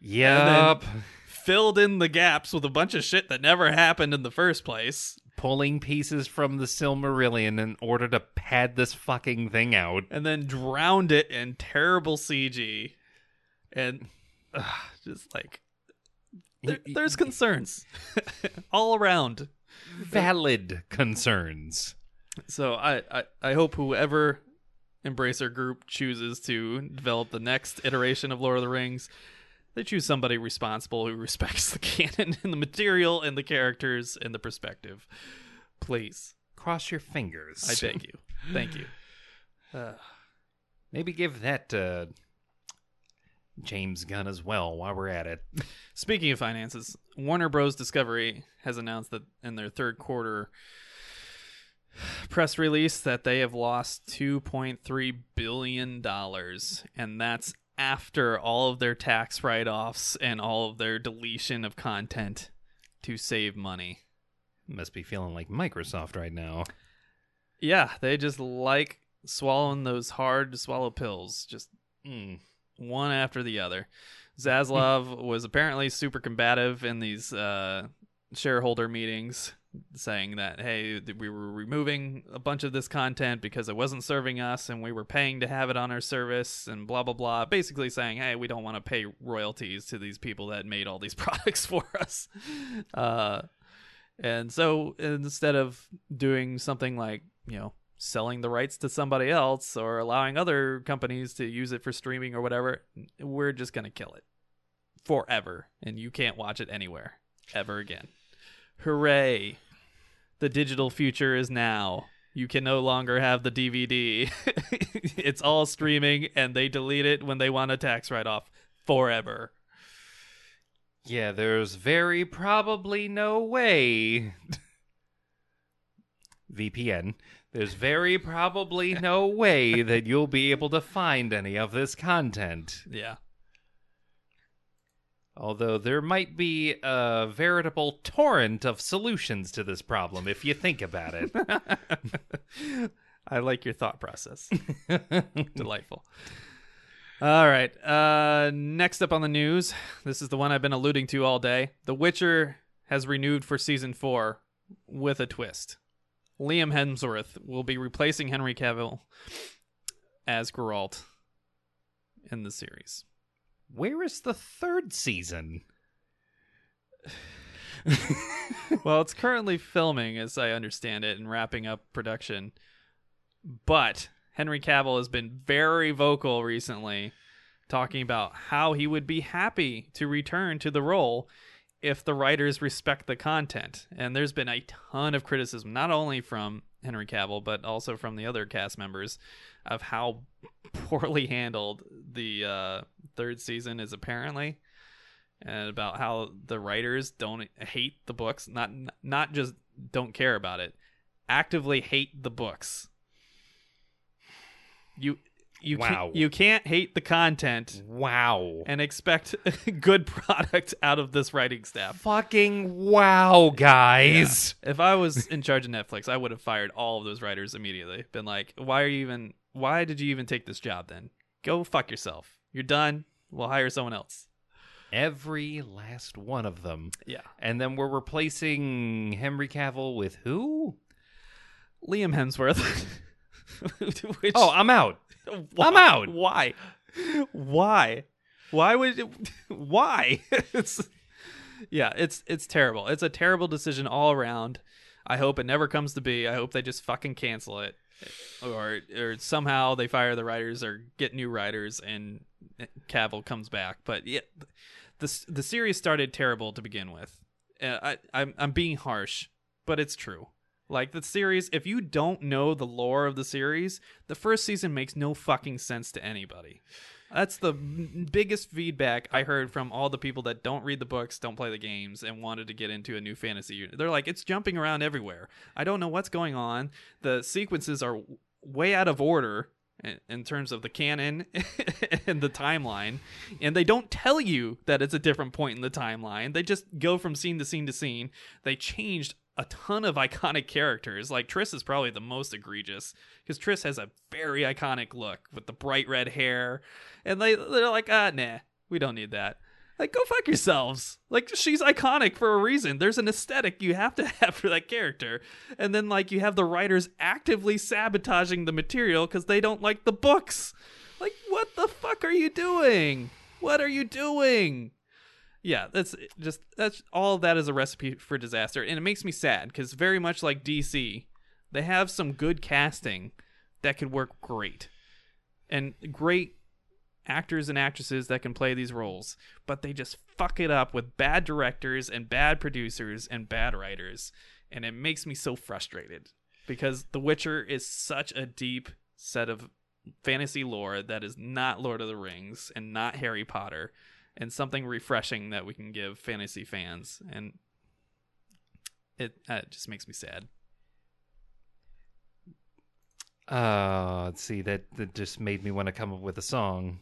Yep. filled in the gaps with a bunch of shit that never happened in the first place Pulling pieces from the Silmarillion in order to pad this fucking thing out. and then drowned it in terrible CG and just like there, there's concerns all around valid concerns. So I, I, I hope whoever Embracer Group chooses to develop the next iteration of Lord of the Rings, they choose somebody responsible who respects the canon and the material and the characters and the perspective. Please, Cross your fingers. I beg you. Thank you. Uh, Maybe give that to James Gunn as well while we're at it. speaking of finances, Warner Bros. Discovery has announced that in their third quarter press release that they have lost 2.3 billion dollars and that's after all of their tax write-offs and all of their deletion of content to save money. Must be feeling like Microsoft right now. Yeah, they just like swallowing those hard to swallow pills, just Mm. One after the other. Zaslav was apparently super combative in these uh, shareholder meetings, saying that hey, we were removing a bunch of this content because it wasn't serving us, and we were paying to have it on our service, and blah blah blah. Basically saying, hey, we don't want to pay royalties to these people that made all these products for us. Uh, and so instead of doing something like you know selling the rights to somebody else or allowing other companies to use it for streaming or whatever, we're just going to kill it forever and you can't watch it anywhere ever again. Hooray. The digital future is now. You can no longer have the DVD. it's all streaming and they delete it when they want a tax write off forever. Yeah, there's very probably no way. VPN. There's very probably no way that you'll be able to find any of this content. Yeah. Although there might be a veritable torrent of solutions to this problem if you think about it. I like your thought process. Delightful. All right. Uh, next up on the news, this is the one I've been alluding to all day. The Witcher has renewed for season four with a twist. Liam Hemsworth will be replacing Henry Cavill as Geralt in the series. Where is the third season? well, it's currently filming, as I understand it, and wrapping up production. But Henry Cavill has been very vocal recently, talking about how he would be happy to return to the role if the writers respect the content. And there's been a ton of criticism, not only from Henry Cavill, but also from the other cast members, of how poorly handled the uh, third season is apparently and about how the writers don't hate the books not not just don't care about it actively hate the books you you Wow. can't, you can't hate the content Wow. and expect good product out of this writing staff Fucking wow, guys. if i was in charge of netflix i would have fired all of those writers immediately been like why are you even why did you even take this job then go fuck yourself you're done we'll hire someone else Every last one of them. yeah And then we're replacing Henry Cavill with who? liam hemsworth Which, Oh, I'm out. Why? I'm out. Why? Why? Why would it, why? it's yeah, it's it's terrible. It's a terrible decision all around. I hope it never comes to be. I hope they just fucking cancel it, or or somehow they fire the writers or get new writers and Cavill comes back. But yeah, the the series started terrible to begin with. Uh, I I'm I'm being harsh, but it's true. Like the series, if you don't know the lore of the series, the first season makes no fucking sense to anybody. That's the biggest feedback I heard from all the people that don't read the books, don't play the games, and wanted to get into a new fantasy unit. They're like, it's jumping around everywhere. I don't know what's going on. The sequences are way out of order, in, in terms of the canon and the timeline, and they don't tell you that it's a different point in the timeline. They just go from scene to scene to scene. They changed a ton of iconic characters. Like Triss is probably the most egregious because Triss has a very iconic look with the bright red hair, and they they're like, ah, nah, we don't need that. Like, go fuck yourselves. Like, she's iconic for a reason. There's an aesthetic you have to have for that character. And then, like, you have the writers actively sabotaging the material because they don't like the books. Like, what the fuck are you doing? What are you doing? Yeah, that's just, that's all that is a recipe for disaster. And it makes me sad because, very much like DC, they have some good casting that could work great. And great actors and actresses that can play these roles, but they just fuck it up with bad directors and bad producers and bad writers. And it makes me so frustrated because The Witcher is such a deep set of fantasy lore that is not Lord of the Rings and not Harry Potter and something refreshing that we can give fantasy fans and it, uh, it just makes me sad. Uh, let's see. That that just made me want to come up with a song,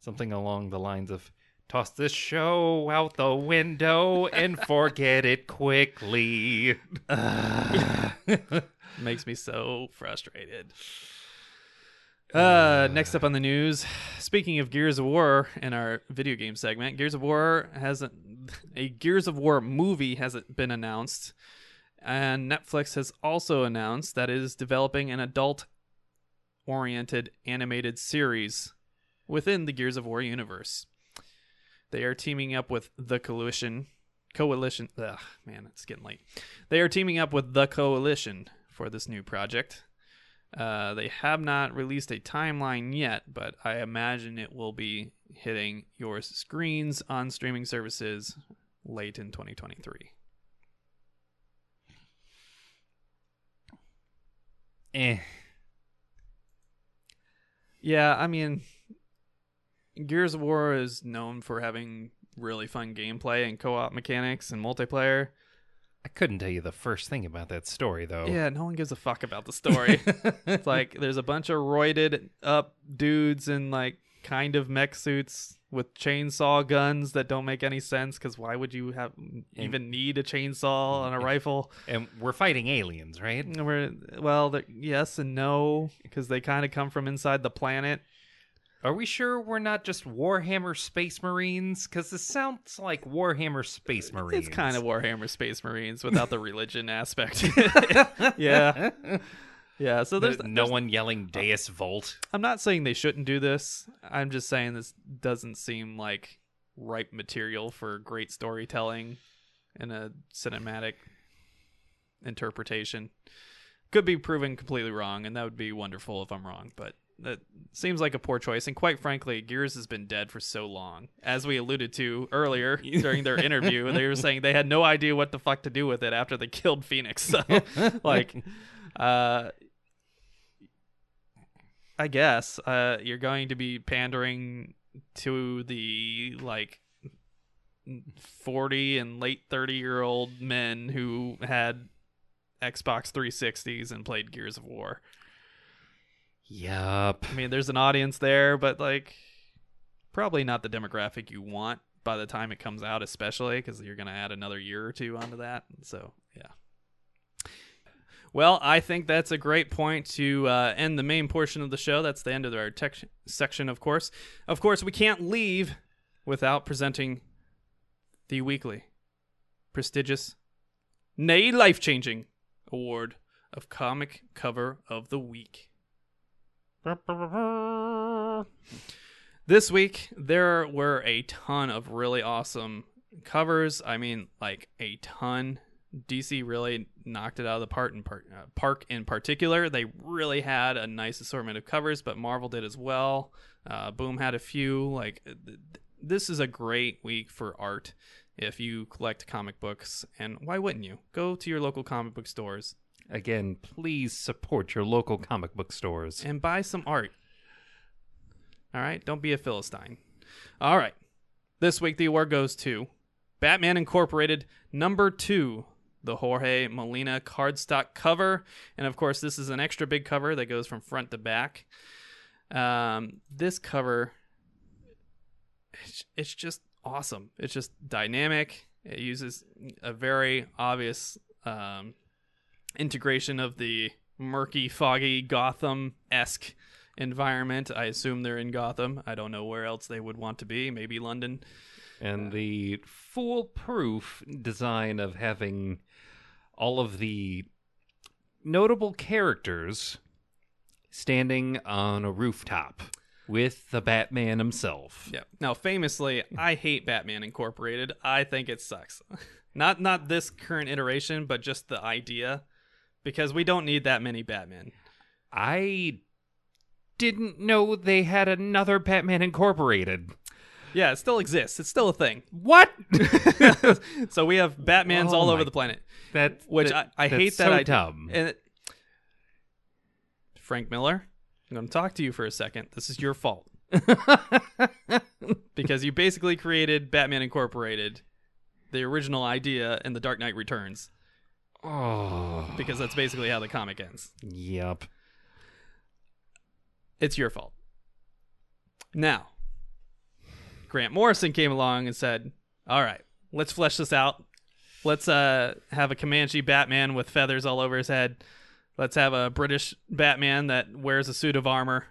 something along the lines of "Toss this show out the window and forget it quickly." makes me so frustrated. Uh, next up on the news, speaking of Gears of War in our video game segment, Gears of War hasn't a Gears of War movie hasn't been announced, and Netflix has also announced that it is developing an adult-oriented animated series within the Gears of War universe. They are teaming up with the Coalition. Coalition. Ugh, man, it's getting late. They are teaming up with the Coalition for this new project. Uh, they have not released a timeline yet, but I imagine it will be hitting your screens on streaming services late in 2023. eh. Yeah, I mean, Gears of War is known for having really fun gameplay and co op mechanics and multiplayer. I couldn't tell you the first thing about that story though. Yeah, no one gives a fuck about the story. it's like there's a bunch of roided up dudes in like kind of mech suits with chainsaw guns that don't make any sense because why would you have even need a chainsaw on a rifle? and we're fighting aliens, right? And We're, well, yes and no because they kind of come from inside the planet. Are we sure we're not just Warhammer Space Marines? Because this sounds like Warhammer Space Marines. It's kind of Warhammer Space Marines without the religion aspect. yeah, yeah. So there's no one yelling uh, Deus Vult. I'm not saying they shouldn't do this. I'm just saying this doesn't seem like ripe material for great storytelling and a cinematic interpretation. Could be proven completely wrong, and that would be wonderful if I'm wrong, but that seems like a poor choice. And quite frankly, Gears has been dead for so long. As we alluded to earlier during their interview, they were saying they had no idea what the fuck to do with it after they killed Phoenix. So, like, uh, I guess uh, you're going to be pandering to the like 40 and late 30 year old men who had Xbox 360s and played Gears of War. Yup. I mean, there's an audience there, but like probably not the demographic you want by the time it comes out, especially because you're going to add another year or two onto that. So, yeah. Well, I think that's a great point to uh, end the main portion of the show. That's the end of our tech section, of course. Of course, we can't leave without presenting the weekly, prestigious, nay, life changing award of Comic Cover of the Week. This week, there were a ton of really awesome covers. I mean, like a ton. DC really knocked it out of the part in part, uh, park in particular. They really had a nice assortment of covers, but Marvel did as well. Uh, Boom had a few. Like th- this is a great week for art if you collect comic books, and why wouldn't you? Go to your local comic book stores Again, please support your local comic book stores. and buy some art. All right, don't be a philistine. All right, this week the award goes to Batman Incorporated number two, the Jorge Molina cardstock cover, and of course this is an extra big cover that goes from front to back. Um, this cover, it's, it's just awesome. It's just dynamic. It uses a very obvious um, integration of the murky, foggy Gotham esque environment. I assume they're in Gotham. I don't know where else they would want to be. Maybe London. and the foolproof design of having all of the notable characters standing on a rooftop with the Batman himself. Yeah. Now, famously, I hate Batman Incorporated. I think it sucks. not not this current iteration, but just the idea, because we don't need that many Batman. I didn't know they had another Batman Incorporated. Yeah, it still exists. It's still a thing. What? so we have Batmans Oh all over the planet, that which that- I, I hate that I dumb. And it- Frank Miller, I'm going to talk to you for a second. This is your fault because you basically created Batman Incorporated, the original idea in The Dark Knight Returns, oh, because that's basically how the comic ends. yep. It's your fault. Now, Grant Morrison came along and said, "All right, let's flesh this out. Let's uh have a Comanche Batman with feathers all over his head. Let's have a British Batman that wears a suit of armor,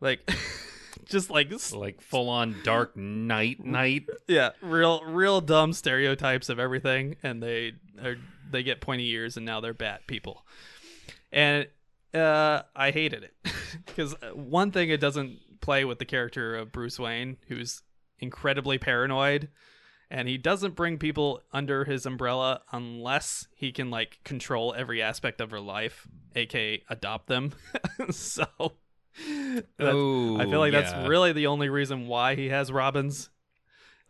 like just like Like full on Dark Knight night. yeah, real real dumb stereotypes of everything, and they are they get pointy ears, and now they're bat people. And uh, I hated it because one thing it doesn't play with the character of Bruce Wayne, who's incredibly paranoid, and he doesn't bring people under his umbrella unless he can like control every aspect of their life, aka adopt them. so. that's- Oh, I feel like yeah. that's really the only reason why he has Robins.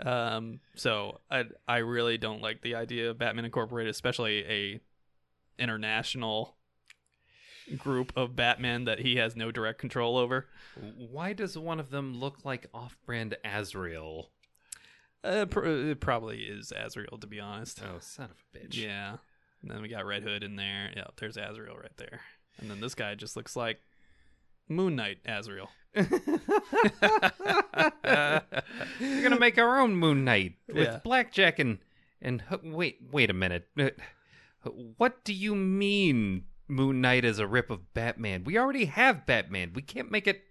Um, so I I really don't like the idea of Batman Incorporated, especially a international group of Batman that he has no direct control over. Why does one of them look like off-brand Azrael? Uh, pr- it probably is Azrael, to be honest. Oh, son of a bitch. Yeah. And then we got Red Hood in there. Yeah, there's Azrael right there. And then this guy just looks like Moon Knight Azrael. We're gonna make our own Moon Knight with Yeah. blackjack and and wait, wait a minute. Uh, What do you mean Moon Knight is a rip of Batman? We already have Batman. We can't make it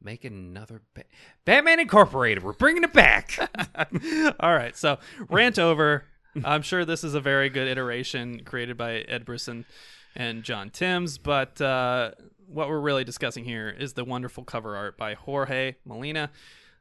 make another ba- Batman Incorporated. We're bringing it back. All right, so rant over. I'm sure this is a very good iteration created by Ed Brisson and John Timms, but uh, what we're really discussing here is the wonderful cover art by Jorge Molina.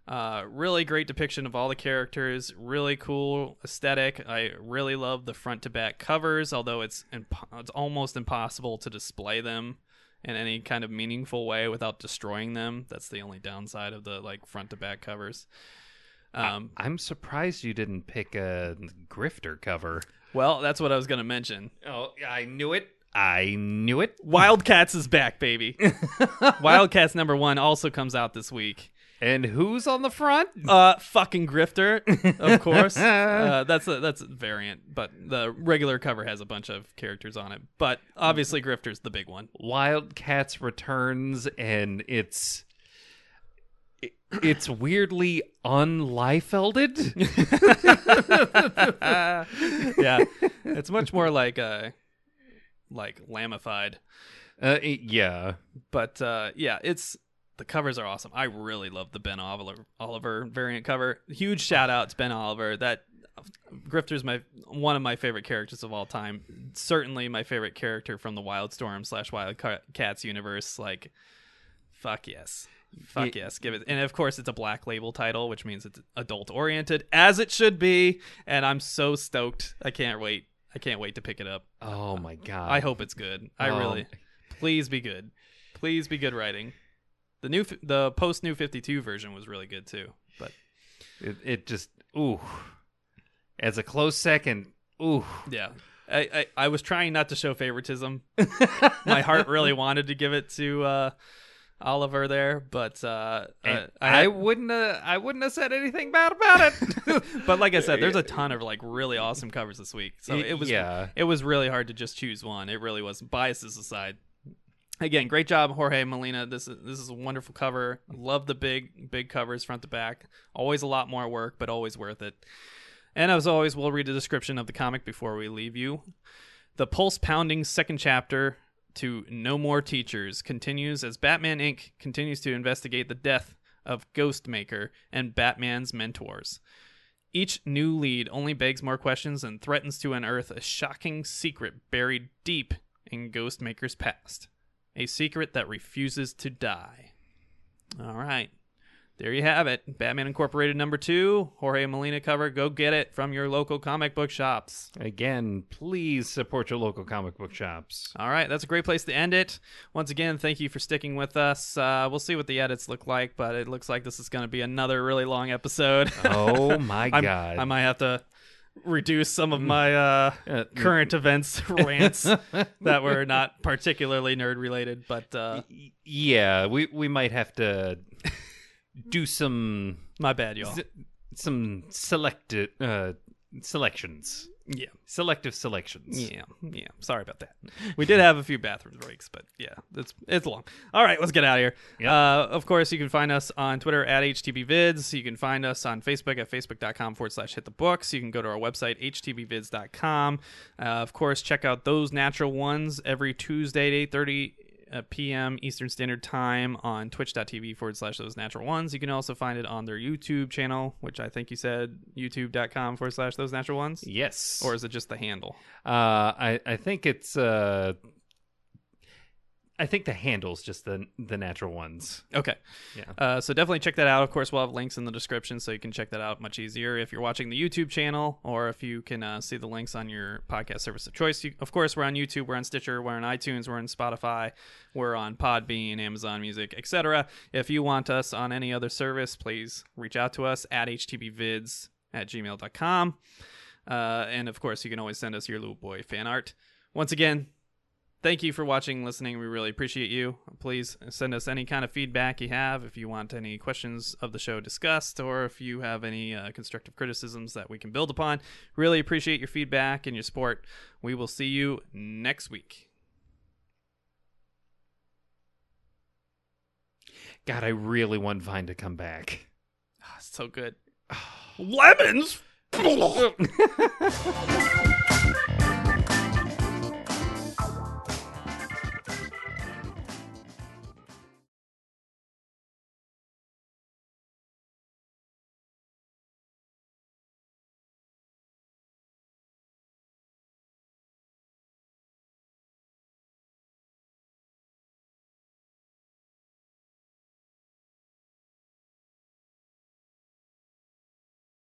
Uh, really great depiction of all the characters. Really cool aesthetic. I really love the front to back covers, although it's imp- it's almost impossible to display them in any kind of meaningful way without destroying them. That's the only downside of the like front to back covers. Um, I'm surprised you didn't pick a grifter cover. Well, that's what I was going to mention. Oh, I knew it. I knew it. Wildcats is back, baby. Wildcats number one also comes out this week. And who's on the front? Uh, fucking grifter, of course. uh, that's a that's a variant, but the regular cover has a bunch of characters on it. But obviously, grifter's the big one. Wildcats returns and it's it- it's weirdly unliefelded. yeah, it's much more like uh, like lamified. Uh, it- yeah. But uh, yeah, it's the covers are awesome. I really love the Ben Oliver, Oliver variant cover. Huge shout out to Ben Oliver. That Grifter's my one of my favorite characters of all time. Certainly my favorite character from the Wildstorm slash Wildcats universe. Like, fuck yes. Fuck Ye- yes, give it. And of course, it's a black label title, which means it's adult oriented, as it should be. And I'm so stoked. I can't wait. I can't wait to pick it up. Oh my god. I hope it's good. I Um, really, please be good. Please be good writing. The new, the post New Fifty Two version was really good too. But it, it just ooh. As a close second, ooh. yeah, I, I, I was trying not to show favoritism. My heart really wanted to give it to uh, Oliver there, but uh, uh, I, wouldn't have I wouldn't have said anything bad about it. but like I said, there's a ton of like really awesome covers this week. So it was yeah. it was really hard to just choose one. It really was biases aside. Again, great job, Jorge Molina. This is this is a wonderful cover. Love the big big covers front to back. Always a lot more work, but always worth it. And as always, we'll read the description of the comic before we leave you. The pulse pounding second chapter to No More Teachers continues as Batman Inc. continues to investigate the death of Ghostmaker and Batman's mentors. Each new lead only begs more questions and threatens to unearth a shocking secret buried deep in Ghostmaker's past. A secret that refuses to die. All right. There you have it. Batman Incorporated number two, Jorge Molina cover. Go get it from your local comic book shops. Again, please support your local comic book shops. All right, that's a great place to end it. Once again, thank you for sticking with us. Uh, we'll see what the edits look like, but it looks like this is going to be another really long episode. Oh my god. I might have to reduce some of my uh, Uh, current events rants that were not particularly nerd related, but uh, yeah, we we might have to do some my bad, y'all. some selected uh selections. Yeah, Selective selections. yeah, yeah. Sorry about that. We did have a few bathroom breaks, but yeah, it's it's long. All right, let's get out of here. Yep. Uh, of course, you can find us on Twitter at HTBVids. You can find us on Facebook at facebook.com forward slash hit the books. You can go to our website, htbvids.com. Uh, of course, check out those natural ones every Tuesday at 8.30 uh, p.m. Eastern Standard Time on twitch.tv forward slash those natural ones. You can also find it on their YouTube channel, which I think you said youtube.com forward slash those natural ones. Yes. Or is it just the handle? uh I I think it's uh I think the handle's just the the natural ones. Okay. Yeah. Uh, so definitely check that out. Of course, we'll have links in the description so you can check that out much easier if you're watching the YouTube channel or if you can uh, see the links on your podcast service of choice. You, of course, we're on YouTube, we're on Stitcher, we're on iTunes, we're on Spotify, we're on Podbean, Amazon Music, etc. If you want us on any other service, please reach out to us at htbvids at gmail.com. Uh, and of course, you can always send us your little boy fan art. Once again, thank you for watching and listening. We really appreciate you. Please send us any kind of feedback you have if you want any questions of the show discussed or if you have any uh, constructive criticisms that we can build upon. Really appreciate your feedback and your support. We will see you next week. God, I really want Vine to come back. Ah, so good. Lemons